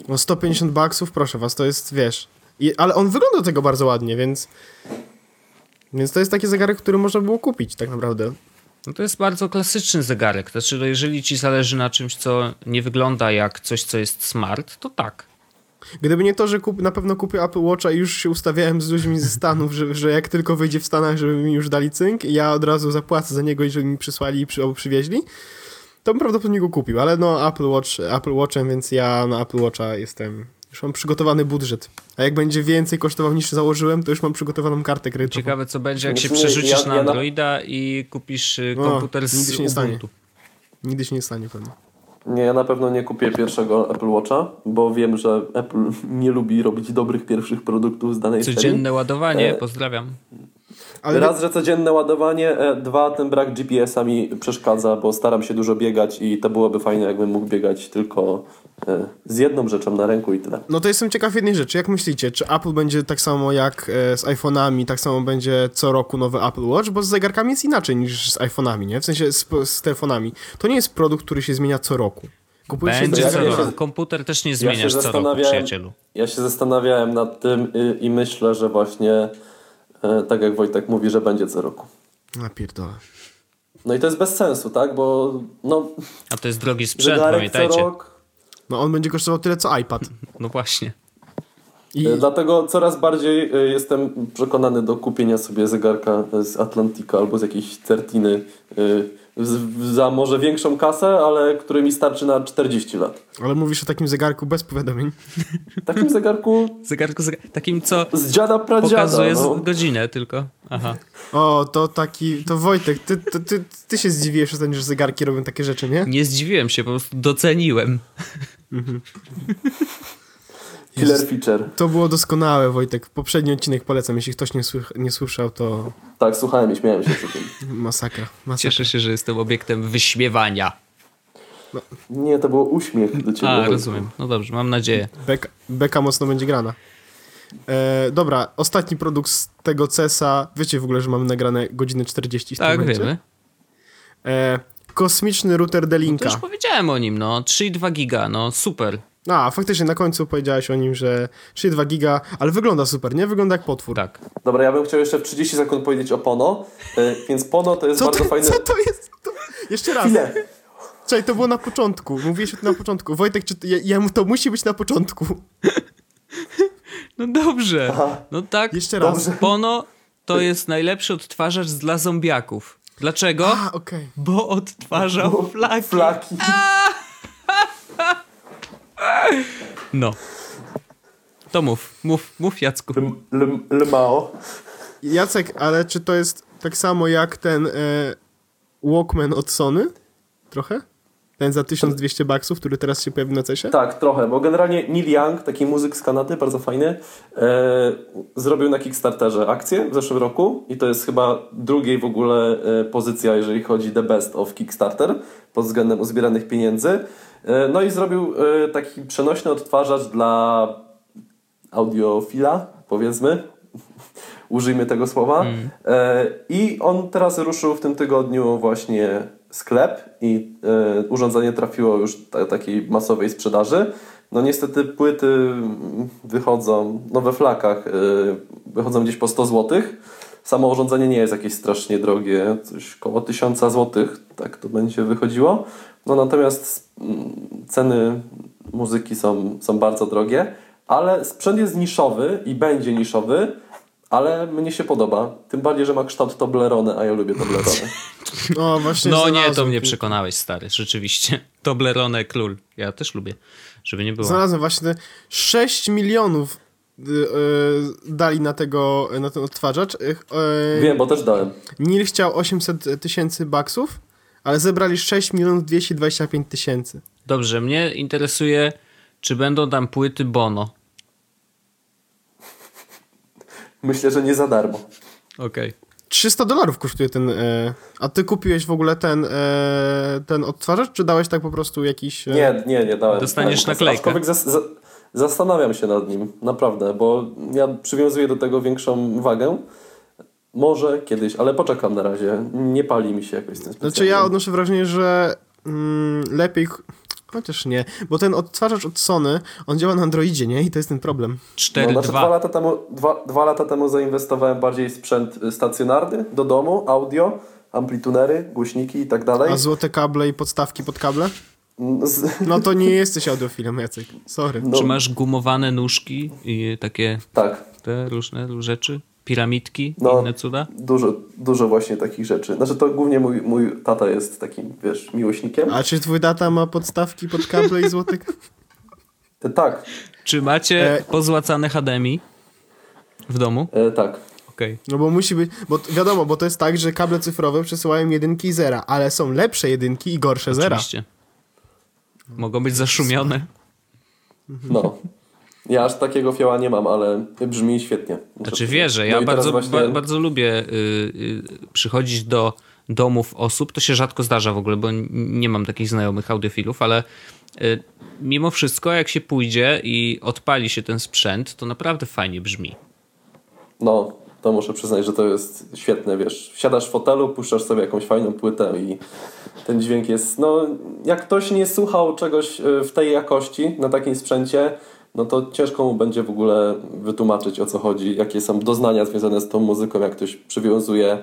No 150 baksów, proszę was, to jest, wiesz... I, ale on wygląda do tego bardzo ładnie, więc... Więc to jest taki zegarek, który można było kupić tak naprawdę. No to jest bardzo klasyczny zegarek. Znaczy, no jeżeli ci zależy na czymś, co nie wygląda jak coś, co jest smart, to tak. Gdyby nie to, że kup, na pewno kupię Apple Watcha i już się ustawiałem z ludźmi ze Stanów, że, że jak tylko wyjdzie w Stanach, żeby mi już dali cynk, ja od razu zapłacę za niego i żeby mi przysłali i przy, albo przywieźli, to bym prawdopodobnie go kupił. Ale no Apple Watch, Apple Watchem, więc ja na Apple Watcha jestem... Już mam przygotowany budżet. A jak będzie więcej kosztował niż założyłem, to już mam przygotowaną kartę kredytową. Ciekawe, co będzie, jak się przerzucisz ja- na ja na- Androida i kupisz y, komputer z nigdy się nie stanie. Nigdy się nie stanie pewnie. Nie, ja na pewno nie kupię pierwszego Apple Watcha, bo wiem, że Apple nie lubi robić dobrych pierwszych produktów z danej serii. Codzienne ładowanie, E, pozdrawiam. Ale Raz, że codzienne ładowanie, e, dwa, ten brak GPS-a mi przeszkadza, bo staram się dużo biegać i to byłoby fajne, jakbym mógł biegać tylko z jedną rzeczą na ręku i tyle. No to jestem ciekaw jednej rzeczy. Jak myślicie, czy Apple będzie tak samo jak e, z iPhone'ami, tak samo będzie co roku nowy Apple Watch? Bo z zegarkami jest inaczej niż z iPhone'ami, nie? W sensie z, z telefonami. To nie jest produkt, który się zmienia co roku. Kupujesz Będzie ja- co ja roku. się- Komputer też nie się zmieniasz co roku, przyjacielu. Ja się zastanawiałem nad tym y, i myślę, że właśnie e, tak jak Wojtek mówi, że będzie co roku. Na pierdolę. No i to jest bez sensu, tak? Bo no, A to jest drogi sprzęt, zegarek co pamiętajcie. rok. No on będzie kosztował tyle co iPad. No właśnie. I, E, Dlatego coraz bardziej e, jestem przekonany do kupienia sobie zegarka z Atlantika albo z jakiejś Certiny e, za może większą kasę, ale który mi starczy na 40 lat. ale mówisz o takim zegarku bez powiadomień. Takim zegarku Zegarku, zegar... takim, co z dziada pradziada. pokazuje No. godzinę tylko. Aha. O, to taki, to Wojtek, ty, ty, ty, ty się zdziwiłeś ostatnio, że zegarki robią takie rzeczy, nie? Nie zdziwiłem się, po prostu doceniłem. Killer feature. To było doskonałe, Wojtek. Poprzedni odcinek polecam, jeśli ktoś nie, słych, nie słyszał, to Tak, słuchałem i śmiałem się przy tym. masakra. masakra. Cieszę się, że jestem obiektem wyśmiewania. Nie, to był uśmiech do ciebie. A, Wojtku. rozumiem. No dobrze, mam nadzieję. Beka, beka mocno będzie grana. E, dobra, ostatni produkt z tego CESa. Wiecie w ogóle, że mamy nagrane godzinę 40 w Tak, momencie? wiemy. E, kosmiczny router To D-Linka. już powiedziałem o nim, no. 3,2 giga, no super. A, faktycznie na końcu powiedziałeś o nim, że 3,2 giga, ale wygląda super, nie? Wygląda jak potwór. Tak. Dobra, ja bym chciał jeszcze w 30 sekund powiedzieć o Pono, e, więc Pono to jest Co bardzo to, fajne... co to jest? To... Jeszcze raz. Chwilę. Czekaj, to było na początku. Mówiłeś o tym na początku. Wojtek, czy to, ja, ja, to musi być na początku. No dobrze. Aha. No tak. Jeszcze raz. Pono to jest najlepszy odtwarzacz dla zombiaków. Dlaczego? A, okej. Bo odtwarzał flaki. Flaki. No. To mów, mów, mów Jacku. Lmao. Jacek, ale czy to jest tak samo jak ten e, Walkman od Sony? Trochę? Ten za 1200 baksów, który teraz się pojawił na cesie? Tak, trochę, bo generalnie Neil Young, taki muzyk z Kanady, bardzo fajny, e, zrobił na Kickstarterze akcję w zeszłym roku i to jest chyba drugiej w ogóle e, pozycja, jeżeli chodzi The Best of Kickstarter pod względem uzbieranych pieniędzy. E, no i zrobił e, taki przenośny odtwarzacz dla audiofila, powiedzmy. Użyjmy tego słowa. E, I on teraz ruszył w tym tygodniu właśnie sklep i e, urządzenie trafiło już do takiej masowej sprzedaży. No niestety płyty wychodzą, no we flakach, e, wychodzą gdzieś po 100 zł. Samo urządzenie nie jest jakieś strasznie drogie, coś koło 1000 zł, tak to będzie wychodziło. No natomiast mm, ceny muzyki są, są bardzo drogie, ale sprzęt jest niszowy i będzie niszowy, ale mnie się podoba. Tym bardziej, że ma kształt Toblerone, a ja lubię Toblerone. O, właśnie No nie, to mnie przekonałeś, stary, rzeczywiście. Toblerone Klul. Ja też lubię, żeby nie było. Znalazłem właśnie te 6 milionów y, y, dali na tego, na ten odtwarzacz. Y, Wiem, bo też dałem. Neil chciał 800 tysięcy baksów, ale zebrali 6 milionów 225 tysięcy. Dobrze, mnie interesuje, czy będą tam płyty Bono. Myślę, że nie za darmo. Okej. 300 dolarów kosztuje ten. E, a ty kupiłeś w ogóle ten, e, ten odtwarzacz, czy dałeś tak po prostu jakiś. E... Nie, nie, nie dałem. Dostaniesz dałem naklejkę. Aczkolwiek zas, za, zastanawiam się nad nim, naprawdę, bo ja przywiązuję do tego większą wagę. Może kiedyś, ale poczekam na razie. Nie pali mi się jakoś tym specjalnie. Znaczy ja odnoszę wrażenie, że mm, lepiej. Ch- Chociaż nie, bo ten odtwarzacz od Sony, on działa na Androidzie, nie? I to jest ten problem. No, 4.2. znaczy dwa, lata temu, dwa, dwa lata temu zainwestowałem bardziej w sprzęt y, stacjonarny do domu, audio, amplitunery, głośniki i tak dalej. A złote kable i podstawki pod kable? Z, No to nie jesteś audiofilem, Jacek. Sorry. no, Czy masz gumowane nóżki i takie tak, te różne rzeczy? Piramidki? No. Inne cuda? dużo, dużo właśnie takich rzeczy. Znaczy to głównie mój, mój tata jest takim, wiesz, miłośnikiem. A czy twój data ma podstawki pod kable i złote... E, tak, Czy macie E- pozłacane HDMI w domu? e, tak. Okej. No bo musi być, bo wiadomo, bo to jest tak, że kable cyfrowe przesyłają jedynki i zera, ale są lepsze jedynki i gorsze zera. Oczywiście. Mogą być zaszumione. No. Ja aż takiego fioła nie mam, ale brzmi świetnie. Muszę Znaczy wierzę, No ja teraz bardzo, właśnie- ba, bardzo lubię y, y, przychodzić do domów osób. To się rzadko zdarza w ogóle, bo nie mam takich znajomych audiofilów, ale y, mimo wszystko, jak się pójdzie i odpali się ten sprzęt, to naprawdę fajnie brzmi. No, to muszę przyznać, że to jest świetne, wiesz. Siadasz w fotelu, puszczasz sobie jakąś fajną płytę i ten dźwięk jest, no, jak ktoś nie słuchał czegoś w tej jakości na takim sprzęcie, no to ciężko mu będzie w ogóle wytłumaczyć o co chodzi, jakie są doznania związane z tą muzyką, jak ktoś przywiązuje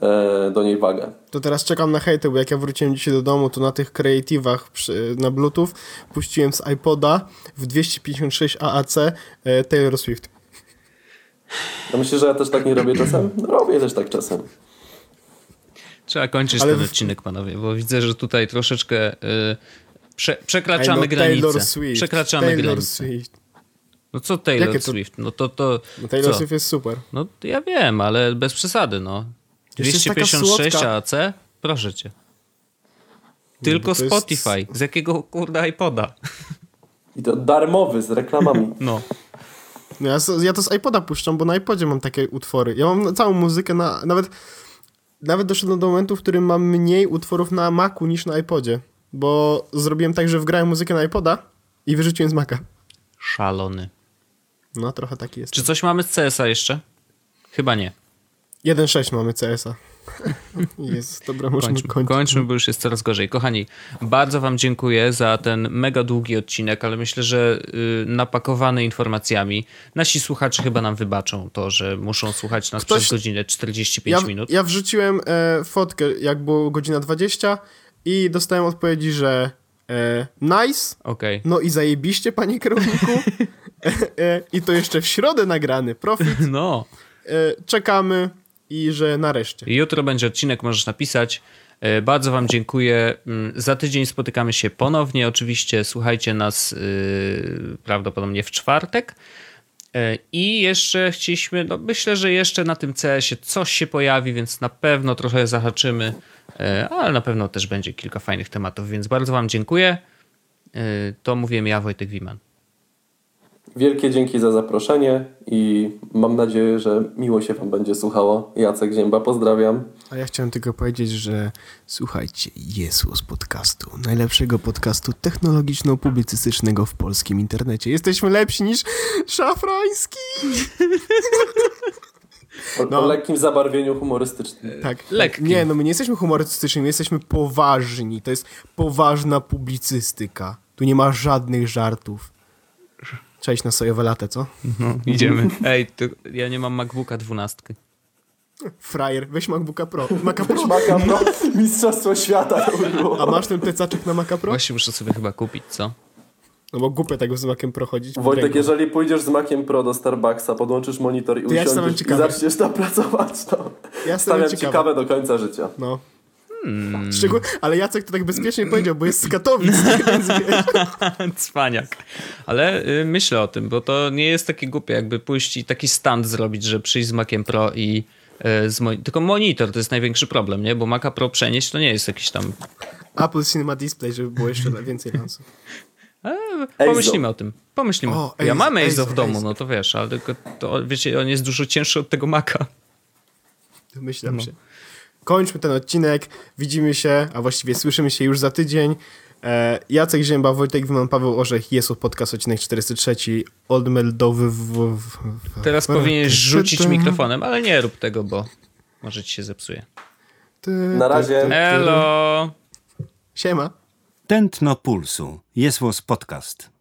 e, do niej wagę. To teraz czekam na hejty, bo jak ja wróciłem dzisiaj do domu, to na tych kreatywach na Bluetooth puściłem z iPoda w 256 AAC e, Taylor Swift. Ja myślę, że ja też tak nie robię czasem. No, robię też tak czasem. Trzeba kończyć Ale ten w- odcinek, panowie, bo widzę, że tutaj troszeczkę y, prze, przekraczamy no, granicę. Taylor Swift. Przekraczamy Taylor granicę. Swift. No co Taylor Jakie to- Swift? No to, to No, Taylor co? Swift jest super. No ja wiem, ale bez przesady, no. Jeszcze jest taka 256 słodka. AAC? Proszę cię. Tylko bo to jest- Spotify. Z jakiego kurde iPoda? I to darmowy, z reklamami. No. No ja, ja to z iPoda puszczam, bo na iPodzie mam takie utwory. Ja mam całą muzykę na... Nawet, nawet doszedłem do momentu, w którym mam mniej utworów na Macu niż na iPodzie. Bo zrobiłem tak, że wgrałem muzykę na iPoda i wyrzuciłem z Maca. Szalony. No, trochę taki jest. Czy coś mamy z CS-a jeszcze? Chyba nie. 1.6 mamy CS-a. Jest, dobra, możemy Kończmy, kończyć. kończmy, bo już jest coraz gorzej. Kochani, bardzo wam dziękuję za ten mega długi odcinek, ale myślę, że y, napakowany informacjami. Nasi słuchacze chyba nam wybaczą to, że muszą słuchać nas Ktoś- przez godzinę 45 Ja, minut. ja wrzuciłem e, fotkę, jak było godzina 20 i dostałem odpowiedzi, że e, nice, Okej. no i zajebiście, panie kierowniku. e, e, I to jeszcze w środę nagrany profit. No. E, czekamy i że nareszcie. Jutro będzie odcinek, możesz napisać. E, Bardzo Wam dziękuję. Mm, Za tydzień spotykamy się ponownie. Oczywiście słuchajcie nas yy, prawdopodobnie w czwartek. E, I jeszcze chcieliśmy, no myślę, że jeszcze na tym CS-ie coś się pojawi, więc na pewno trochę zahaczymy, ale na pewno też będzie kilka fajnych tematów, więc bardzo Wam dziękuję. E, To mówiłem ja, Wojtek Wiman. Wielkie dzięki za zaproszenie i mam nadzieję, że miło się Wam będzie słuchało. Jacek Zięba, pozdrawiam. A ja chciałem tylko powiedzieć, że słuchajcie Jesus podcastu, najlepszego podcastu technologiczno-publicystycznego w polskim internecie. Jesteśmy lepsi niż Szafrański. O, No. o lekkim zabarwieniu humorystycznym. Tak. Lekkim. Nie, no my nie jesteśmy humorystyczni, my jesteśmy poważni. To jest poważna publicystyka. Tu nie ma żadnych żartów. Cześć na sojowe latę, co? No, idziemy. Ej, to ja nie mam MacBooka 12. Frajer, weź MacBooka Pro. Maca Pro. Szmaka, no, mistrzostwo świata to by było. A masz ten plecaczek na Maca Pro? Właśnie muszę sobie chyba kupić, co? No bo głupie tego z Maciem Pro chodzić. w Wojtek, ręku. jeżeli pójdziesz z Maciem Pro do Starbucksa, podłączysz monitor i To ja usiądziesz i ciekawy. zaczniesz tam pracować, to Ja jestem stawiam ciekawy. ciekawe do końca życia. No. Hmm. Szczegół... Ale Jacek to tak bezpiecznie powiedział, bo jest z Katowic, więc. Cwaniak. Ale y, myślę o tym, bo to nie jest takie głupie, jakby pójść i taki stand zrobić, że przyjść z Maciem Pro i y, z mo- tylko monitor to jest największy problem, nie? Bo Maca Pro przenieść to nie jest jakiś tam Apple Cinema Display, żeby było jeszcze więcej lansów. Eizo. Pomyślimy o tym. Pomyślimy. O, ja mam Eizo Eizo, w domu, no to wiesz, ale tylko to, wiecie, on jest dużo cięższy od tego Maca. Domyślam No. się. Kończmy ten odcinek. Widzimy się, a właściwie słyszymy się już za tydzień. E, Jacek Zięba, Wojtek Wyman, Paweł Orzech, jest od podcast odcinek 403, Old Meldowy w, w, w, Teraz w- powinieneś rzucić mikrofonem, ale nie rób tego, bo może ci się zepsuje. ty- Na razie. ty- ty- Elo! Siema. Tętno Pulsu. Jest Podcast.